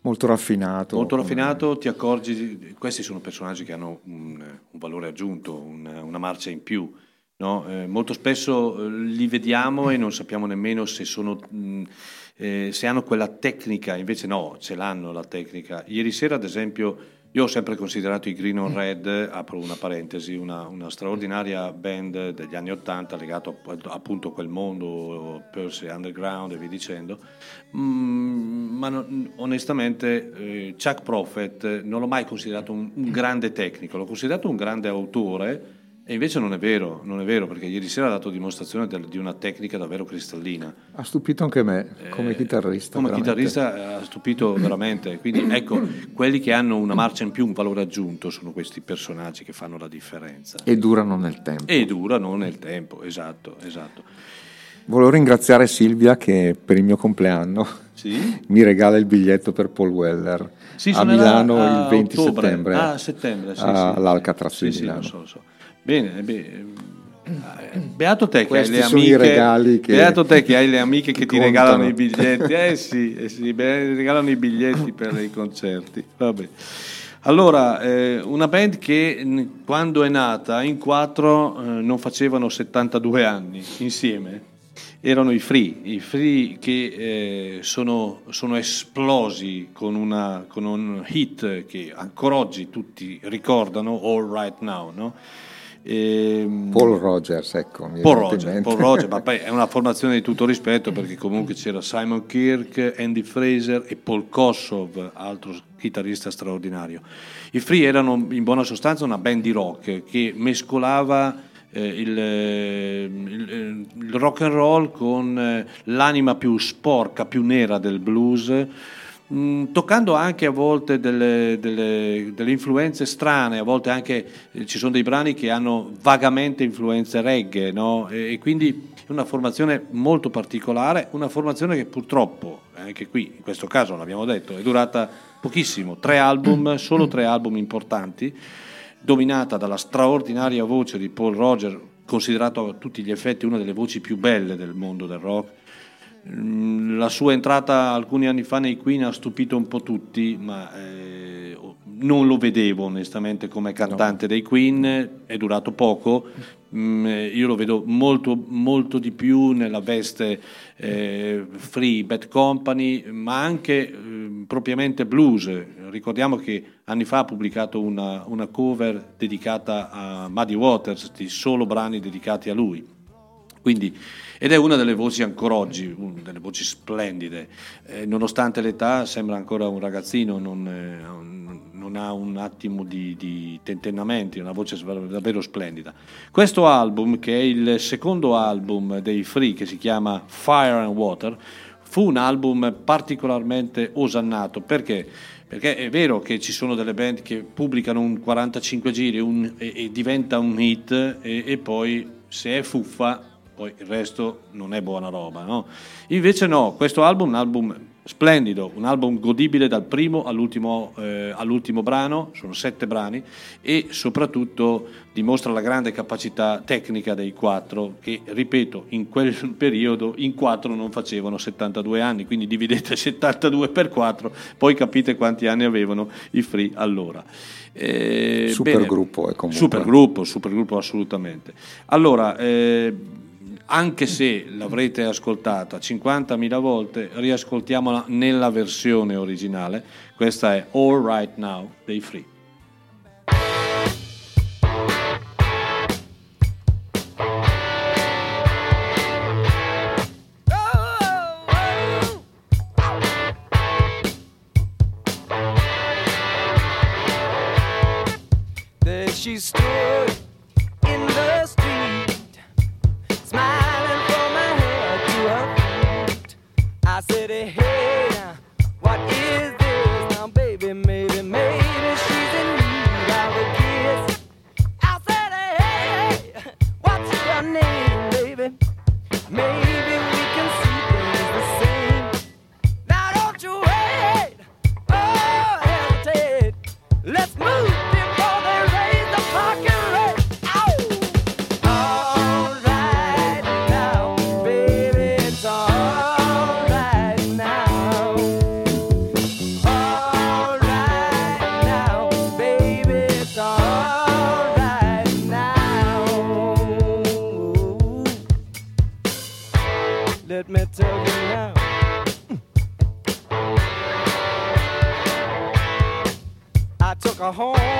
Molto raffinato. Molto raffinato, ti accorgi, questi sono personaggi che hanno un, un valore aggiunto, un- una marcia in più. no? Eh, molto spesso eh, li vediamo e non sappiamo nemmeno se, sono, mh, eh, se hanno quella tecnica, invece no, ce l'hanno la tecnica. Ieri sera, ad esempio, io ho sempre considerato i Green on Red, apro una parentesi, una, una straordinaria band degli anni Ottanta legato app- appunto a quel mondo, Percy Underground e via dicendo. Mm, ma non- onestamente eh, Chuck Prophet non l'ho mai considerato un, un grande tecnico, l'ho considerato un grande autore e invece non è vero, non è vero perché ieri sera ha dato dimostrazione di una tecnica davvero cristallina. Ha stupito anche me come chitarrista. Eh, Come veramente. chitarrista eh, ha stupito veramente, quindi ecco, quelli che hanno una marcia in più, un valore aggiunto, sono questi personaggi che fanno la differenza. E durano nel tempo. E durano nel tempo, esatto, esatto. Volevo ringraziare Silvia che per il mio compleanno Sì? mi regala il biglietto per Paul Weller Sì, a Milano a il 20 ottobre. settembre. Ah, a settembre, sì, sì. all'Alcatraz Sì, di sì, Milano. lo so, lo so. Bene, beh, eh, beato te che Questi hai le amiche, che- beato te che hai le amiche che ti contano. regalano i biglietti, eh sì, eh sì, regalano i biglietti per i concerti. Vabbè. Allora, eh, una band che quando è nata in quattro eh, non facevano 72 anni insieme, erano i Free, i Free che eh, sono, sono esplosi con, una- con un hit che ancora oggi tutti ricordano, All Right Now, no? Ehm, Paul Rogers, ecco. Paul venuto in Roger, mente. Paul Roger, ma poi è una formazione di tutto rispetto perché comunque c'era Simon Kirk, Andy Fraser e Paul Kossov, altro chitarrista straordinario. I Free erano in buona sostanza una band di rock che mescolava eh, il, il- il rock and roll con eh, l'anima più sporca, più nera del blues. Mh, toccando anche a volte delle, delle- delle influenze strane, a volte anche eh, ci sono dei brani che hanno vagamente influenze reggae, no? e, e quindi è una formazione molto particolare, una formazione che purtroppo, anche qui in questo caso l'abbiamo detto, è durata pochissimo, tre album, solo tre album importanti, dominata dalla straordinaria voce di Paul Roger, considerato a tutti gli effetti una delle voci più belle del mondo del rock. Mm, La sua entrata alcuni anni fa nei Queen ha stupito un po' tutti, ma eh, non lo vedevo onestamente come cantante dei Queen, è durato poco, Mm, eh, io lo vedo molto, molto di più nella veste eh, Free, Bad Company, ma anche eh, propriamente blues. Ricordiamo che anni fa ha pubblicato una, una cover dedicata a Muddy Waters, di solo brani dedicati a lui. Quindi, ed è una delle voci ancora oggi, una delle voci splendide. Eh, nonostante l'età sembra ancora un ragazzino, non, eh, non- ha un attimo di, di tentennamenti, una voce davvero splendida. Questo album, che è il secondo album dei Free, che si chiama Fire and Water, fu un album particolarmente osannato. Perché? Perché è vero che ci sono delle band che pubblicano un 45 giri un- e, e diventa un hit e, e poi se è fuffa poi il resto non è buona roba, no? Invece no, questo album è un album splendido, un album godibile dal primo all'ultimo, eh, all'ultimo brano, sono sette brani, e soprattutto dimostra la grande capacità tecnica dei quattro, che ripeto, in quel periodo in quattro non facevano 72 anni, quindi dividete 72 per 4, poi capite quanti anni avevano i free allora. Eh, Supergruppo, è comunque. Supergruppo, supergruppo assolutamente. Allora, eh, anche se l'avrete ascoltata 50.000 volte, riascoltiamola nella versione originale. Questa è All Right Now dei Free. I took her home.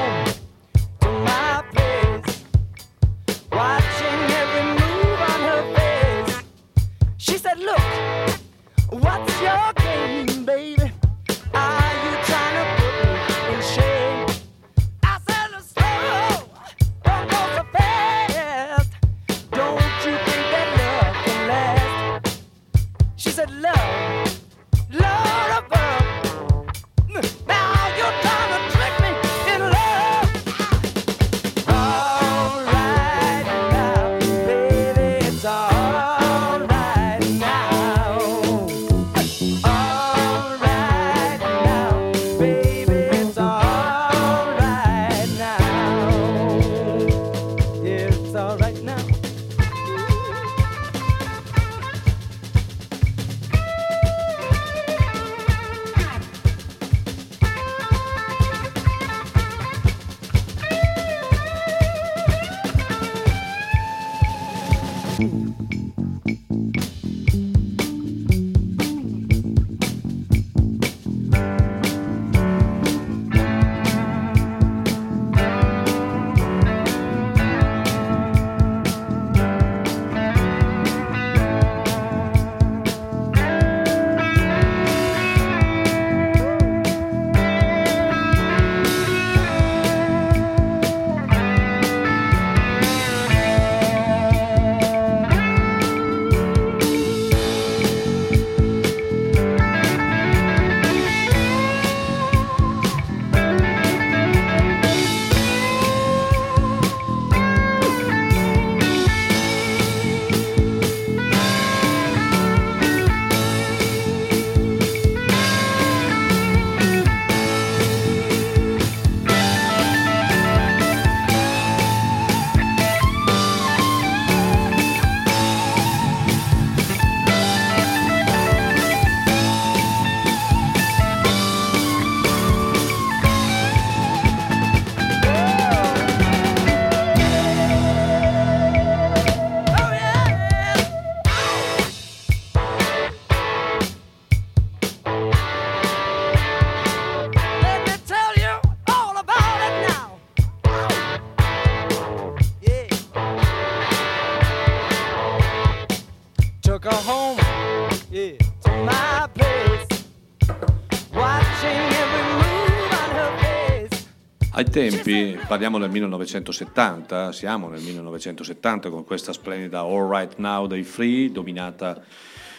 Tempi, parliamo del 1970, siamo nel 1970 con questa splendida All Right Now dei Free, dominata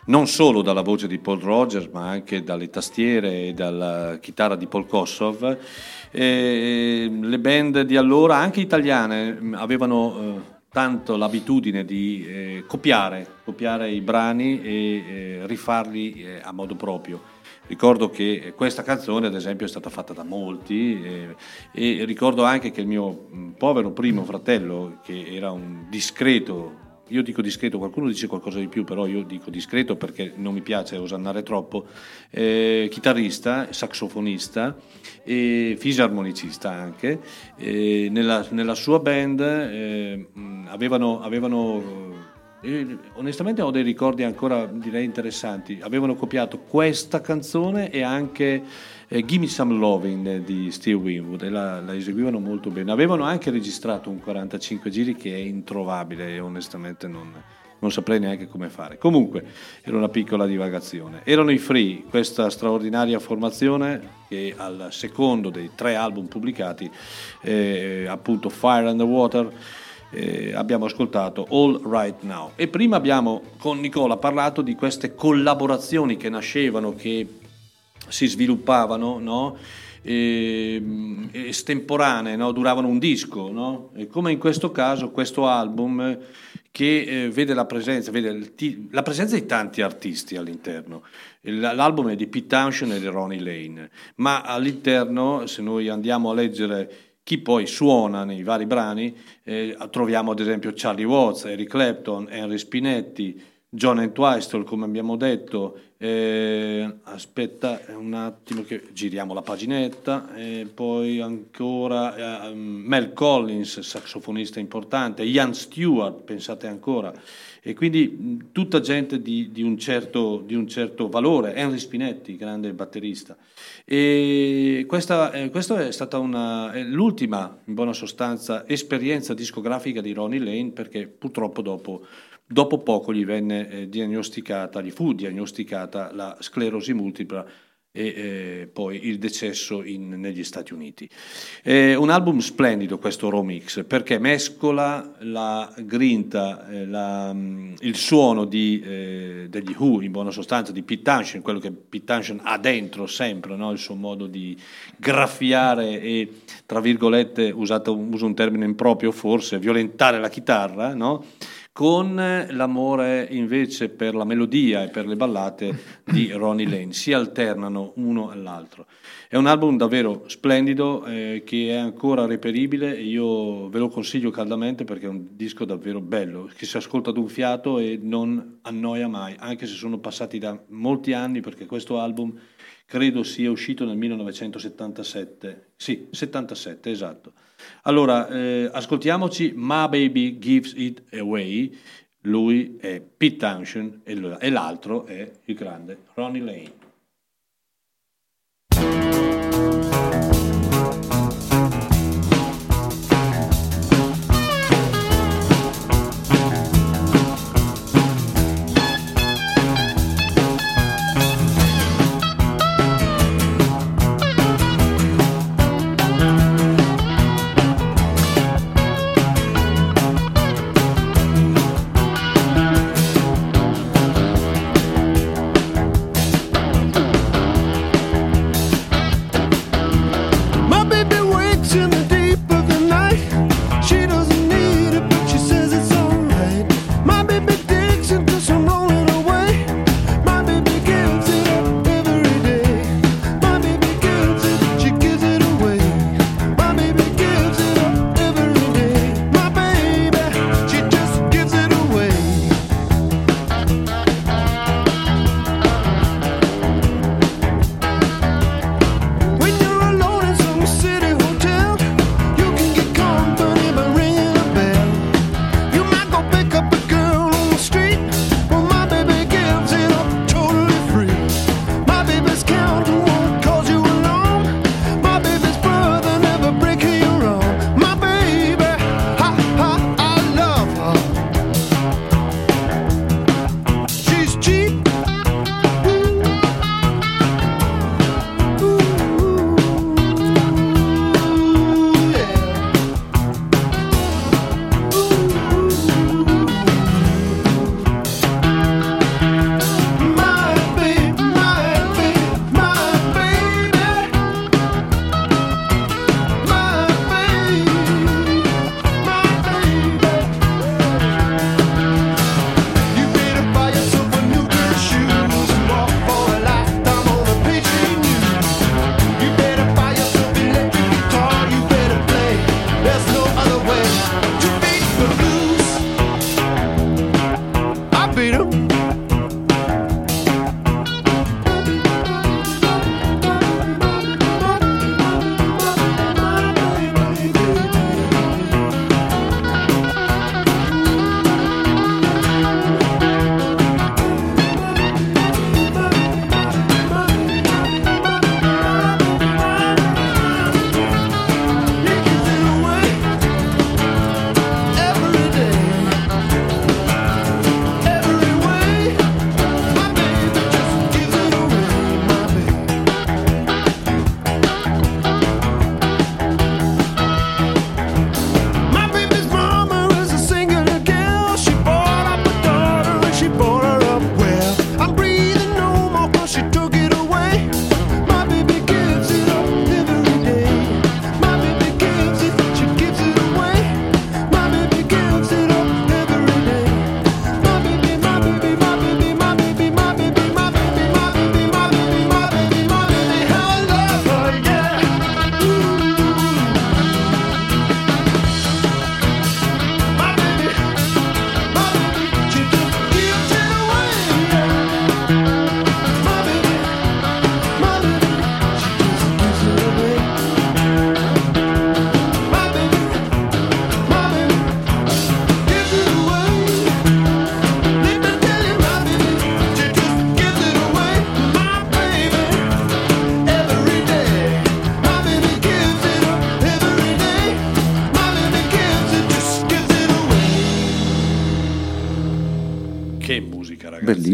non solo dalla voce di Paul Rogers, ma anche dalle tastiere e dalla chitarra di Paul Kossov. E le band di allora, anche italiane, avevano eh, tanto l'abitudine di eh, copiare, copiare i brani e eh, rifarli a modo proprio. Ricordo che questa canzone, ad esempio, è stata fatta da molti eh, e ricordo anche che il mio mh, povero primo fratello, che era un discreto, io dico discreto, qualcuno dice qualcosa di più, però io dico discreto perché non mi piace osannare troppo, eh, chitarrista, saxofonista e fisarmonicista anche, eh, nella, nella sua band eh, mh, avevano... avevano e onestamente ho dei ricordi ancora direi interessanti. Avevano copiato questa canzone e anche eh, Gimme Some Loving di Steve Winwood e la, la eseguivano molto bene. Avevano anche registrato un 45 giri che è introvabile e onestamente non, non saprei neanche come fare. Comunque era una piccola divagazione. Erano i Free, questa straordinaria formazione che al secondo dei tre album pubblicati, eh, appunto Fire and the Water, eh, abbiamo ascoltato All Right Now. E prima abbiamo con Nicola parlato di queste collaborazioni che nascevano, che si sviluppavano, no? E, estemporanee, no? duravano un disco, no? come in questo caso questo album che eh, vede la presenza, vede ti- la presenza di tanti artisti all'interno. Il- L'album è di Pete Townshend e di Ronnie Lane, ma all'interno, se noi andiamo a leggere chi poi suona nei vari brani, eh, troviamo ad esempio Charlie Watts, Eric Clapton, Henry Spinetti, John Entwistle, come abbiamo detto, Eh, aspetta un attimo che giriamo la paginetta. E poi ancora eh, Mel Collins, saxofonista importante, Ian Stewart, pensate ancora. E quindi tutta gente di, di un certo, di un certo valore. Henry Spinetti, grande batterista. E questa, eh, questa è stata una, è l'ultima, in buona sostanza, esperienza discografica di Ronnie Lane perché purtroppo dopo, dopo poco gli venne eh, diagnosticata, gli fu diagnosticata la sclerosi multipla e eh, poi il decesso in- negli Stati Uniti. È un album splendido questo Romix perché mescola la grinta, eh, la, mm, il suono di, eh, degli Who, in buona sostanza di Pete Townshend, quello che Pete Townshend ha dentro sempre, no? il suo modo di graffiare e, tra virgolette, usato, uso un termine improprio forse, violentare la chitarra, no? Con l'amore invece per la melodia e per le ballate di Ronnie Lane, si alternano uno all'altro. È un album davvero splendido eh, che è ancora reperibile e io ve lo consiglio caldamente perché è un disco davvero bello, che si ascolta ad un fiato e non annoia mai, anche se sono passati da molti anni perché questo album credo sia uscito nel 1977, sì, 77, esatto. Allora, eh, ascoltiamoci My Baby Gives It Away, lui è Pete Townshend e e l'altro è il grande Ronnie Lane.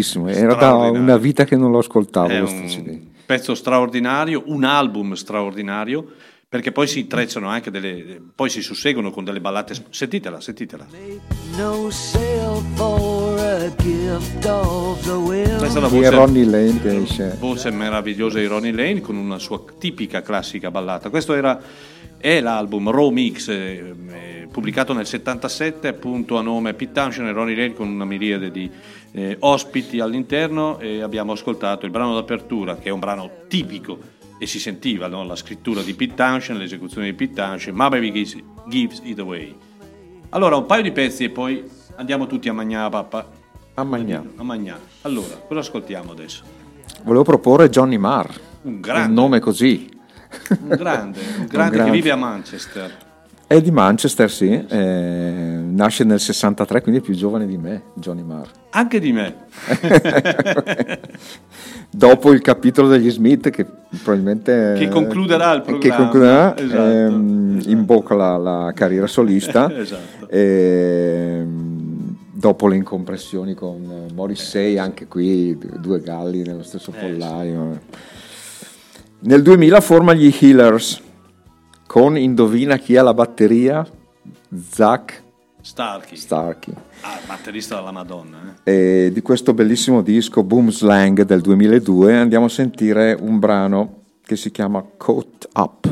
Bellissimo, era da una vita che non lo ascoltavo È un CD. pezzo straordinario, un album straordinario, perché poi si intrecciano anche delle. poi si susseguono con delle ballate. Sentitela, sentitela. No. Questa è la Di voce, Ronnie Lane che esce. voce meravigliosa di Ronnie Lane con una sua tipica classica ballata. Questo era, è l'album Raw Mix, eh, eh, pubblicato nel 77, appunto a nome Pete Townshend e Ronnie Lane con una miriade di eh, ospiti all'interno e abbiamo ascoltato il brano d'apertura, che è un brano tipico e si sentiva no? la scrittura di Pete Townshend, l'esecuzione di Pete Townshend, Ma Baby Gives, Gives It Away. Allora, un paio di pezzi e poi andiamo tutti a Magnà, papà. A Magnà. A Magnà. Allora, cosa ascoltiamo adesso? Volevo proporre Johnny Marr, Un grande. un nome così. Un grande, un grande grande. che vive a Manchester. È di Manchester, sì, eh, nasce nel 63, quindi è più giovane di me, Johnny Marr. Anche di me. Dopo il capitolo degli Smith, che probabilmente... Che concluderà il Che programma. concluderà, Esatto, ehm, in bocca la, la carriera solista. Esatto. Ehm, dopo le incompressioni con Morrissey, anche qui due galli nello stesso Eh, pollaio. Nel 2000 forma gli Healers con indovina chi ha la batteria? Zach Starkey. Starkey. Ah, batterista della Madonna. Eh. E di questo bellissimo disco Boom Slang del 2002 andiamo a sentire un brano che si chiama Caught Up.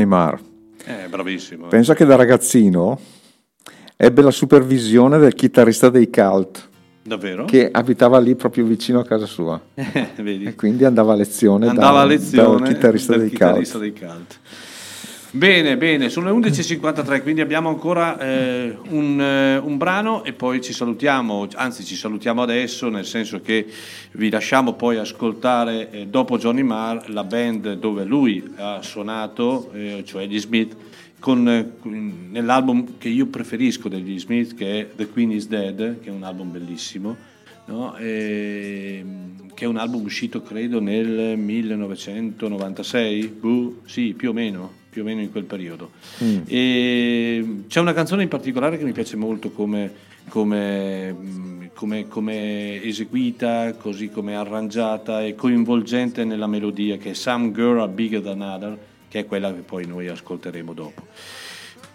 Johnny Marr. Eh, bravissimo. Pensa che da ragazzino ebbe la supervisione del chitarrista dei Cult, Davvero? che abitava lì proprio vicino a casa sua. Vedi? E quindi andava a lezione, Andava da- a lezione dal chitarrista dal dei chitarrista Cult. dei Cult. Bene, bene, sono le 11.53, quindi abbiamo ancora eh, un, eh, un brano e poi ci salutiamo, anzi ci salutiamo adesso, nel senso che vi lasciamo poi ascoltare eh, dopo Johnny Marr la band dove lui ha suonato, eh, cioè gli Smith, con, eh, nell'album che io preferisco degli Smith, che è The Queen is Dead, che è un album bellissimo, no? E, che è un album uscito credo nel 1996, Buh, sì, più o meno, più o meno in quel periodo. Mm. C'è una canzone in particolare che mi piace molto come, come, mh, come- come eseguita, così come arrangiata e coinvolgente nella melodia, che è Some Girl Are Bigger Than Other, che è quella che poi noi ascolteremo dopo.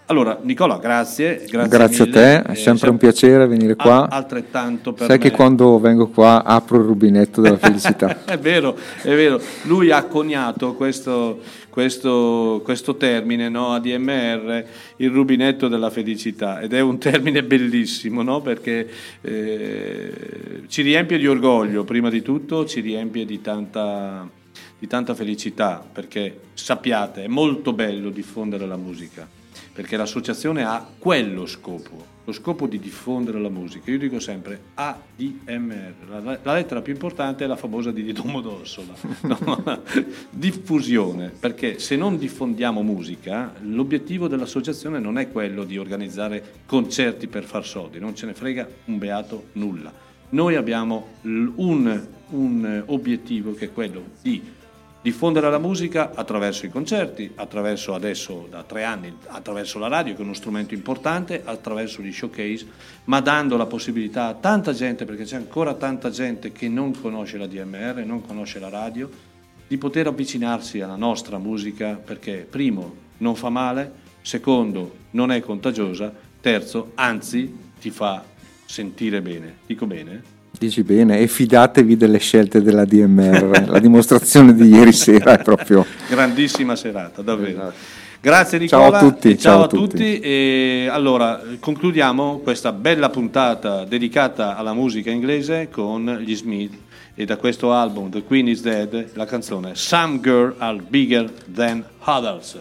Allora, Nicola, grazie. Grazie, Grazie a te, è Eh, sempre un sem- piacere venire qua. Al- altrettanto per Sai me. che quando vengo qua apro il rubinetto della felicità. è vero, è vero. Lui ha coniato questo, questo, questo termine, no? ADMR, il rubinetto della felicità, ed è un termine bellissimo, no? Perché eh, ci riempie di orgoglio, prima di tutto, ci riempie di tanta, di tanta felicità, perché sappiate, è molto bello diffondere la musica, perché l'associazione ha quello scopo, lo scopo di diffondere la musica. Io dico sempre ADMR, la, la lettera più importante è la famosa di Domodossola, no? diffusione, perché se non diffondiamo musica, l'obiettivo dell'associazione non è quello di organizzare concerti per far soldi, non ce ne frega un beato nulla. Noi abbiamo un, un obiettivo che è quello di diffondere la musica attraverso i concerti, attraverso adesso da tre anni, attraverso la radio che è uno strumento importante, attraverso gli showcase, ma dando la possibilità a tanta gente, perché c'è ancora tanta gente che non conosce la DMR, non conosce la radio, di poter avvicinarsi alla nostra musica perché primo non fa male, secondo non è contagiosa, terzo anzi ti fa sentire bene. Dico bene? Dici bene, e fidatevi delle scelte della DMR. La dimostrazione di ieri sera è proprio. Grandissima serata, davvero. Grazie Ciao Nicola. a tutti, ciao, ciao a tutti. tutti. E allora concludiamo questa bella puntata dedicata alla musica inglese con gli Smith e da questo album The Queen is Dead la canzone Some Girl Are Bigger Than Others.